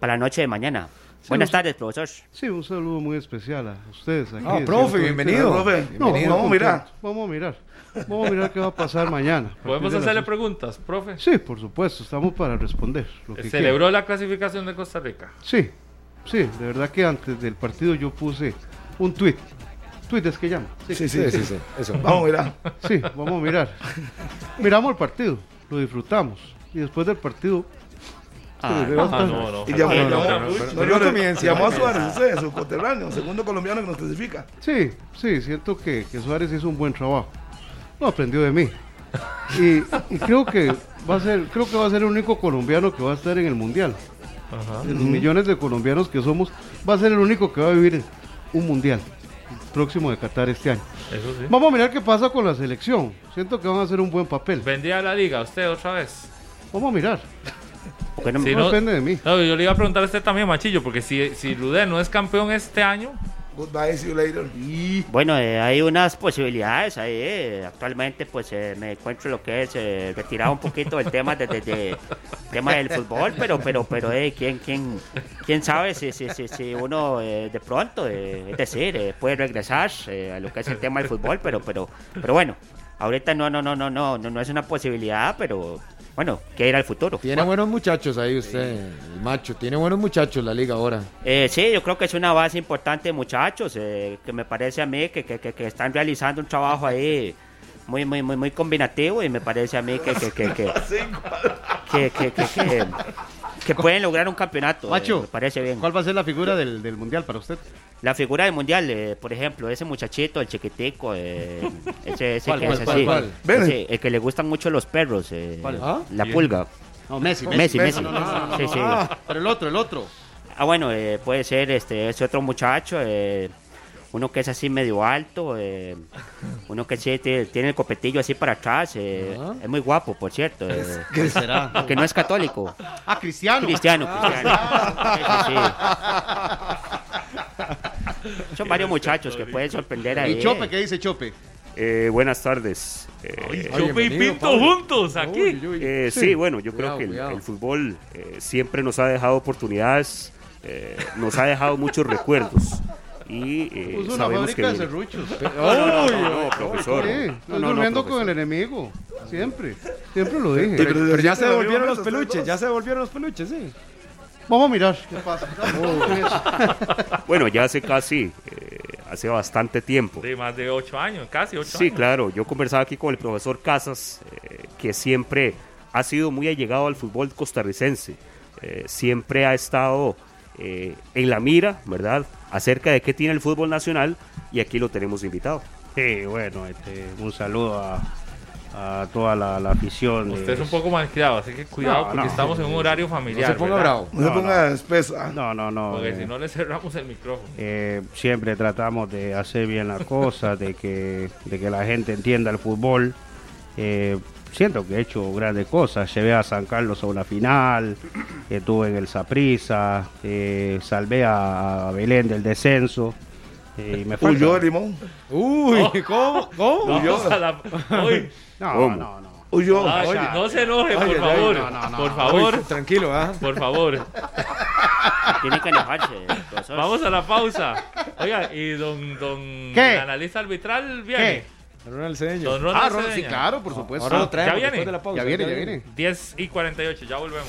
para la noche de mañana. Buenas tardes, profesor. Sí, un saludo muy especial a ustedes. Aquí Ah, profe, 120. bienvenido. Profe, No, vamos, a mirar. Vamos a mirar. Vamos a mirar qué va a pasar mañana. a ¿Podemos las hacerle preguntas, profe? Sí, por supuesto, estamos para responder. Lo que ¿Celebró la clasificación de Costa Rica? Sí, sí, de verdad que antes del partido yo puse un tweet. Tweet es que llama. Sí, Sí, Sí, sí, sí, sí. sí. Eso. Vamos a mirar. sí, vamos a mirar. Miramos el partido, lo disfrutamos. Y después del partido. Ah, bastante- no, no. Y llamó, no, no, llamó- a Suárez, usted, su conterráneo, segundo colombiano que nos clasifica. Sí, sí, siento que, que Suárez hizo un buen trabajo. No aprendió de mí. Y, y creo que va a ser, creo que va a ser el único colombiano que va a estar en el mundial. De los millones de colombianos que somos, va a ser el único que va a vivir un mundial próximo de Qatar este año. Eso sí. Vamos a mirar qué pasa con la selección. Siento que van a hacer un buen papel. ¿Vendría a la liga usted otra vez? Vamos a mirar. ¿Por qué no- Sí, no, no- depende de mí. No, yo le iba a preguntar a usted también, Machillo, porque si, si Ludé no es campeón este año, Goodbye, see you later. Bueno, eh, hay unas posibilidades ahí. eh. Actualmente, pues eh, me encuentro lo que es eh, retirado un poquito del tema de, de- tema del fútbol, pero, pero, pero, eh, quién, quién, quién sabe si, si, si, si uno de pronto, es decir, puede regresar a lo que es el tema del fútbol, pero, pero, pero bueno, ahorita no, no, no, no, no, no, no es una posibilidad, pero bueno, que ir al futuro. Tiene buenos muchachos ahí usted, el macho. Tiene buenos muchachos la liga ahora. Eh, sí, yo creo que es una base importante de muchachos, eh, que me parece a mí que, que, que- que están realizando un trabajo ahí muy, muy, muy, muy combinativo y me parece a mí que, que, que, que, que, pueden lograr un campeonato. eh, Macho, me parece bien. ¿Cuál va a ser la figura del, del mundial para usted? La figura del mundial, eh, por ejemplo, ese muchachito, el chiquitico, eh, ese, ese ¿Cuál, que cuál, es así, cuál? Ven. ese, el que le gustan mucho los perros, eh, ¿Cuál? ¿Ah? la pulga. No, Messi. Messi, Messi. No, no, no, no, Sí, sí. Ah, pero el otro, el otro. Ah, bueno, eh, puede ser este ese otro muchacho, eh, uno que es así medio alto, eh, uno que sí tiene, tiene el copetillo así para atrás, eh, es muy guapo, por cierto, eh, ¿Qué será? que no es católico, Ah, Cristiano. cristiano, cristiano. Sí, sí. Son varios muchachos que pueden sorprender ahí. ¿Y Chope? ¿Qué dice Chope? Eh, buenas tardes. Eh, Ay, Chope y Pinto Pablo. juntos aquí. Uy, uy. eh, sí, bueno, yo Cuidado, creo que el, el fútbol eh, siempre nos ha dejado oportunidades, eh, nos ha dejado muchos recuerdos. Y eh, Puso una sabemos que fábrica de viene- serruchos. No, no, no, no, no, profesor. Sí, estoy no, no, durmiendo con el enemigo. Siempre. Siempre lo dije. Pero ya se Pero devolvieron los peluches, ya se devolvieron los peluches, sí. Vamos a mirar qué pasa. Bueno, ya hace casi, eh, hace bastante tiempo. De más de ocho años, casi ocho Sí, años. claro. Yo conversaba aquí con el profesor Casas, eh, que siempre ha sido muy allegado al fútbol costarricense. Eh, siempre ha estado eh, en la mira, ¿verdad? Acerca de qué tiene el fútbol nacional y aquí lo tenemos invitado. Sí, bueno, este, un saludo a, a toda la, la afición. Usted es un poco malcriado, así que cuidado No, porque no. estamos en un horario No familiar. se ponga ¿verdad? bravo. No, se No, ponga espeso. ah. No, no, no. Porque eh, si no le cerramos el micrófono. eh, siempre tratamos de hacer bien las cosas, de que, de que la gente entienda el fútbol. Eh, siento que he hecho grandes cosas. Llevé a San Carlos a una final, estuve en el Saprissa, eh, salvé a, Belén del descenso. eh, y me falta- Huyó Limón. Uy, ¿cómo? ¿Cómo? Vamos a la... No, ¿Cómo? no, no. Huyó. Ay, Oye. no se enoje, por ay, ay, favor. no, no, no. Por favor, Uy, tranquilo, ¿ah? por favor. Tiene que enojarse. Vamos a la pausa. Oiga, y don, don ¿Qué? analista arbitral viene. Ronald Cedeño. Don Ronald Ah, Ron- sí, claro, por supuesto. Ahora lo traemos ¿ya viene? después de la pausa. Ya viene, ya viene. 10 y 48, ya volvemos.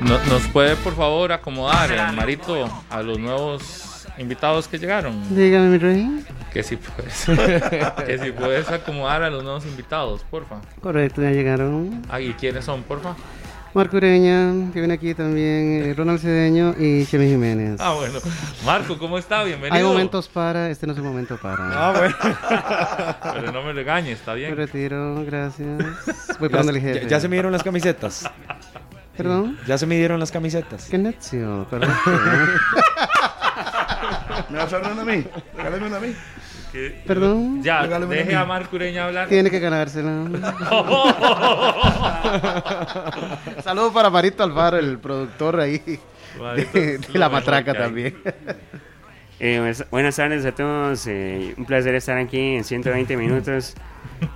No- ¿Nos puede por favor acomodar, eh, Marito, a los nuevos invitados que llegaron? Dígame, mi rey. Que si puedes, que si puedes acomodar a los nuevos invitados, porfa. Correcto, ya llegaron. Ah, ¿Y quiénes son, porfa? Marco Ureña, que viene aquí también, eh, Ronald Cedeño y Chemi Jiménez. Ah, bueno. Marco, ¿cómo está? Bienvenido. Hay momentos para, este no es el momento para. Ah, bueno. Pero no me regañe, está Me bien. retiro, gracias. Voy el Ya, jefe. ya se midieron las camisetas. Perdón. Ya se midieron las camisetas. Qué necio, correcto. ¿Me vas a dar una a mí? Regálame una a mí. Que- Perdón. Ya, Regálame deje a. Marco Ureña hablar. Tiene que ganársela. Saludos para Marito Alfaro, el productor ahí Marito, de, la matraca también. Eh, buenas- buenas tardes a todos. eh, un placer estar aquí en 120 minutos.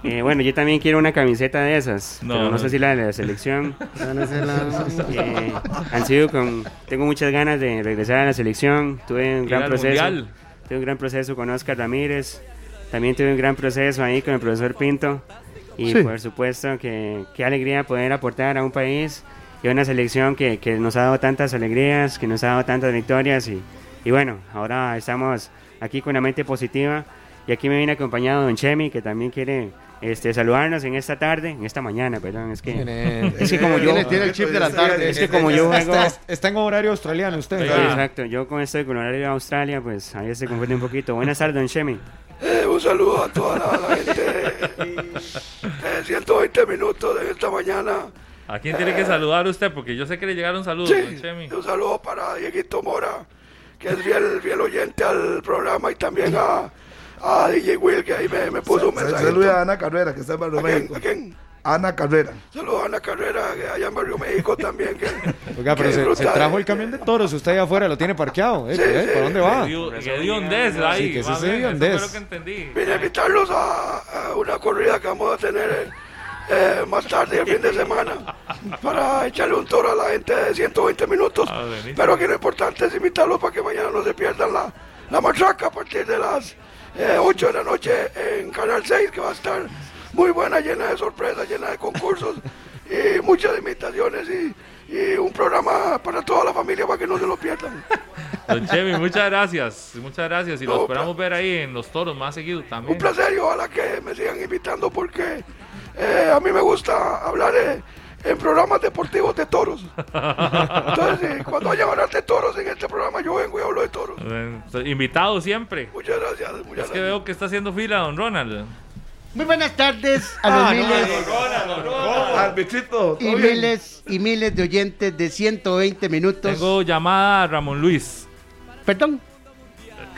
Eh, bueno, yo también quiero una camiseta de esas, No, pero no, no. sé si la de la selección. Eh, han sido con, tengo muchas ganas de regresar a la selección. Tuve un gran proceso. Mundial. Tuve un gran proceso con Oscar Ramírez. También tuve un gran proceso ahí con el profesor Pinto. Y Sí. por supuesto que qué alegría poder aportar a un país y a una selección que, que nos ha dado tantas alegrías, que nos ha dado tantas victorias. Y, y bueno, ahora estamos aquí con una mente positiva. Y aquí me viene acompañado Don Chemi, que también quiere este, saludarnos en esta tarde, en esta mañana, perdón. Es que, Tiene, es que como yo... Tiene, tiene el chip de la tarde. Es que como yo juego... está, está en horario australiano usted. Exacto, yo con esto de con horario de Australia, pues ahí se confunde un poquito. Buenas tardes, Don Chemi. Eh, un saludo a toda la, la gente de 120 minutos de esta mañana. ¿A quién tiene que saludar usted? Porque yo sé que le llegaron saludos, Sí, don Chemi. un saludo para Dieguito Mora, que es fiel, fiel oyente al programa, y también a, a DJ Will, que ahí me, me puso un mensaje. Saluda a Ana Carrera, que está en Barrio. México. ¿A quién? Ana Carrera. Saludos a Ana Carrera, que allá en Barrio México también. Que, Oiga, pero que se, se trajo el camión de toros, usted allá afuera lo tiene parqueado. Eh, Sí, eh, sí. ¿Para dónde va? Que dio- dio hondez ahí. Sí, que ese más es bien, eso hondez. fue lo que entendí. Vine a invitarlos a, a una corrida que vamos a tener eh, eh, más tarde, el fin de semana, para echarle un toro a la gente de 120 minutos. Ah. Pero aquí lo importante es invitarlos para que mañana no se pierdan la, la matraca a partir de las eh, 8 de la noche en Canal 6, que va a estar muy buena, llena de sorpresas, llena de concursos y muchas imitaciones y, y un programa para toda la familia para que no se lo pierdan. Don Chemi, muchas gracias. Muchas gracias. Y lo No, esperamos ver ahí en los toros más seguido también. Un placer y ojalá que me sigan invitando porque eh, a mí me gusta hablar eh, en programas deportivos de toros. Entonces, eh, cuando vayan a hablar de toros en este programa, yo vengo y hablo de toros. Eh, Invitado siempre. Muchas gracias, muchas Es que veo que está haciendo fila don Ronald. Muy buenas tardes a los miles Arbitrito, y miles y miles de oyentes de 120 minutos. Tengo llamada a Ramón Luis. Perdón.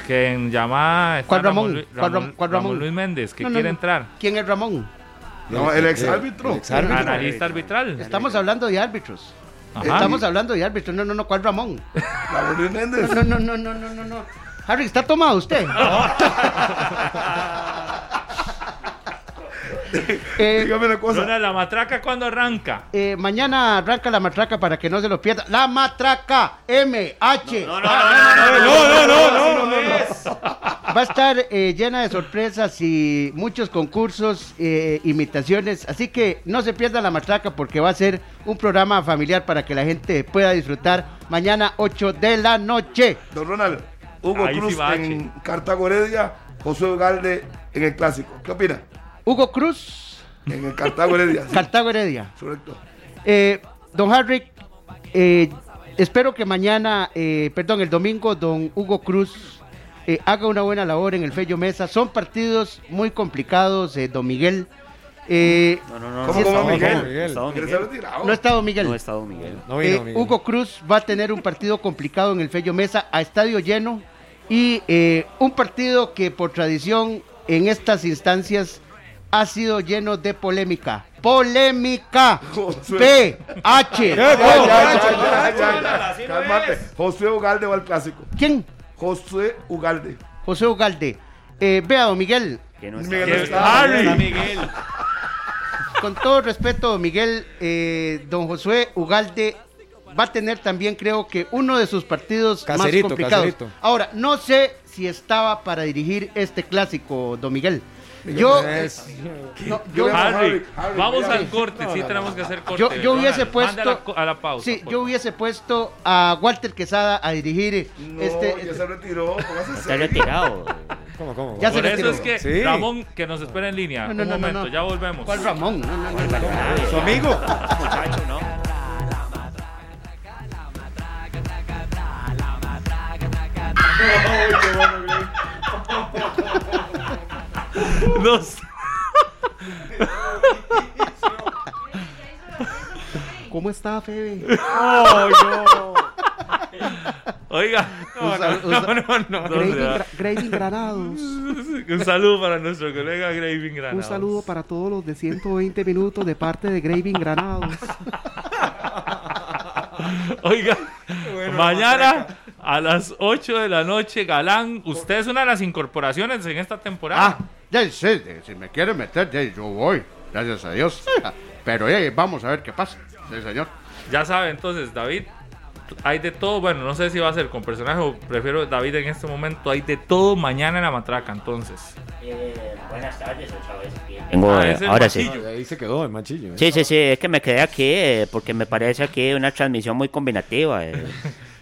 Que en llamada está ¿Cuál Ramón? Luis- ¿Cuál Ram- cuál Ramón? Luis Méndez, que No, no, quiere no. entrar. ¿Quién es Ramón? No, el ex árbitro. Analista arbitral. Estamos hablando de árbitros. Ajá. Estamos hablando de árbitros. No, no, no. ¿Cuál Ramón? Ramón Méndez. No, no, no, no, no, no, no. Harry, ¿está tomado usted? Eh, Dígame una cosa. Ronald, la matraca cuando arranca. eh, mañana arranca la matraca para que no se lo pierda. La matraca M H. No, no, no, no, no, Va a estar eh, llena de sorpresas y muchos concursos, eh, imitaciones. Así que no se pierda la matraca porque va a ser un programa familiar para que la gente pueda disfrutar mañana 8 de la noche. Don Ronald, Hugo Ahí sí Cruz va, en Cartago Heredia, José Galde en el Clásico. ¿Qué opina? Hugo Cruz, En el Cartago Heredia. sí, Cartago Heredia. Correcto. Eh, don Harry, eh, espero que mañana, eh, perdón, el domingo, don Hugo Cruz eh, haga una buena labor en el Fello Mesa. Son partidos muy complicados, eh, don Miguel. Eh, No, no, no. ¿Cómo, no, cómo, no, Miguel? no, no está Don ¿Quieres Miguel. no está don Miguel. No está Don Miguel. No vino, Eh, Miguel. Hugo Cruz va a tener un partido complicado en el Fello Mesa a estadio lleno y eh, un partido que por tradición en estas instancias ha sido lleno de polémica. Polémica. Josué. P H. José Ugalde va al Clásico. ¿Quién? José Ugalde. José Ugalde. Eh, vea, don Miguel, Que no está Miguel está. Miguel. con todo respeto, don Miguel, eh, don Josué Ugalde va a tener también, creo que, uno de sus partidos Caserito, más complicados. caserito. Ahora, no sé si estaba para dirigir este clásico, don Miguel. Yo, Es- no, yo, Harry, Harry, Harry, vamos al corte, sí tenemos que hacer corte. Yo- yo hubiese puesto- a la co- a la pausa. sí, yo hubiese puesto a Walter Quesada a dirigir No, este. ya se retiró. Está retirado. ¿Cómo, cómo? Ya se Por eso retiró. es que Sí. Ramón, que nos espera en línea. No, no, Un no, no, momento, no. ya volvemos. ¿Cuál Ramón? No, no, no, no. Su amigo. Muchacho, ¿no? Nos- ¿Cómo está, Febe? Oiga, un no, sal- no, no, no, Graving, Granados. Un saludo para nuestro colega Graving Granados. Un saludo para todos los de 120 minutos de parte de Graving Granados. Oiga, mañana a las 8 de la noche, Galán, usted es una de las incorporaciones en esta temporada. Ya sé, de- si me quieren meter, ya, yo voy, gracias a Dios. Pero eh, vamos a ver qué pasa, sí, señor. Ya sabe, entonces, David, hay de todo. Bueno, no sé si va a ser con personaje o prefiero David en este momento. Hay de todo mañana en la matraca, entonces. buenas tardes, otra vez. Tengo, Ah, eh, ahora sí. Ahí se quedó el machillo. ¿eh? Sí, sí, sí, es que me quedé aquí eh, porque me parece aquí una transmisión muy combinativa.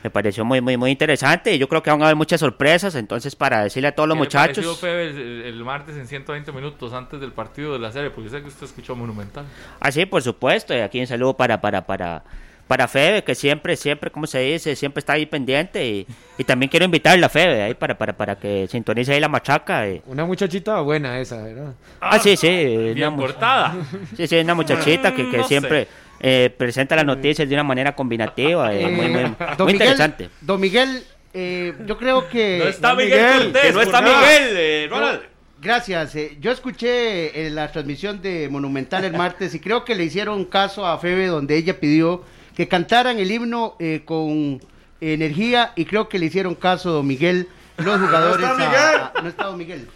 Me pareció muy, muy, muy interesante y yo creo que van a haber muchas sorpresas. Entonces, para decirle a todos los ¿Qué le pareció, muchachos. Febe, el, el- martes en 120 minutos antes del partido de la serie? Porque sé que usted escuchó Monumental. Ah, sí, por supuesto. Y aquí un saludo para, para, para, para Febe, que siempre, siempre, como se dice, siempre está ahí pendiente. Y, y también quiero invitarla a Febe ahí para, para, para que sintonice ahí la machaca. eh. Una muchachita buena esa, ¿verdad? Ah, sí, sí. Bien una cortada. Sí, sí, una muchachita que, que No sé. Eh, presenta las noticias de una manera combinativa. eh, Eh, muy, muy, don muy Miguel, interesante. Don Miguel, eh, yo creo que. No está Miguel, Miguel, Cortés. Que no está. Miguel, eh, Ronald. Gracias. eh, yo escuché eh, la transmisión de Monumental el martes y creo que le hicieron caso a Febe donde ella pidió que cantaran el himno eh, con energía y creo que le hicieron caso don Miguel, los jugadores. está a- Miguel? a- no está don Miguel.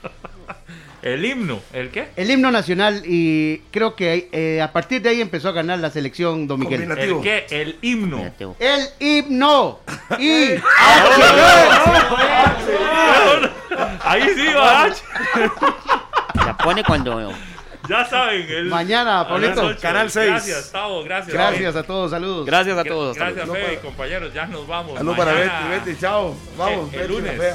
El himno, ¿el qué? El himno nacional y creo que eh, a partir de ahí empezó a ganar la selección don Miguel. ¿El qué? El himno. El himno. Y Ahí sí va. La pone cuando. Ya saben. El, Mañana, Pablito. Canal seis. Gracias, Tavo. Gracias. Gracias a todos, saludos. Gracias a todos. Gracias, luego. Fede, compañeros. Ya nos vamos. Salud para Betty, Betty, chao. Vamos, el, Betty. El lunes.